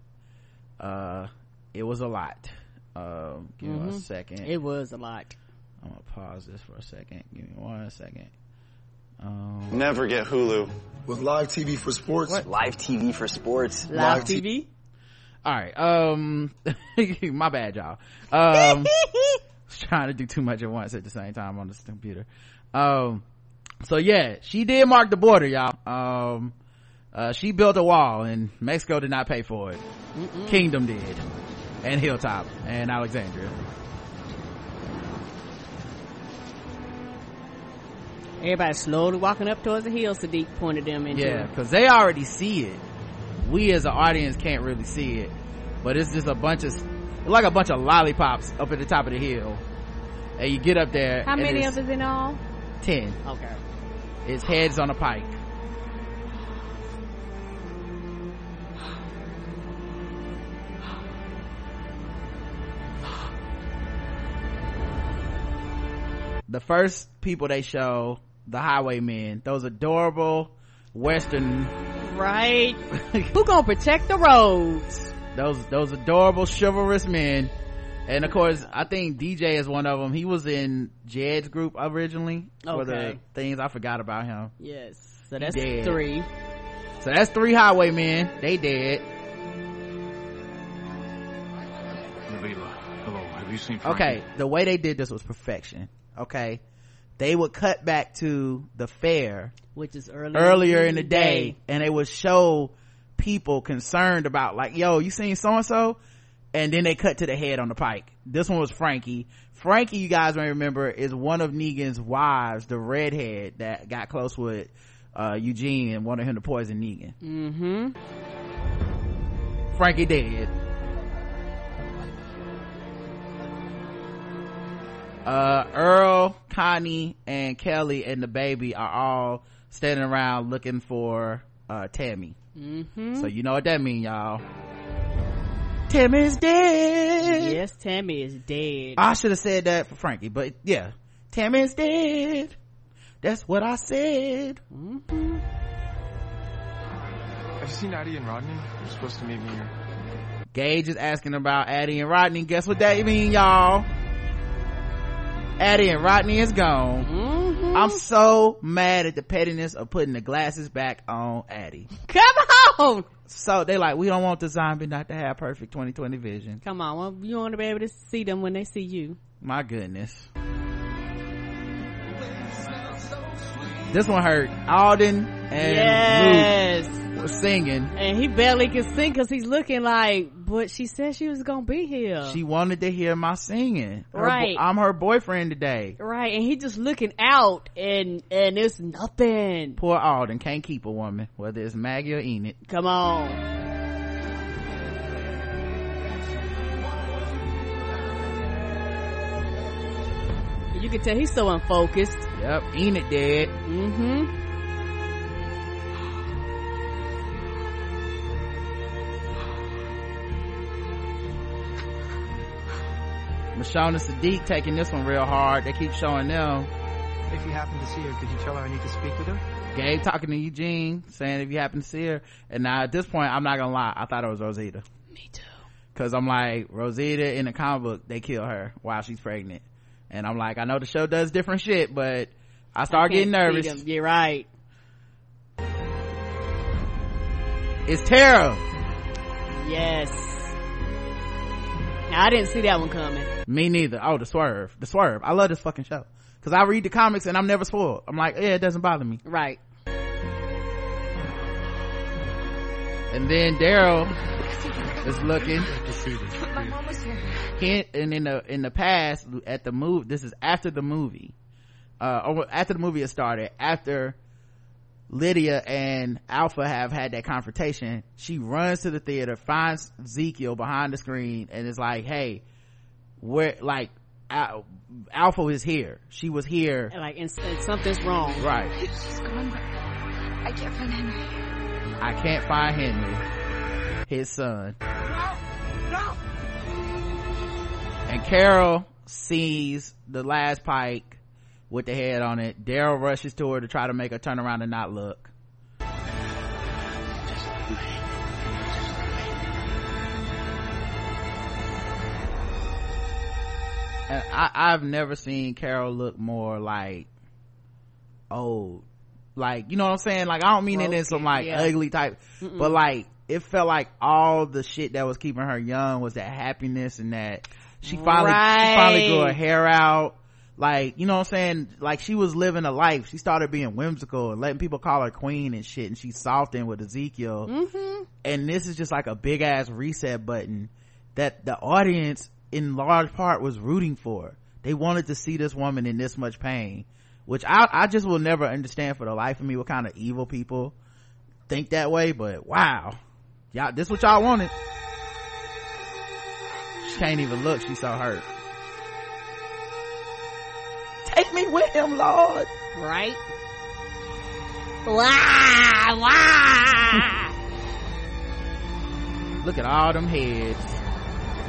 uh it was a lot um, give mm-hmm. me one mm-hmm. second. It was a lot. I'm gonna pause this for a second. Give me one second. Um, Never get Hulu. With live TV for sports. What? Live TV for sports. Live, live TV? T- All right. Um, (laughs) my bad, y'all. Um, (laughs) (laughs) trying to do too much at once at the same time on this computer. Um, so yeah, she did mark the border, y'all. Um, uh, she built a wall and Mexico did not pay for it. Mm-mm. Kingdom did and Hilltop and Alexandria. Everybody slowly walking up towards the hill. Siddiq pointed them into. Yeah, because they already see it. We as an audience can't really see it, but it's just a bunch of like a bunch of lollipops up at the top of the hill, and you get up there. How many of us in all? Ten. Okay. It's heads on a pike. the first people they show the highwaymen those adorable western. Right. (laughs) Who gonna protect the roads? Those those adorable chivalrous men. And of course i think dj is one of them he was in jed's group originally okay. for the things. I forgot about him. Yes. So that's three. So that's three highwaymen they dead. Leela. Hello, have you seen Frankie? Okay, the way they did this was perfection. Okay. They would cut back to the fair. Which is early earlier in the day, day. And they would show people concerned about like, yo, you seen so and so? And then they cut to the head on the pike. This one was Frankie. Frankie, you guys may remember, is one of Negan's wives, the redhead that got close with uh, Eugene and wanted him to poison Negan. Mm-hmm. Frankie dead. Uh, Earl, Connie, and Kelly and the baby are all standing around looking for, uh, Tammy. Mm-hmm. So you know what that mean, y'all. Tammy's dead. Yes, Tammy is dead. I should have said that for Frankie, but yeah. Tammy's dead. That's what I said. Mm-hmm. Have you seen Addie and Rodney? You're supposed to meet me here. Gage is asking about Addie and Rodney. Guess what that mean, y'all? Addie and Rodney is gone. Mm-hmm. I'm so mad at the pettiness of putting the glasses back on Addie. Come on! So they like, we don't want the zombie not to have perfect 2020 vision. Come on, well, you want to be able to see them when they see you. My goodness. This one hurt. Alden and yes. Luke were singing. And he barely can sing because he's looking like, but she said she was gonna be here. She wanted to hear my singing. Her right. Bo- I'm her boyfriend today. Right. And he just looking out and, and it's nothing. Poor Alden can't keep a woman, whether it's Maggie or Enid. Come on. You can tell he's so unfocused. Yep, Enid dead. Mm-hmm. Michonne and Siddiq taking this one real hard. They keep showing them. If you happen to see her, could you tell her I need to speak with her? Gabe talking to Eugene, saying if you happen to see her. And now at this point, I'm not gonna lie, I thought it was Rosita. Me too. Cause I'm like, Rosita in the comic book, they kill her while she's pregnant. And I'm like, I know the show does different shit, but I start I getting nervous. You're right. It's Tara. Yes. Now, I didn't see that one coming. Me neither. Oh, the swerve. The swerve. I love this fucking show. Cause I read the comics and I'm never spoiled. I'm like, yeah, it doesn't bother me. Right. And then Daryl is looking. My mom was here. He, and in the in the past at the move, this is after the movie. Uh, after the movie has started, after Lydia and Alpha have had that confrontation, she runs to the theater, finds Ezekiel behind the screen, and is like, "Hey, where like Al- Alpha is here. She was here. Like, and, and something's wrong. Right. She's gone. I can't find Henry. I can't find Henry, his son." No! No! And Carol sees the last pike with the head on it. Daryl rushes to her to try to make her turn around and not look. And I, I've never seen Carol look more like old. Like, you know what I'm saying? Like, I don't mean it in some like yeah. ugly type, Mm-mm. but like, it felt like all the shit that was keeping her young was that happiness and that she finally, she finally grew her hair out. Like, you know what I'm saying? Like, she was living a life. She started being whimsical and letting people call her queen and shit. And she softened with Ezekiel. Mm-hmm. And this is just like a big ass reset button that the audience in large part was rooting for. They wanted to see this woman in this much pain, which I, I just will never understand for the life of me what kind of evil people think that way. But wow. Y'all, this what y'all wanted. She can't even look. She's so hurt. Take me with him, Lord. Right? Wah, wah. Look at all them heads.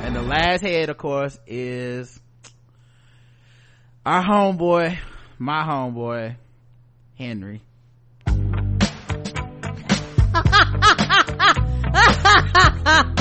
And the last head, of course, is our homeboy, my homeboy, Henry. (laughs)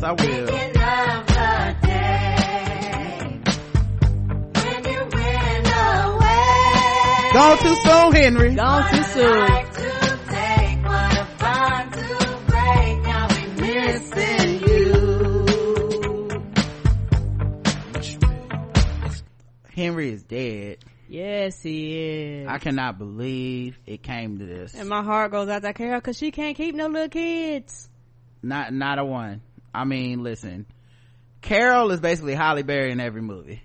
Yes, I will. Gone too soon, Henry. Gone too soon. Missing you. Henry is dead. Yes, he is. I cannot believe it came to this. And my heart goes out to Carol because she can't keep no little kids. Not, not a one. I mean, listen. Carol is basically Halle Berry in every movie.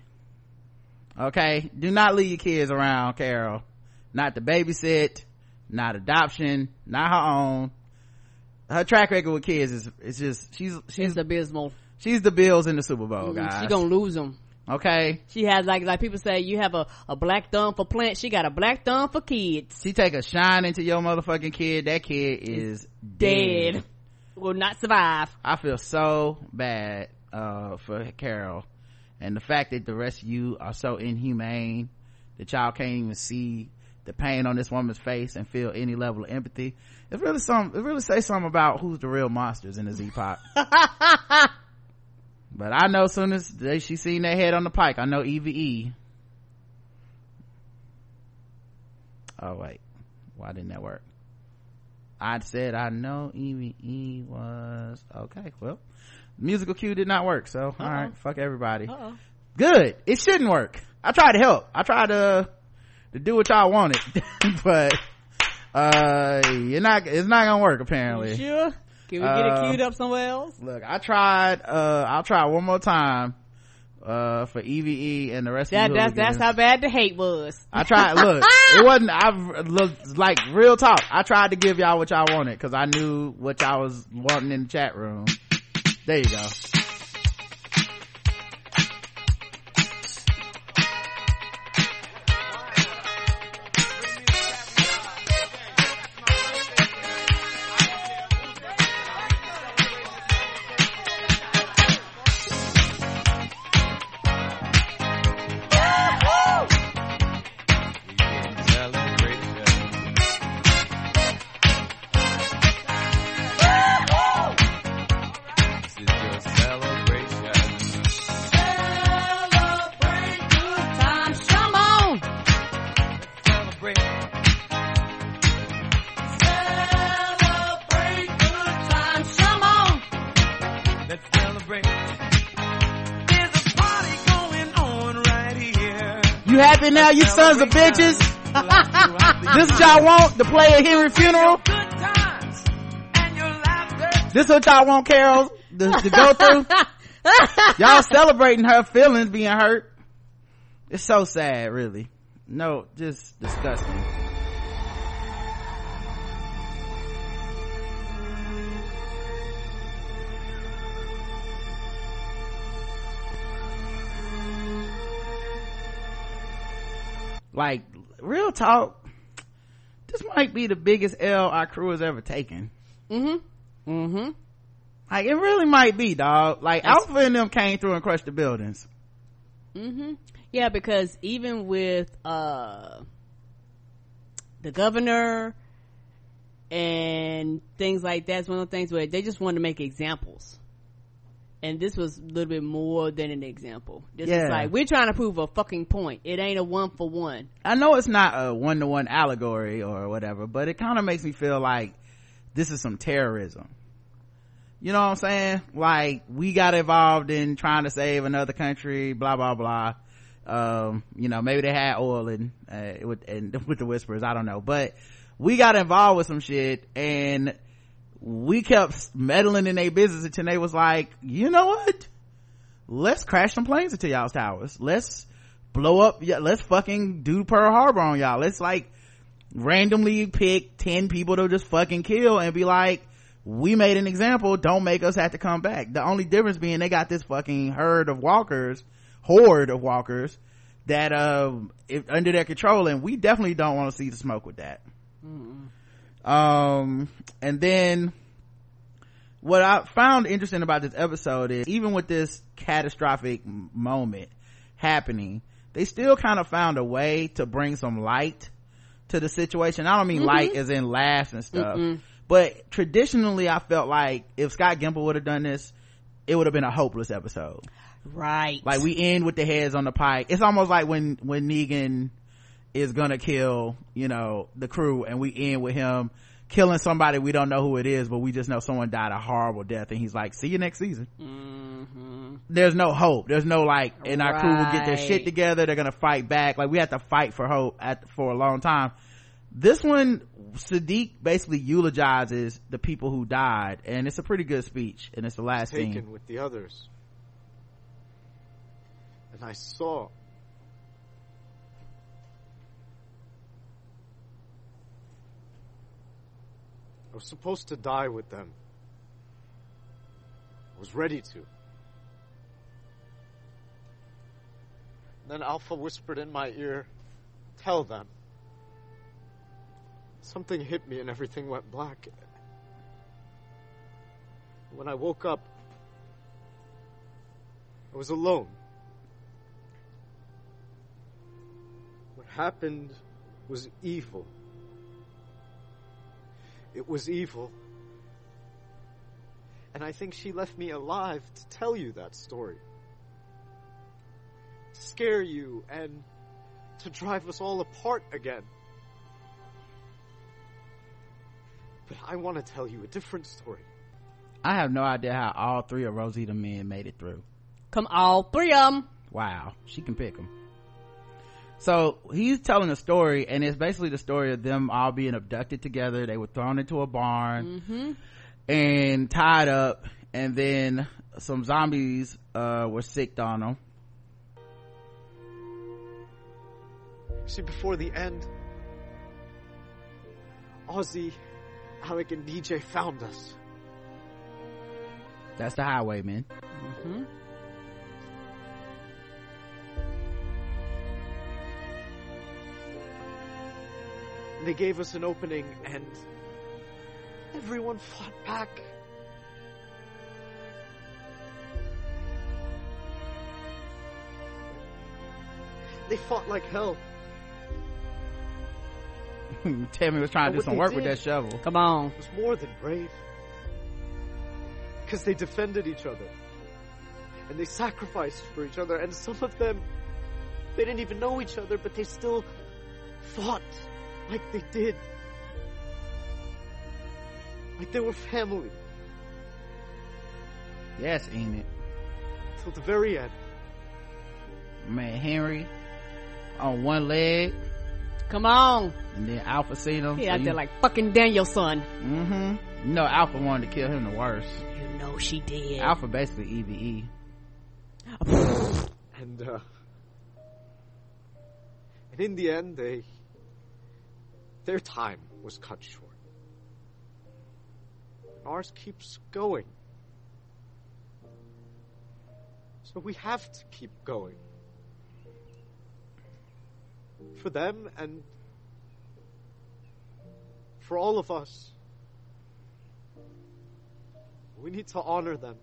Okay? Do not leave your kids around Carol. Not to babysit, not adoption, not her own. Her track record with kids is, it's just, she's, she's it's abysmal. She's the Bills in the Super Bowl, guys. Mm, She gonna lose them. Okay? She has like, like people say, you have a, a black thumb for plants. She got a black thumb for kids. She take a shine into your motherfucking kid. That kid is Dead. dead. Will not survive. I feel so bad, uh, for Carol. And the fact that the rest of you are so inhumane that y'all can't even see the pain on this woman's face and feel any level of empathy. It really some, it really say something about who's the real monsters in this epoch. (laughs) but I know as soon as they, she seen that head on the pike, I know EVE. Oh wait, why didn't that work? I said I know EVE was okay. Well, musical cue did not work, so all right, fuck everybody. Uh-oh. Good. It shouldn't work. I tried to help. I tried to to do what y'all wanted, (laughs) but uh, you're not. It's not gonna work apparently. Sure. Can we get Uh, it queued up somewhere else? Look, I tried. Uh, I'll try one more time. Uh, for EVE and the rest That, of you that's, that's how bad the hate was. I tried. (laughs) Look, it wasn't. I looked like real talk. I tried to give y'all what y'all wanted because I knew what y'all was wanting in the chat room. There you go. Now, you sons of bitches? (laughs) this what y'all want to play a Henry funeral? This is what y'all want, Carol, to, to go through? (laughs) y'all celebrating her feelings being hurt. It's so sad, really. No, just disgusting. Like, real talk, this might be the biggest L our crew has ever taken. Mm-hmm. Mm-hmm. Like, it really might be, dog. Like, Alpha and them came through and crushed the buildings. Mm-hmm. Yeah, because even with uh the governor and things like that's one of the things where they just wanted to make examples. And this was a little bit more than an example. This Yeah. is like we're trying to prove a fucking point. It ain't a one for one. I know it's not a one-to-one allegory or whatever, but it kind of makes me feel like this is some terrorism. You know what I'm saying? Like, we got involved in trying to save another country, blah, blah, blah. Um, you know, maybe they had oil and, uh, with, and (laughs) with the whispers, I don't know. But we got involved with some shit and we kept meddling in their business until they was like, you know what? Let's crash some planes into y'all's towers. Let's blow up. Yeah, let's fucking do Pearl Harbor on y'all. Let's like randomly pick 10 people to just fucking kill and be like, we made an example. Don't make us have to come back. The only difference being they got this fucking herd of walkers, horde of walkers that, uh, under their control and we definitely don't want to see the smoke with that. Mm-hmm um and then what i found interesting about this episode is even with this catastrophic moment happening they still kind of found a way to bring some light to the situation. I don't mean mm-hmm. light as in laughs and stuff mm but traditionally i felt like if scott gimple would have done this it would have been a hopeless episode. Right. Like we end with the heads on the pike. It's almost like when when negan is gonna kill you know the crew and we end with him killing somebody we don't know who it is but we just know someone died a horrible death and he's like see you next season. Mm-hmm. there's no hope. There's no like and our right. crew will get their shit together. They're gonna fight back. Like we have to fight for hope at for a long time. This one Siddiq basically eulogizes the people who died and it's a pretty good speech and it's the last taken scene. with the others. And I saw was supposed to die with them. I was ready to. Then Alpha whispered in my ear, Tell them. Something hit me and everything went black. When I woke up, I was alone. What happened was evil. It was evil. And I think she left me alive to tell you that story. Scare you and to drive us all apart again. But I want to tell you a different story. I have no idea how all three of Rosita men made it through. Come all three of them. Wow. She can pick them so he's telling a story and it's basically the story of them all being abducted together they were thrown into a barn mm-hmm. and tied up and then some zombies uh, were sicked on them see before the end ozzy alec and dj found us that's the highwayman mm-hmm. They gave us an opening and everyone fought back. They fought like hell. (laughs) Tammy was trying to do some work with that shovel. Come on. It was more than brave. Because they defended each other. And they sacrificed for each other. And some of them, they didn't even know each other, but they still fought like they did. Like they were family. Yes, ain't it? Till the very end. Man, Henry on one leg. Come on. And then Alpha seen him. He so out you... there like fucking Daniel-san. Mm-hmm. You know Alpha wanted to kill him the worst. You know she did. Alpha basically EVE. and uh and in the end they their time was cut short. Ours keeps going. So we have to keep going. For them and for all of us. We need to honor them.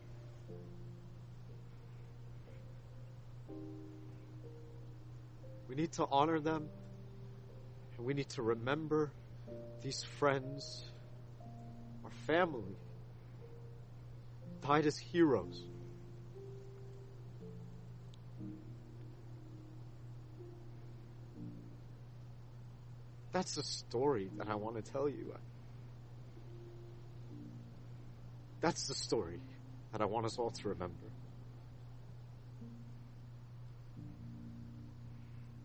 We need to honor them and we need to remember these friends, our family, died as heroes. That's the story that I want to tell you. That's the story that I want us all to remember.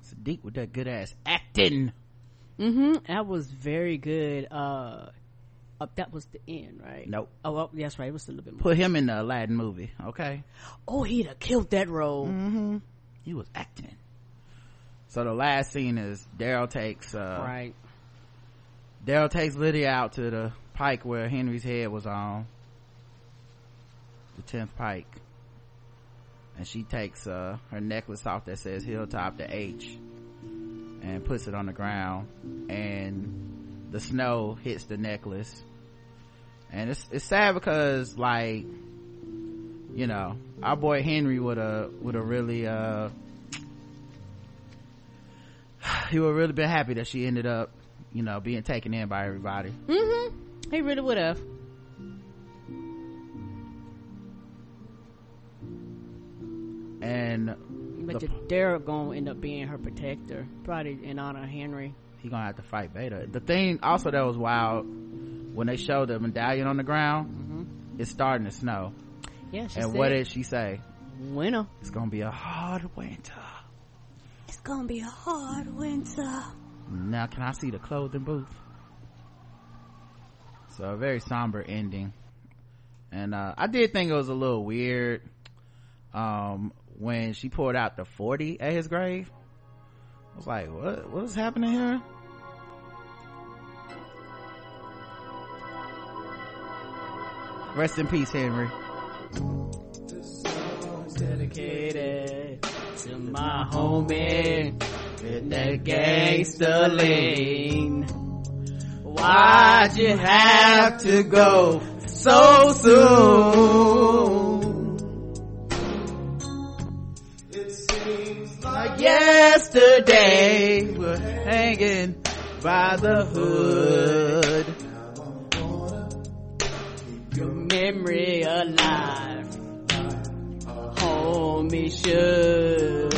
Siddiq with that good ass acting mm-hmm that was very good uh Uh, that was the end, right? Nope. Oh, well, that's right. It was a little bit more. Put him in the Aladdin movie, okay? Oh, he'd have killed that role. Mm-hmm. He was acting. So the last scene is Daryl takes uh right. Daryl takes Lydia out to the pike where Henry's head was on. The tenth pike. And she takes uh her necklace off that says Hilltop to H and puts it on the ground and the snow hits the necklace. And it's it's sad because like you know, our boy Henry would have would have really uh (sighs) he would really been happy that she ended up, you know, being taken in by everybody. Mm-hmm. He really would have. And but the, Daryl gonna end up being her protector, probably in honor of Henry. He gonna have to fight Beta. The thing also that was wild when they showed the medallion on the ground, mm-hmm. it's starting to snow. Yeah, and said, what did she say? Winter. It's gonna be a hard winter. It's gonna be a hard winter. Now, can I see the clothing booth? So a very somber ending, and uh, I did think it was a little weird um, when she poured out the forty at his grave. I was like, "What? What is happening here?" Rest in peace, Henry. dedicated to my homie with that gangster lean. Why'd you have to go so soon? Yesterday we're hanging by the hood. Keep your memory alive homie should.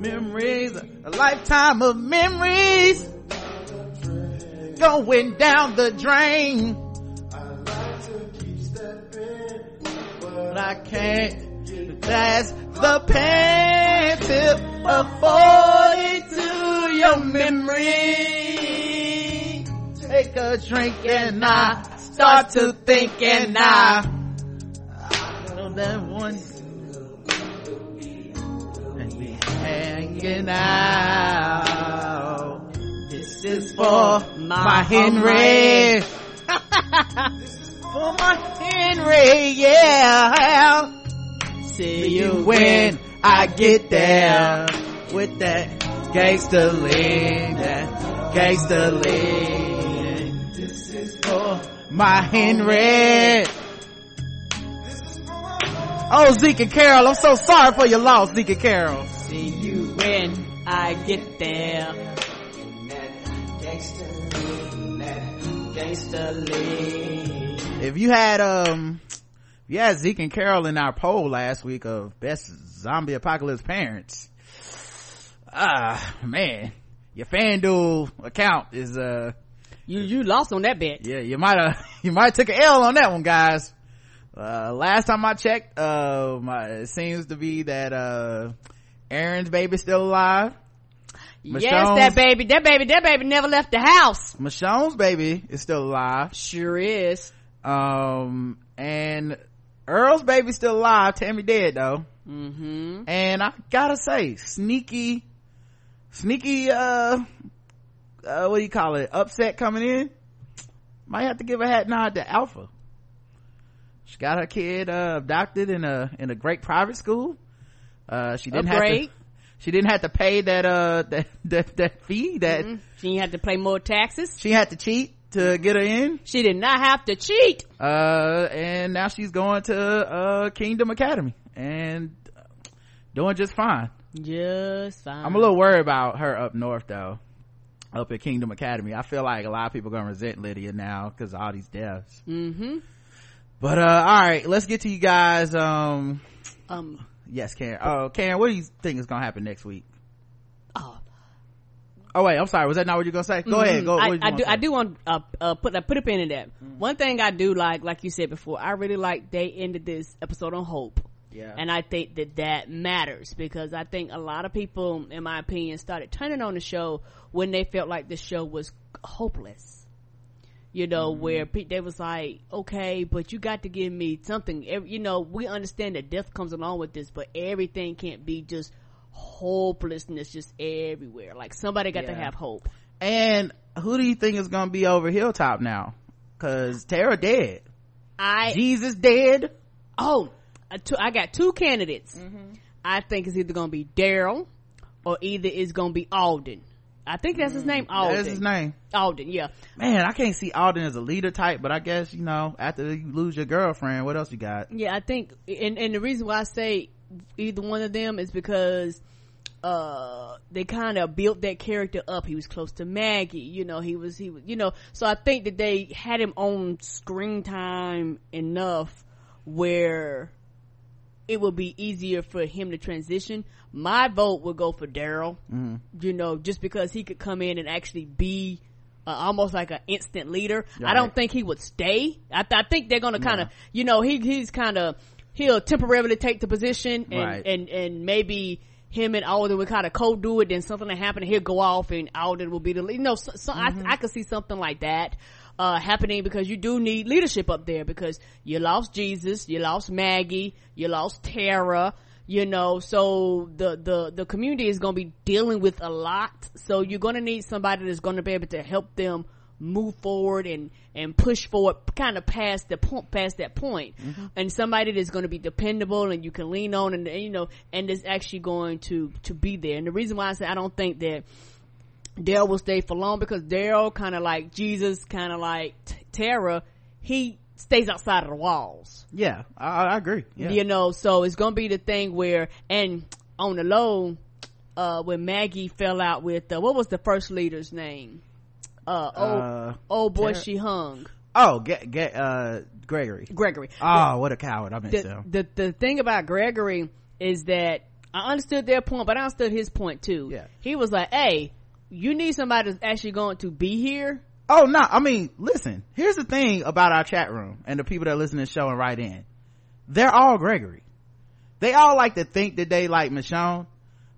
Memories, a lifetime of memories going down the drain. I like to keep stepping, but I can't. That's the pen tip afforded to your memory. Take a drink and I start to think and I know that one and we hanging out. This is for my Henry. (laughs) for my Henry, yeah. See you when I get there with that gangster lean, that gangster lean. This is for my Henry. Oh, Zeke and Carol, I'm so sorry for your loss, Zeke and Carol. See you when I get there. Gangster lean, gangster lean. If you had, um, had Zeke and Carol in our poll last week of best zombie apocalypse parents, ah, man, your FanDuel account is, uh, you, you lost on that bet. Yeah, you might have, (laughs) you might took an L on that one, guys. Uh, last time I checked, uh, my, it seems to be that, uh, Aaron's baby's still alive. Yes, that baby, that baby, that baby never left the house. Michonne's baby is still alive. Sure is. Um, and Earl's baby's still alive. Tammy dead though. Mm-hmm. And I gotta say, sneaky, sneaky, uh, uh, what do you call it? Upset coming in. Might have to give a hat nod to Alpha. She got her kid, uh, abducted in a, in a great private school. Uh, she didn't have to, she didn't have to pay that, uh, (laughs) that, that, that fee that. Mm-hmm. She didn't have to pay more taxes. She had to cheat to get her in. She did not have to cheat. Uh, and now she's going to, uh, Kingdom Academy and doing just fine. Just fine. I'm a little worried about her up north though. Up at Kingdom Academy. I feel like a lot of people are gonna resent Lydia now because all these deaths. Mm-hmm. But, uh, alright, let's get to you guys, um, um, yes, Karen. Oh, Karen, what do you think is gonna happen next week? Oh. Wait, I'm sorry. Was that not what you're gonna say? Go mm-hmm. ahead. Go. I, I do. I do want uh, uh put uh, put a pin in that. Mm-hmm. One thing I do like, like you said before, I really like they ended this episode on hope. Yeah. And I think that that matters because I think a lot of people, in my opinion, started turning on the show when they felt like the show was hopeless you know Mm-hmm. where Pete they was like okay but you got to give me something you know we understand that death comes along with this but everything can't be just hopelessness just everywhere. Like somebody got to have hope. And who do you think is gonna be over hilltop now? Because tara dead. I jesus dead? Oh I got two candidates. Mm-hmm. i think it's either gonna be daryl or either it's gonna be alden. I think that's his name alden. that's his name. Alden yeah. Man i can't see alden as a leader type but i guess you know after you lose your girlfriend what else you got? Yeah, I think, and and the reason why I say either one of them is because uh they kind of built that character up. He was close to Maggie, you know. He was he was you know. So I think that they had him on screen time enough where it would be easier for him to transition. My vote would go for Daryl. Mm-hmm. You know, just because he could come in and actually be. Uh, almost like an instant leader. I don't think he would stay. I, th- I think they're going to kind of, No. you know, he he's kind of he'll temporarily take the position and Right. and and maybe him and Alden would kind of co-do it. Then something will happen, and he'll go off, and Alden will be the lead. You know, so, so Mm-hmm. I I could see something like that uh happening because you do need leadership up there because you lost Jesus, you lost Maggie, you lost Tara. You know, so the the the community is going to be dealing with a lot. So you're going to need somebody that's going to be able to help them move forward and and push forward kind of past the point past that point. And somebody that's going to be dependable and you can lean on and, and, you know and is actually going to to be there. And the reason why i say i don't think that Daryl will stay for long because Daryl kind of like jesus kind of like T- tara he stays outside of the walls. Yeah i, I agree. Yeah. You know so it's gonna be the thing where and on the low uh when maggie fell out with uh, what was the first leader's name uh oh Uh, oh boy Tara- she hung oh get get uh gregory gregory oh what a coward i meant the, the the thing about gregory is that i understood their point but i understood his point too Yeah. he was like hey you need somebody that's actually going to be here Oh no, I mean, listen, here's the thing about our chat room and the people that listen to the show and write in. They're all Gregory. They all like to think that they like Michonne,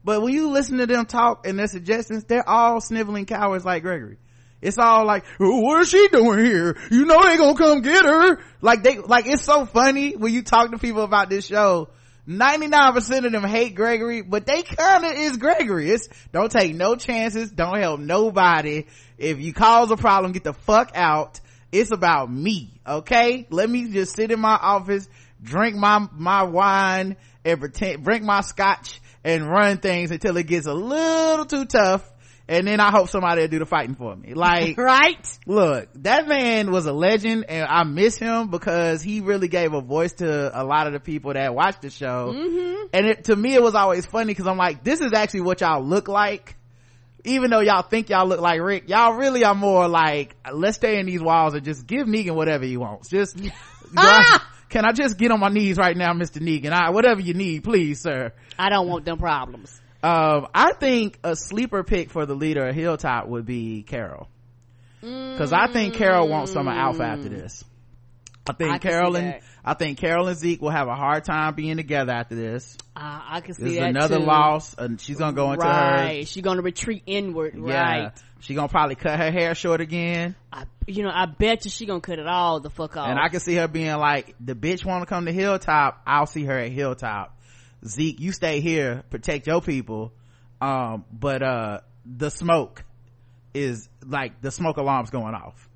but when you listen to them talk and their suggestions, they're all sniveling cowards like Gregory. It's all like, what is she doing here? You know they gonna come get her. Like they, like it's so funny when you talk to people about this show. 99% of them hate Gregory, but they kinda is Gregory. It's, don't take no chances, don't help nobody. If you cause a problem, get the fuck out. It's about me, okay? Let me just sit in my office, drink my, my wine, and pretend, drink my scotch, and run things until it gets a little too tough, and then I hope somebody will do the fighting for me. Like, (laughs) right look, that man was a legend and I miss him because he really gave a voice to a lot of the people that watch the show. Mm-hmm. And it, to me, it was always funny because I'm like, this is actually what y'all look like. Even though y'all think y'all look like Rick, y'all really are more like, let's stay in these walls and just give Negan whatever he wants. Just, (laughs) can I just get on my knees right now, Mr. Negan? I, whatever you need, please, sir. i don't want them problems Um, I think a sleeper pick for the leader of Hilltop would be Carol. Cause I think Carol wants some alpha after this. I think I can see Carol and. I think Carol and Zeke will have a hard time being together after this. uh, i can see There's that another too. loss and she's gonna go into right her. she's gonna retreat inward Yeah. right She gonna probably cut her hair short again. I, you know i bet you she gonna cut it all the fuck off And I can see her being like, the bitch wanna come to Hilltop, I'll see her at Hilltop. Zeke, you stay here, protect your people. Um, but, uh, the smoke is like, the smoke alarm's going off.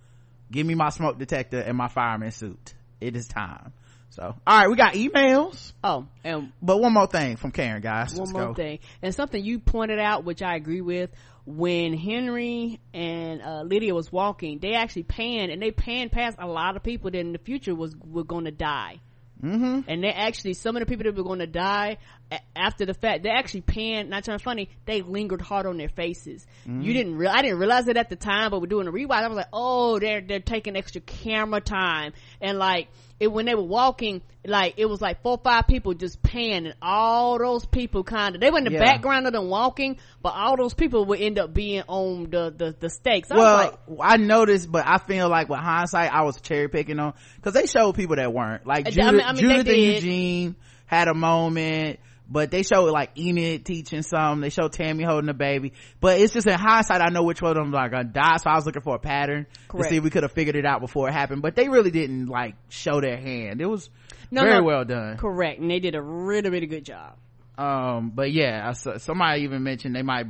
Give me my smoke detector and my fireman suit. It is time. So, alright, we got emails. oh and But one more thing from Karen, guys. one Let's more go. thing and something you pointed out which i agree with when henry and uh, lydia was walking they actually panned and they panned past a lot of people that in the future was were going to die Mm-hmm. and they actually some of the people that were going to die a- after the fact they actually panned not trying to funny they lingered hard on their faces Mm-hmm. you didn't real i didn't realize it at the time but we're doing a rewatch i was like oh they're they're taking extra camera time and like it when they were walking like it was like four or five people just pan and all those people kind of they were in the Yeah. background of them walking but all those people would end up being on the the, the stakes I was well, like I noticed, but I feel like with hindsight, I was cherry picking on because they showed people that weren't like I Judith, mean- I mean, Judith and. Eugene had a moment but they showed like Enid teaching some. They showed Tammy holding a baby. But it's just in hindsight, I know which one of them are gonna die. So I was looking for a pattern Correct. to see if we could have figured it out before it happened. But they really didn't like show their hand. It was No, very no. well done. Correct, and they did a really, really good job. Um, but yeah, I somebody even mentioned they might,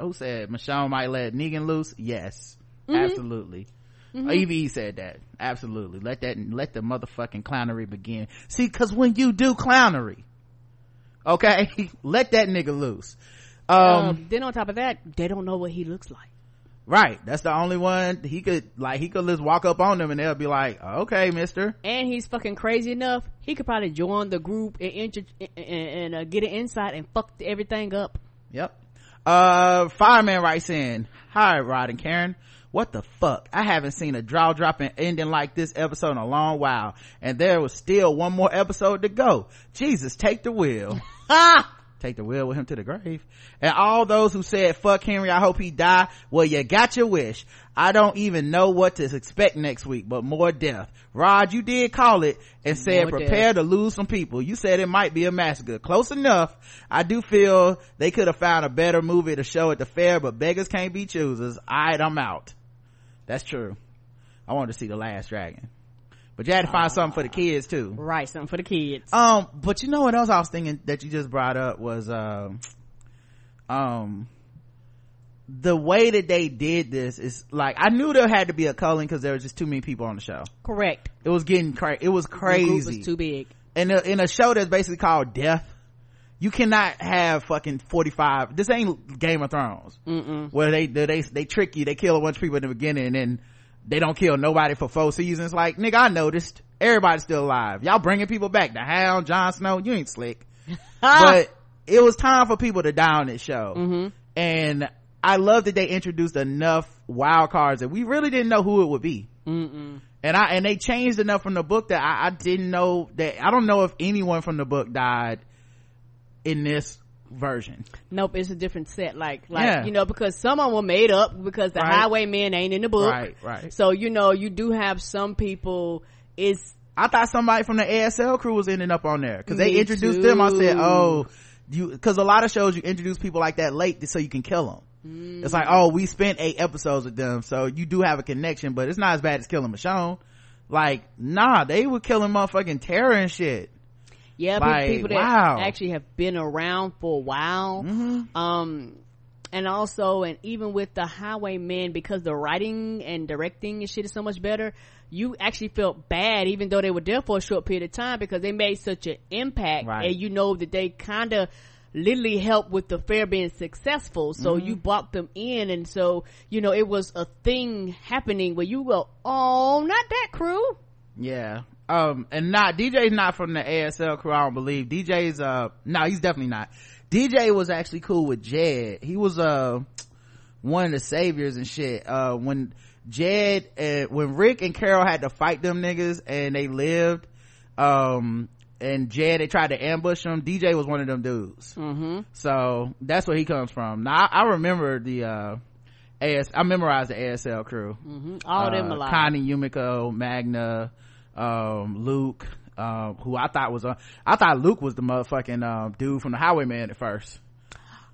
who said Michelle might let Negan loose? Yes, Mhm. absolutely. Mhm. Eve said that. Absolutely. Let that, let the motherfucking clownery begin. See, cause when you do clownery, okay, (laughs) let that nigga loose. Um, Um, then on top of that, they don't know what he looks like. right. That's the only one he could, like, he could just walk up on them and they'll be like, okay, mister. And he's fucking crazy enough. He could probably join the group and and, and uh, get an insight and fuck everything up. Yep. Uh, Fireman writes in, Hi, Rod and Karen. What the fuck? I haven't seen a draw dropping ending like this episode in a long while. And there was still one more episode to go. Jesus, take the wheel. (laughs) (laughs) take the wheel with him to the grave. And all those who said, fuck Henry, I hope he die. Well, you got your wish. I don't even know what to expect next week, but more death. Rod, you did call it and said More prepare death. to lose some people. You said it might be a massacre. Close enough. I do feel they could have found a better movie to show at the fair, but beggars can't be choosers. Alright, I'm out. That's true. I wanted to see The Last Dragon. But you had to find something for the kids too. Right, something for the kids. Um, but you know what else I was thinking that you just brought up was, um, um, the way that they did this is like, I knew there had to be a culling because there was just too many people on the show. Correct. It was getting crazy. It was crazy. was too big. in a, in a show that's basically called Death, you cannot have fucking 45, this ain't Game of Thrones. Mm-mm. Where they, they, they, they trick you, they kill a bunch of people in the beginning and then they don't kill nobody for four seasons. Like, nigga, I noticed. Everybody's still alive. Y'all bringing people back. The Hound, Jon Snow, you ain't slick. (laughs) but it was time for people to die on this show. Mm-hmm. And I love that they introduced enough wild cards that we really didn't know who it would be. Mm-mm. And I, and they changed enough from the book that I, I didn't know that, I don't know if anyone from the book died in this version. Nope, it's a different set. Like, like Yeah. you know, because some of them were made up because the Right. Highwaymen ain't in the book. Right, right. So you know, you do have some people. It's I thought somebody from the ASL crew was ending up on there because they introduced them. I said, "Oh, you," because a lot of shows you introduce people like that late so you can kill them. Mm. It's like, oh, we spent eight episodes with them, so you do have a connection, but it's not as bad as killing Michonne. Like, nah, they were killing motherfucking Tara and shit. Yeah, Like, people that wow. Mm-hmm. actually have been around for a while. Um, and also, and even with the Highwaymen, because the writing and directing and shit is so much better, you actually felt bad, even though they were there for a short period of time, because they made such an impact, Right. and you know that they kind of literally helped with the fair being successful. So Mm-hmm. you brought them in, and so you know it was a thing happening where you go, "Oh, not that crew." Yeah. Um, and not, DJ's not from the ASL crew, I don't believe. DJ's, uh, no, he's definitely not. DJ was actually cool with Jed. He was, uh, one of the saviors and shit. Uh, when Jed, uh, when Rick and Carol had to fight them niggas and they lived, um, and Jed, they tried to ambush him, DJ was one of them dudes. Mm-hmm. So, that's where he comes from. Now, I, I remember the, uh, AS, I memorized the ASL crew. Mm-hmm. All them Uh, alive. Connie, Yumiko, Magna, um, Luke, um, who I thought was, uh, I thought Luke was the motherfucking, um, dude from the Highwayman at first.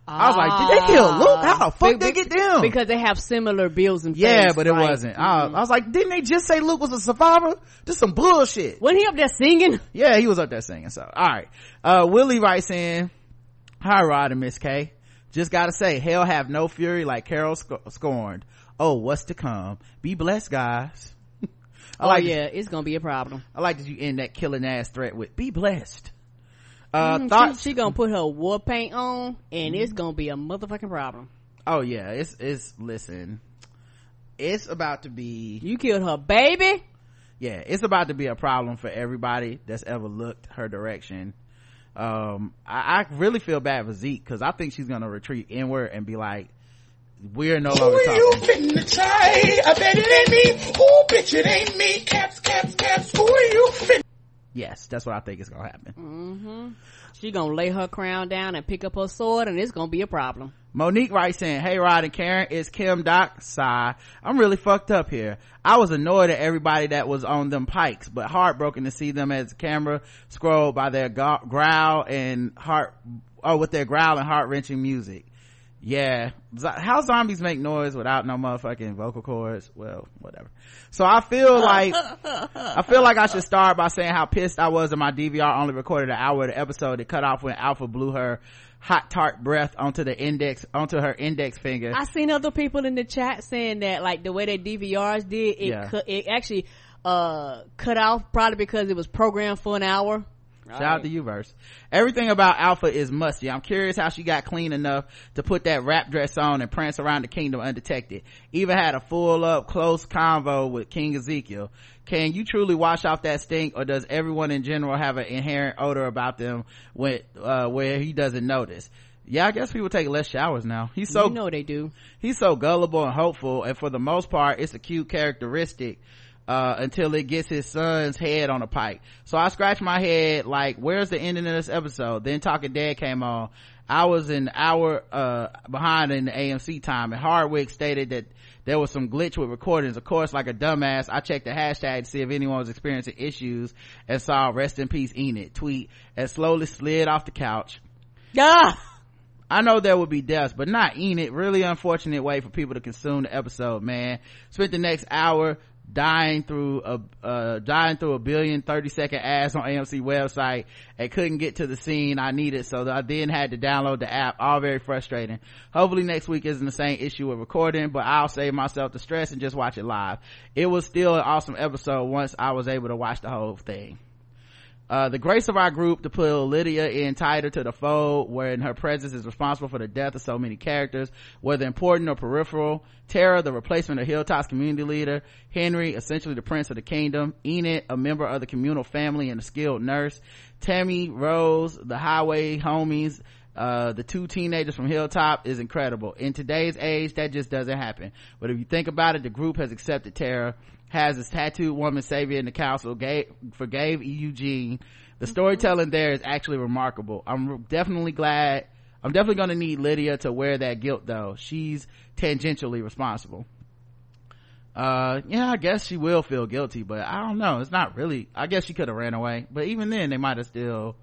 I was like, did they kill Luke? How the fuck Be- they get them? Because they have similar bills and yeah, face, but it wasn't. I, I was like, didn't they just say Luke was a survivor? Just some bullshit. Wasn't he up there singing? Yeah, he was up there singing. So, all right. Uh, Willie writes in, "Hi, Rod and Miss K. Just gotta say, hell have no fury like Carol sc- scorned. Oh, what's to come? Be blessed, guys." I oh like yeah, it's gonna be a problem. I like that you end that killing ass threat with "Be blessed." Uh, Mm, thoughts? she, she gonna put her war paint on, and it's gonna be a motherfucking problem. oh yeah, it's it's listen, it's about to be You killed her baby. yeah, it's about to be a problem for everybody that's ever looked her direction. Um, I, I really feel bad for Zeke because I think she's gonna retreat inward and be like, "We're no Who longer are you talking." finna try? I bet it ain't me. Oh, bitch, it ain't me. Caps, caps, caps. Who are you finna? Yes that's what i think is gonna happen mm-hmm. she gonna lay her crown down and pick up her sword and it's gonna be a problem Monique writes in, Hey Rod and Karen, it's Kim Doc. Sigh. I'm really fucked up here. I was annoyed at everybody that was on them pikes, but heartbroken to see them as the camera scrolled by their growl and heart, oh, with their growl and heart wrenching music. Yeah. How zombies make noise without no motherfucking vocal cords? Well, whatever. So I feel like, I feel like I should start by saying how pissed I was that my DVR only recorded an hour of the episode. It cut off when Alpha blew her hot tart breath onto the index onto her index finger. I seen other people in the chat saying that like the way that DVRs did it yeah. cut, it actually uh cut off probably because it was programmed for an hour. Shout right. out to you, verse. Everything about Alpha is musty. I'm curious how she got clean enough to put that wrap dress on and prance around the kingdom undetected. Even had a full up close convo with King Ezekiel can you truly wash off that stink or does everyone in general have an inherent odor about them when uh, where he doesn't notice yeah i guess people take less showers now he's so you know they do he's so gullible and hopeful and for the most part it's a cute characteristic uh, until it gets his son's head on a pike. So I scratched my head like, where's the ending of this episode? Then Talking Dead came on. I was an hour, uh, behind in the AMC time and Hardwick stated that there was some glitch with recordings. Of course, like a dumbass, I checked the hashtag to see if anyone was experiencing issues and saw rest in peace Enid tweet and slowly slid off the couch. Ah! I know there would be deaths, but not Enid. Really unfortunate way for people to consume the episode, man. Spent the next hour dying through a uh, dying through a billion 30 second ads on AMC website and couldn't get to the scene I needed. So I then had to download the app. All very frustrating. Hopefully next week isn't the same issue with recording but I'll save myself the stress and just watch it live. It was still an awesome episode once I was able to watch the whole thing uh, the grace of our group to pull Lydia in tighter to the fold, wherein her presence is responsible for the death of so many characters, whether important or peripheral. Tara, the replacement of Hilltop's community leader. Henry, essentially the prince of the kingdom. Enid, a member of the communal family and a skilled nurse. Tammy, Rose, the highway homies, uh, the two teenagers from Hilltop is incredible. In today's age, that just doesn't happen. But if you think about it, the group has accepted Tara has this tattooed woman savior in the council gave, forgave Eugene. The storytelling there is actually remarkable. I'm definitely glad. I'm definitely going to need Lydia to wear that guilt though. She's tangentially responsible. Uh, yeah, I guess she will feel guilty, but I don't know. It's not really, I guess she could have ran away, but even then they might have still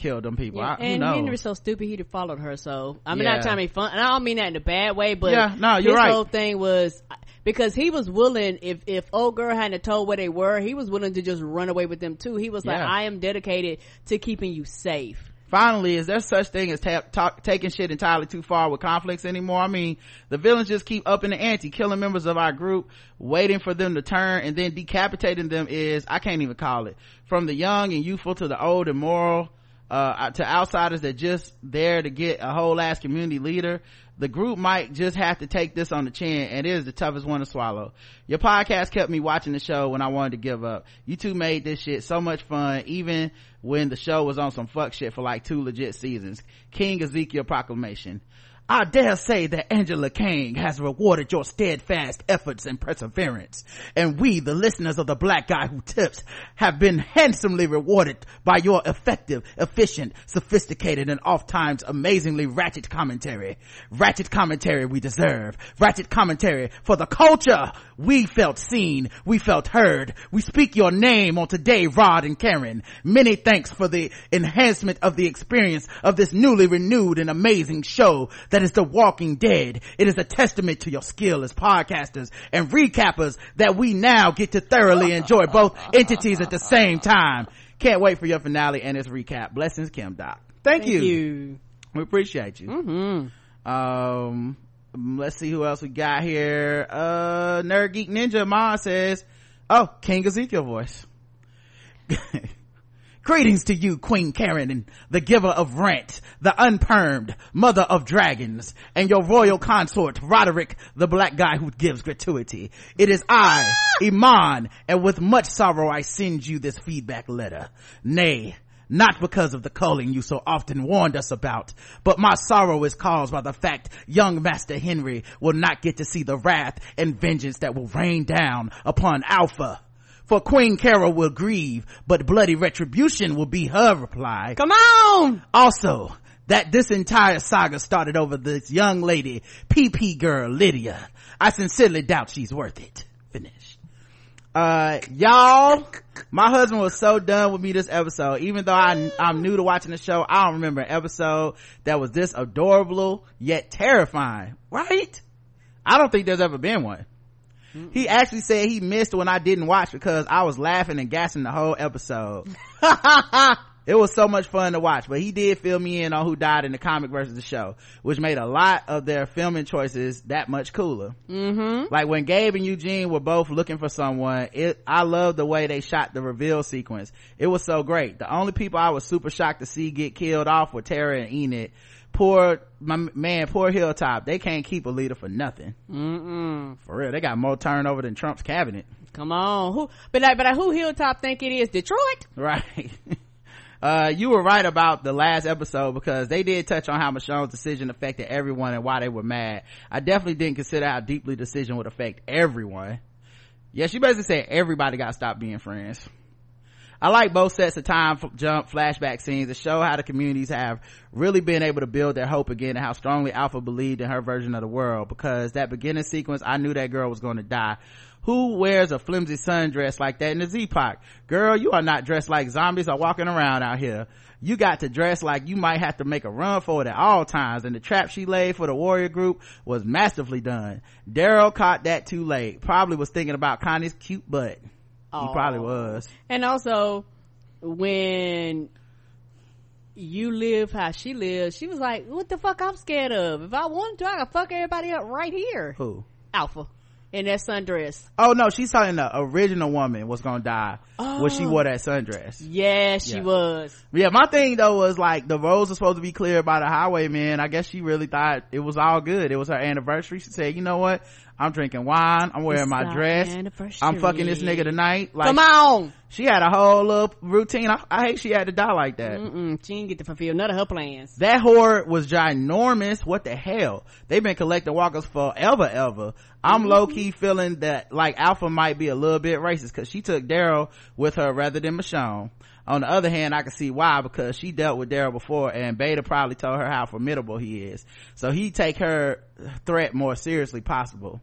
killed them people. Yeah, I, and Henry was so stupid he'd have followed her. So I'm yeah. not trying to be fun, and I don't mean that in a bad way, but yeah, no, you're his right. whole thing was because he was willing if if old girl hadn't told where they were he was willing to just run away with them too he was yeah. like i am dedicated to keeping you safe finally is there such thing as ta- ta- taking shit entirely too far with conflicts anymore i mean the villains just keep upping the ante killing members of our group waiting for them to turn and then decapitating them is i can't even call it from the young and youthful to the old and moral uh, to outsiders that just there to get a whole ass community leader the group might just have to take this on the chin and it is the toughest one to swallow. Your podcast kept me watching the show when i wanted to give up. You two made this shit so much fun even when the show was on some fuck shit for like two legit seasons. King ezekiel proclamation I dare say that Angela Kang has rewarded your steadfast efforts and perseverance. And we, the listeners of the black guy who tips, have been handsomely rewarded by your effective, efficient, sophisticated, and oft times amazingly ratchet commentary. Ratchet commentary we deserve. Ratchet commentary for the culture. We felt seen. We felt heard. We speak your name on today, Rod and Karen. Many thanks for the enhancement of the experience of this newly renewed and amazing show that that is The Walking Dead. It is a testament to your skill as podcasters and recappers that we now get to thoroughly (laughs) enjoy both entities at the same time. Can't wait for your finale and its recap. Blessings, Kim Doc. Thank, Thank you. you. We appreciate you. Mm-hmm. Um, let's see who else we got here. Uh, Nerd Geek Ninja Ma says, oh, King Ezekiel voice. (laughs) Greetings to you, Queen Karen, and the giver of rent, the unpermed, mother of dragons, and your royal consort, Roderick, the black guy who gives gratuity. It is I, ah! Iman, and with much sorrow I send you this feedback letter. Nay, not because of the culling you so often warned us about, but my sorrow is caused by the fact young Master Henry will not get to see the wrath and vengeance that will rain down upon Alpha for Queen Carol will grieve, but bloody retribution will be her reply. Come on! Also, that this entire saga started over this young lady, PP girl Lydia. I sincerely doubt she's worth it. Finished. Uh, y'all, my husband was so done with me this episode. Even though I, I'm new to watching the show, I don't remember an episode that was this adorable yet terrifying. Right? I don't think there's ever been one. He actually said he missed when I didn't watch because I was laughing and gassing the whole episode. (laughs) it was so much fun to watch, but he did fill me in on who died in the comic versus the show, which made a lot of their filming choices that much cooler. Mm-hmm. Like when Gabe and Eugene were both looking for someone, it, I love the way they shot the reveal sequence. It was so great. The only people I was super shocked to see get killed off were Tara and Enid poor my man poor hilltop they can't keep a leader for nothing. Mm-mm. for real they got more turnover than trump's cabinet. Come on. Who but like but like, who hilltop think it is? Detroit? Right. (laughs) Uh you were right about the last episode because they did touch on how michonne's decision affected everyone and why they were mad. I definitely didn't consider how deeply the decision would affect everyone. Yeah she basically said everybody got to stop being friends I like both sets of time jump flashback scenes that show how the communities have really been able to build their hope again and how strongly Alpha believed in her version of the world because that beginning sequence, I knew that girl was going to die. Who wears a flimsy sundress like that in the Z-Pac? Girl, you are not dressed like zombies are walking around out here. You got to dress like you might have to make a run for it at all times and the trap she laid for the warrior group was masterfully done. Daryl caught that too late. Probably was thinking about Connie's cute butt. He oh. probably was. And also, when you live how she lives, she was like, what the fuck I'm scared of? If I wanted to, I could fuck everybody up right here. Who? Alpha. In that sundress. Oh no, she's talking the original woman was gonna die oh. when she wore oh. that sundress. Yeah, she yeah. was. Yeah, my thing though was like the roads were supposed to be cleared by the highwayman. I guess she really thought it was all good. It was her anniversary. She said, you know what? I'm drinking wine. I'm wearing it's my dress. I'm fucking this nigga tonight. Like, Come on. She had a whole little routine. I, I hate she had to die like that. Mm-mm, she didn't get to fulfill none of her plans. That whore was ginormous. What the hell? They've been collecting walkers forever, ever. I'm mm-hmm. low key feeling that like Alpha might be a little bit racist because she took Daryl with her rather than Michonne. On the other hand, I can see why because she dealt with Daryl before and Beta probably told her how formidable he is. So he take her threat more seriously possible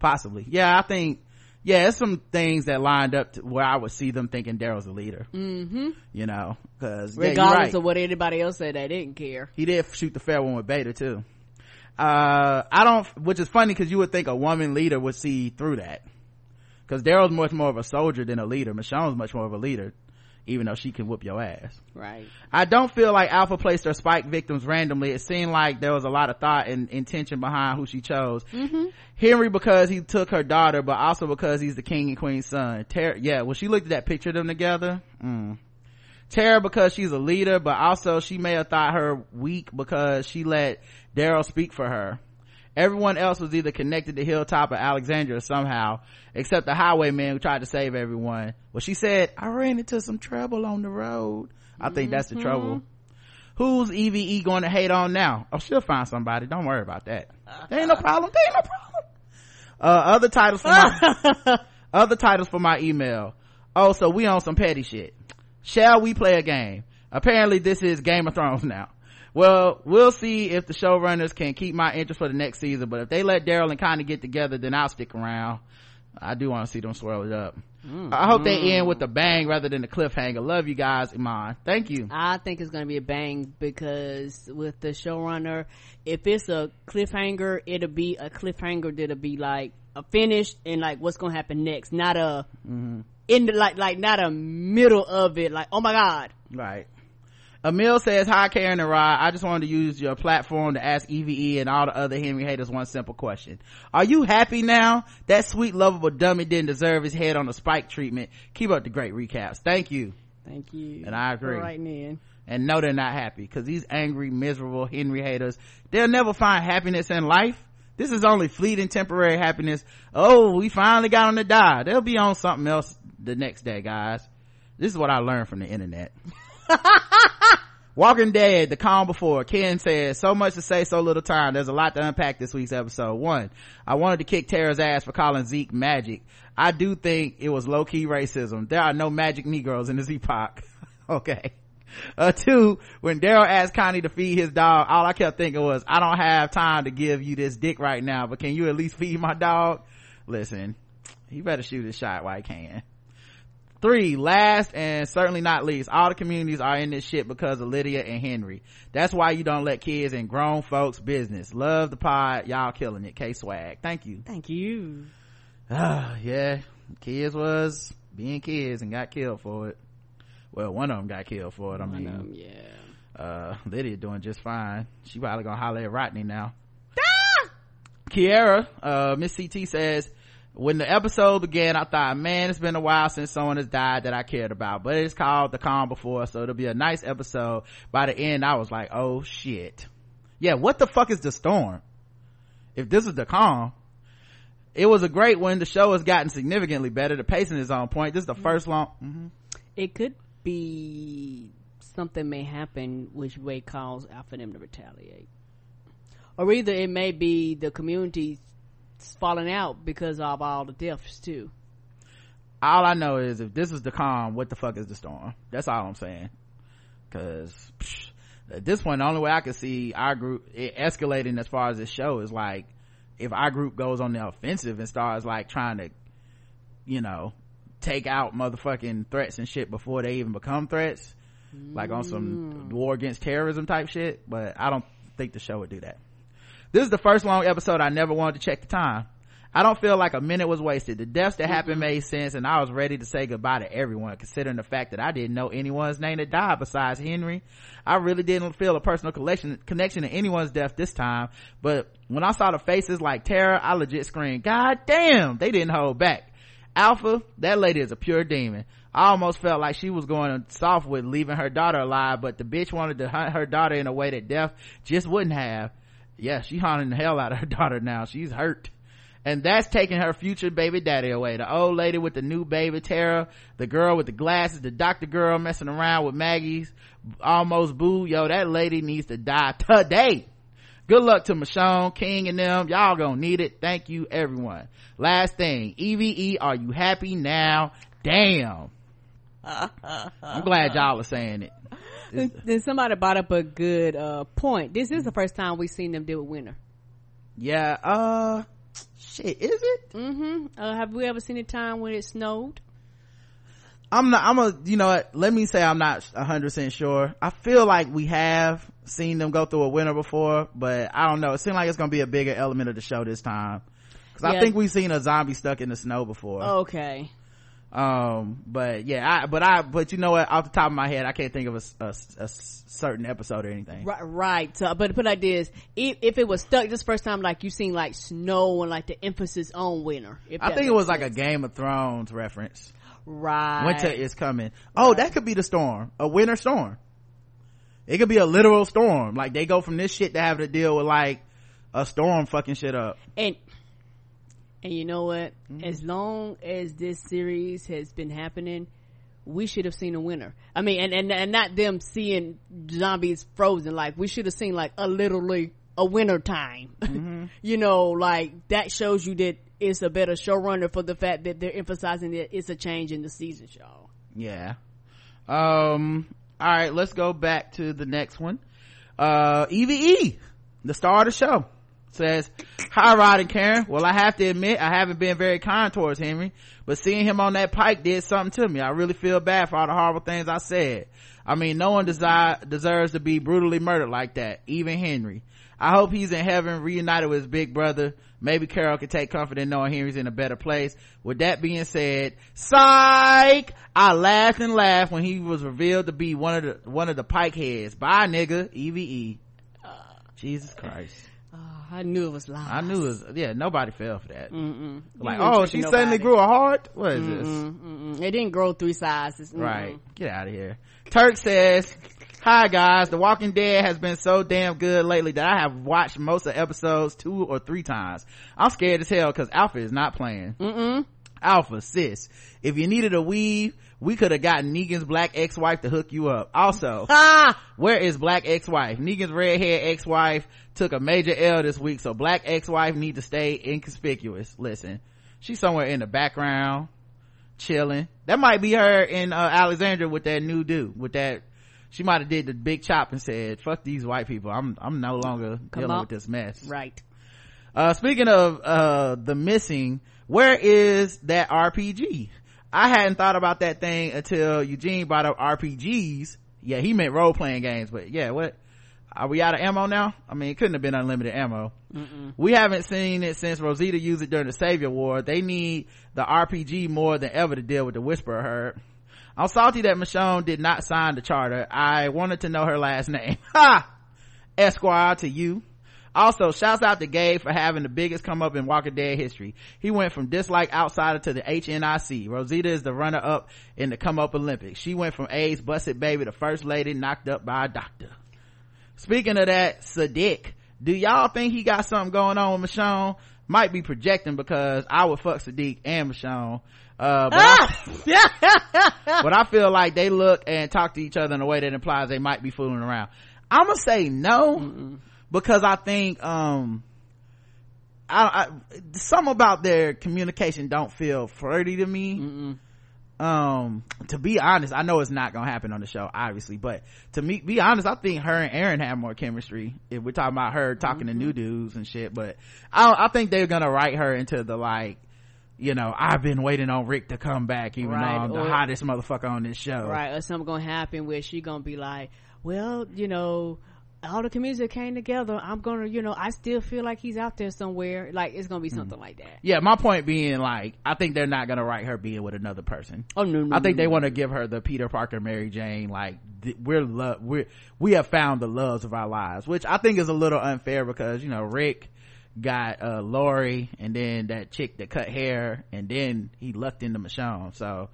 possibly. Yeah i think yeah it's some things that lined up to where i would see them thinking daryl's a leader. Mm-hmm. you know because regardless yeah, right. of what anybody else said they didn't care. He did shoot the fair one with beta too. Uh i don't which is funny because you would think a woman leader would see through that. Because daryl's much more of a soldier than a leader. Michonne's much more of a leader even though she can whoop your ass. Right. I don't feel like Alpha placed her spike victims randomly. It seemed like there was a lot of thought and intention behind who she chose. Mm-hmm. Henry because he took her daughter, but also because he's the king and queen's son. Tara, yeah, when she looked at that picture of them together, mm. Tara because she's a leader, but also she may have thought her weak because she let Daryl speak for her. Everyone else was either connected to Hilltop or Alexandria somehow, except the highwayman who tried to save everyone. Well, she said, I ran into some trouble on the road. I mm-hmm. think that's the mm-hmm. trouble. Who's EVE going to hate on now? Oh, she'll find somebody. Don't worry about that. There ain't no (laughs) problem. There ain't no problem. Uh, other titles for my, (laughs) other titles for my email. Oh, so we on some petty shit. Shall we play a game? Apparently this is Game of Thrones now well we'll see if the showrunners can keep my interest for the next season but if they let daryl and connie get together then i'll stick around. I do want to see them swirl it up. Mm. i hope they end with a bang rather than a cliffhanger. Love you guys iman. Thank you. I think it's gonna be a bang because with the showrunner if it's a cliffhanger it'll be a cliffhanger that'll be like a finish and like what's gonna happen next not a mm-hmm. in the like like not a middle of it like oh my god. Right Emil says, hi Karen and Rod. I just wanted to use your platform to ask EVE and all the other Henry haters one simple question. Are you happy now? That sweet, lovable dummy didn't deserve his head on a spike treatment. Keep up the great recaps. Thank you. Thank you. And I agree. Right in. And no, they're not happy because these angry, miserable Henry haters, they'll never find happiness in life. This is only fleeting temporary happiness. Oh, we finally got on the die. They'll be on something else the next day, guys. This is what I learned from the internet. (laughs) (laughs) Walking Dead, the calm before. Ken says, so much to say, so little time. There's a lot to unpack this week's episode. One, I wanted to kick Tara's ass for calling Zeke magic. I do think it was low-key racism. There are no magic Negroes in this epoch. (laughs) okay. Uh, two, when Daryl asked Connie to feed his dog, all I kept thinking was, I don't have time to give you this dick right now, but can you at least feed my dog? Listen, he better shoot his shot while he can. Three, last and certainly not least, all the communities are in this shit because of Lydia and Henry. That's why you don't let kids in grown folks business. Love the pod. Y'all killing it. K swag. Thank you. Thank you. Ah, (sighs) yeah. Kids was being kids and got killed for it. Well, one of them got killed for it. I mean, them, yeah. Uh, Lydia doing just fine. She probably gonna holler at Rodney now. Ah! Kiera, uh, Miss CT says, when the episode began, I thought, man, it's been a while since someone has died that I cared about, but it's called The Calm Before, so it'll be a nice episode. By the end, I was like, oh shit. Yeah, what the fuck is the storm? If this is the calm, it was a great one. The show has gotten significantly better. The pacing is on point. This is the first long. Mm-hmm. It could be something may happen which may cause for them to retaliate, or either it may be the community falling out because of all the deaths too. All I know is if this is the calm, what the fuck is the storm? That's all I'm saying. Cause psh, at this point, the only way I can see our group escalating as far as this show is like if our group goes on the offensive and starts like trying to, you know, take out motherfucking threats and shit before they even become threats, mm. like on some mm. war against terrorism type shit. But I don't think the show would do that. This is the first long episode I never wanted to check the time. I don't feel like a minute was wasted. The deaths that mm-hmm. happened made sense and I was ready to say goodbye to everyone considering the fact that I didn't know anyone's name that died besides Henry. I really didn't feel a personal connection, connection to anyone's death this time, but when I saw the faces like Tara, I legit screamed, God damn, they didn't hold back. Alpha, that lady is a pure demon. I almost felt like she was going soft with leaving her daughter alive, but the bitch wanted to hunt her daughter in a way that death just wouldn't have yeah she haunting the hell out of her (laughs) daughter now. She's hurt. And that's taking her future baby daddy away. The old lady with the new baby tara. The girl with the glasses. The doctor girl messing around with maggie's. Almost boo. Yo that lady needs to die today. Good luck to michonne king and them. Y'all gonna need it. Thank you everyone. Last thing. Eve are you happy now? Damn. (laughs) I'm glad y'all are saying it then somebody brought up a good uh, point. This is the first time we've seen them deal with winter. Yeah. Uh, shit, is it? Mm-hmm. Uh, have we ever seen a time when it snowed? I'm not. I'm a. You know what? Let me say I'm not hundred percent sure. I feel like we have seen them go through a winter before, but I don't know. It seems like it's going to be a bigger element of the show this time because yeah. I think we've seen a zombie stuck in the snow before. Okay um but yeah i but i but you know what? Off the top of my head i can't think of a, a, a certain episode or anything. Right right. So, but put like this if, if it was stuck this first time like you seen like snow and like the emphasis on winter i think it was sense. like a game of thrones reference. Right. Winter is coming. Oh right. that could be the storm. A winter storm. It could be a literal storm. Like they go from this shit to have to deal with like a storm fucking shit up. And and you know what? Mm-hmm. As long as this series has been happening, we should have seen a winner. I mean, and, and, and not them seeing zombies frozen. Like, we should have seen like a literally a winter time. (laughs) Mm-hmm. you know, like that shows you that it's a better showrunner for the fact that they're emphasizing that it's a change in the season show. Yeah. Um, all right, let's go back to the next one. Uh, EVE, the star of the show says, Hi Rod and Karen. Well, I have to admit, I haven't been very kind towards Henry, but seeing him on that pike did something to me. I really feel bad for all the horrible things I said. I mean, no one desi- deserves to be brutally murdered like that, even Henry. I hope he's in heaven reunited with his big brother. Maybe Carol can take comfort in knowing Henry's in a better place. With that being said, psych! I laughed and laughed when he was revealed to be one of the, one of the pike heads. Bye nigga, EVE. Uh, Jesus Christ. I knew it was lies. I knew it was, yeah, nobody fell for that. Mm-mm. Like, oh, she nobody. suddenly grew a heart? What is Mm-mm. this? Mm-mm. It didn't grow three sizes. Right. Get out of here. Turk says, Hi guys, The Walking Dead has been so damn good lately that I have watched most of episodes two or three times. I'm scared as hell because Alpha is not playing. Mm-mm. Alpha, sis, if you needed a weave, we could have gotten Negan's black ex-wife to hook you up. Also, (laughs) (laughs) where is black ex-wife? Negan's redhead ex-wife took a major L this week, so black ex-wife need to stay inconspicuous. Listen, she's somewhere in the background, chilling. That might be her in uh, Alexandria with that new dude, with that she might have did the big chop and said, fuck these white people. I'm, I'm no longer Come dealing up. with this mess. Right. Uh, speaking of, uh, the missing, where is that RPG? I hadn't thought about that thing until Eugene brought up RPGs. Yeah, he meant role playing games, but yeah, what? Are we out of ammo now? I mean, it couldn't have been unlimited ammo. Mm-mm. We haven't seen it since Rosita used it during the Savior War. They need the RPG more than ever to deal with the Whisperer herd. I'm salty that Michonne did not sign the charter. I wanted to know her last name. (laughs) Ha! Esquire to you. Also, shouts out to Gabe for having the biggest come up in Walker Dead history. He went from dislike outsider to the HNIC. Rosita is the runner up in the come up Olympics. She went from AIDS busted baby to first lady knocked up by a doctor. Speaking of that, Siddiq, do y'all think he got something going on with Michonne? Might be projecting because I would fuck Siddiq and Michonne. Uh, but, ah! (laughs) I, but I feel like they look and talk to each other in a way that implies they might be fooling around. I'm gonna say no. Mm-mm because I think, um, I, I, some about their communication don't feel flirty to me. Mm-mm. Um, to be honest, I know it's not gonna happen on the show, obviously, but to me, be honest, I think her and Aaron have more chemistry. If we're talking about her talking mm-hmm. to new dudes and shit, but I, I think they're gonna write her into the like, you know, I've been waiting on Rick to come back, even right. though I'm the or, hottest motherfucker on this show. Right, or something gonna happen where she gonna be like, well, you know, all the communities that came together, I'm gonna, you know, I still feel like he's out there somewhere. Like it's gonna be something mm. like that. Yeah, my point being, like, I think they're not gonna write her being with another person. Oh no, no I think no, they no. want to give her the Peter Parker, Mary Jane. Like we're love, we we have found the loves of our lives, which I think is a little unfair because you know Rick got uh Lori and then that chick that cut hair and then he lucked into Michonne. So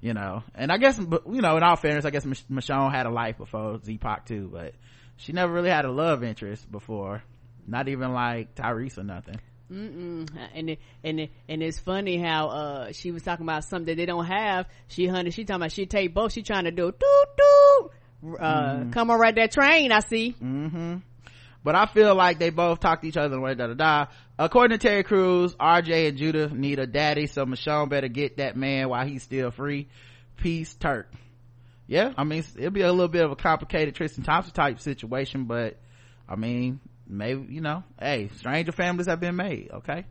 you know, and I guess you know, in all fairness, I guess Michonne had a life before Z-Pac too, but she never really had a love interest before not even like Tyreese or nothing Mm-mm. and it, and it, and it's funny how uh she was talking about something that they don't have she honey she talking about she take both she trying to do doo doo uh mm-hmm. come on right that train i see mm-hmm but I feel like they both talk to each other and way da da da. According to Terry Crews, RJ and Judith need a daddy, so Michonne better get that man while he's still free. Peace, Turk yeah. I mean it'll be a little bit of a complicated tristan thompson type situation but i mean maybe you know hey stranger families have been made okay?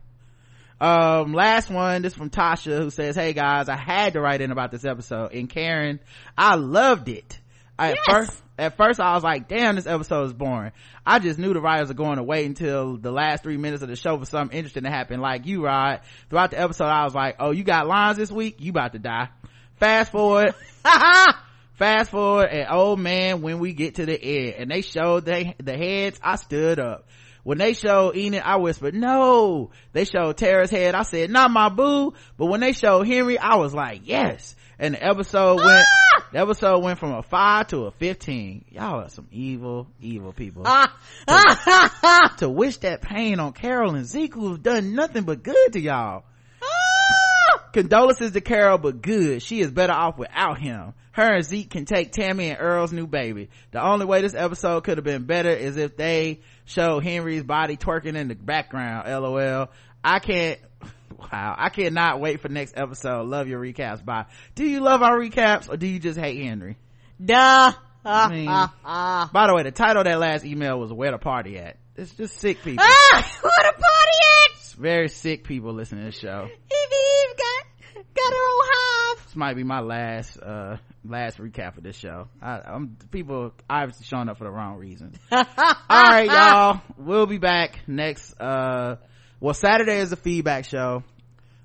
Um last one this from tasha who says hey guys i had to write in about this episode and karen i loved it. I, yes. at first at first i was like damn this episode is boring. I just knew the writers are going to wait until the last three minutes of the show for something interesting to happen like you rod. Throughout the episode i was like oh you got lines this week? You about to die. Fast forward (laughs) fast forward and oh man when we get to the end and they showed they the heads i stood up when they showed Enid, I whispered, no. They showed Tara's head. I said, not my boo. But when they showed Henry, I was like, yes. And the episode ah! went, the episode went from a five to a 15. Y'all are some evil, evil people. Ah! to, (laughs) to wish that pain on Carol and Zeke who've done nothing but good to y'all. Ah! Condolences to Carol, but good. She is better off without him her and Zeke can take Tammy and Earl's new baby. The only way this episode could have been better is if they show Henry's body twerking in the background. LOL. I can't, (laughs) wow, I cannot wait for next episode. Love your recaps. Bye. Do you love our recaps or do you just hate Henry? Duh. I mean, (laughs) by the way, the title of that last email was "Where the Party At." It's just sick people. Ah, where the party at? It's very sick people listening to the show. Eve Eve got got her own hive. This might be my last uh last recap of this show. I, am people obviously showing up for the wrong reason. (laughs) All right, y'all. We'll be back next. Uh, well, Saturday is a feedback show.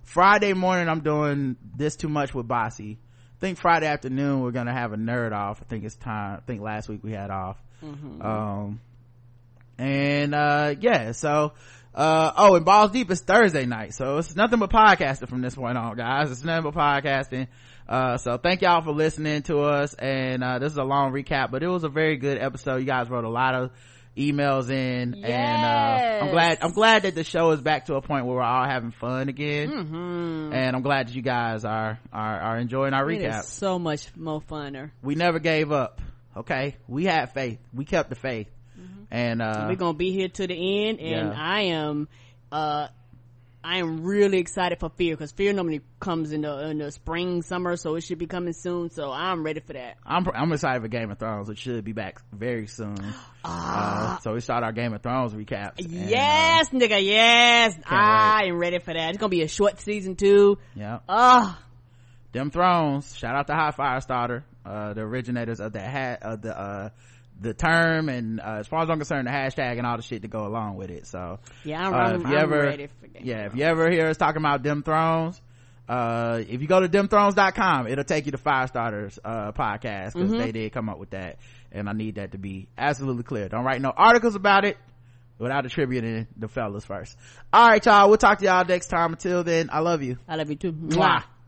Friday morning, I'm doing this too much with Bossy. I think Friday afternoon we're gonna have a nerd off. I think it's time. I think last week we had off. Mm-hmm. Um, and uh, yeah, so uh, oh, and Balls Deep is Thursday night, so it's nothing but podcasting from this point on, guys. It's nothing but podcasting. Uh, so thank y'all for listening to us. And, uh, this is a long recap, but it was a very good episode. You guys wrote a lot of emails in yes. and uh, i'm glad i'm glad that the show is back to a point where we're all having fun again mm-hmm. and i'm glad that you guys are are, are enjoying our recap so much more funner we never gave up okay we had faith we kept the faith. And uh, we're gonna be here to the end and yeah. i am uh I am really excited for Fear because Fear normally comes in the in the spring, summer, so it should be coming soon. So I'm ready for that. I'm I'm excited for Game of Thrones. It should be back very soon. (gasps) Ah. Uh, so we start our Game of Thrones recap. Yes, and, uh, nigga, yes. I am ready for that. It's gonna be a short season too. Yeah. Ah. Them Thrones. Shout out to Hot Fire Starter, uh, the originators of that hat of the uh the term and uh, as far as I'm concerned, the hashtag and all the shit to go along with it. So yeah, I'm, uh, if you I'm ever, Yeah, if you ever hear us talking about Dem Thrones, uh, if you go to demthrones.com, it'll take you to Five Starters uh, podcast because mm-hmm. they did come up with that, and I need that to be absolutely clear. Don't write no articles about it without attributing the fellas first. All right, y'all. We'll talk to y'all next time. Until then, I love you. I love you too. Mwah.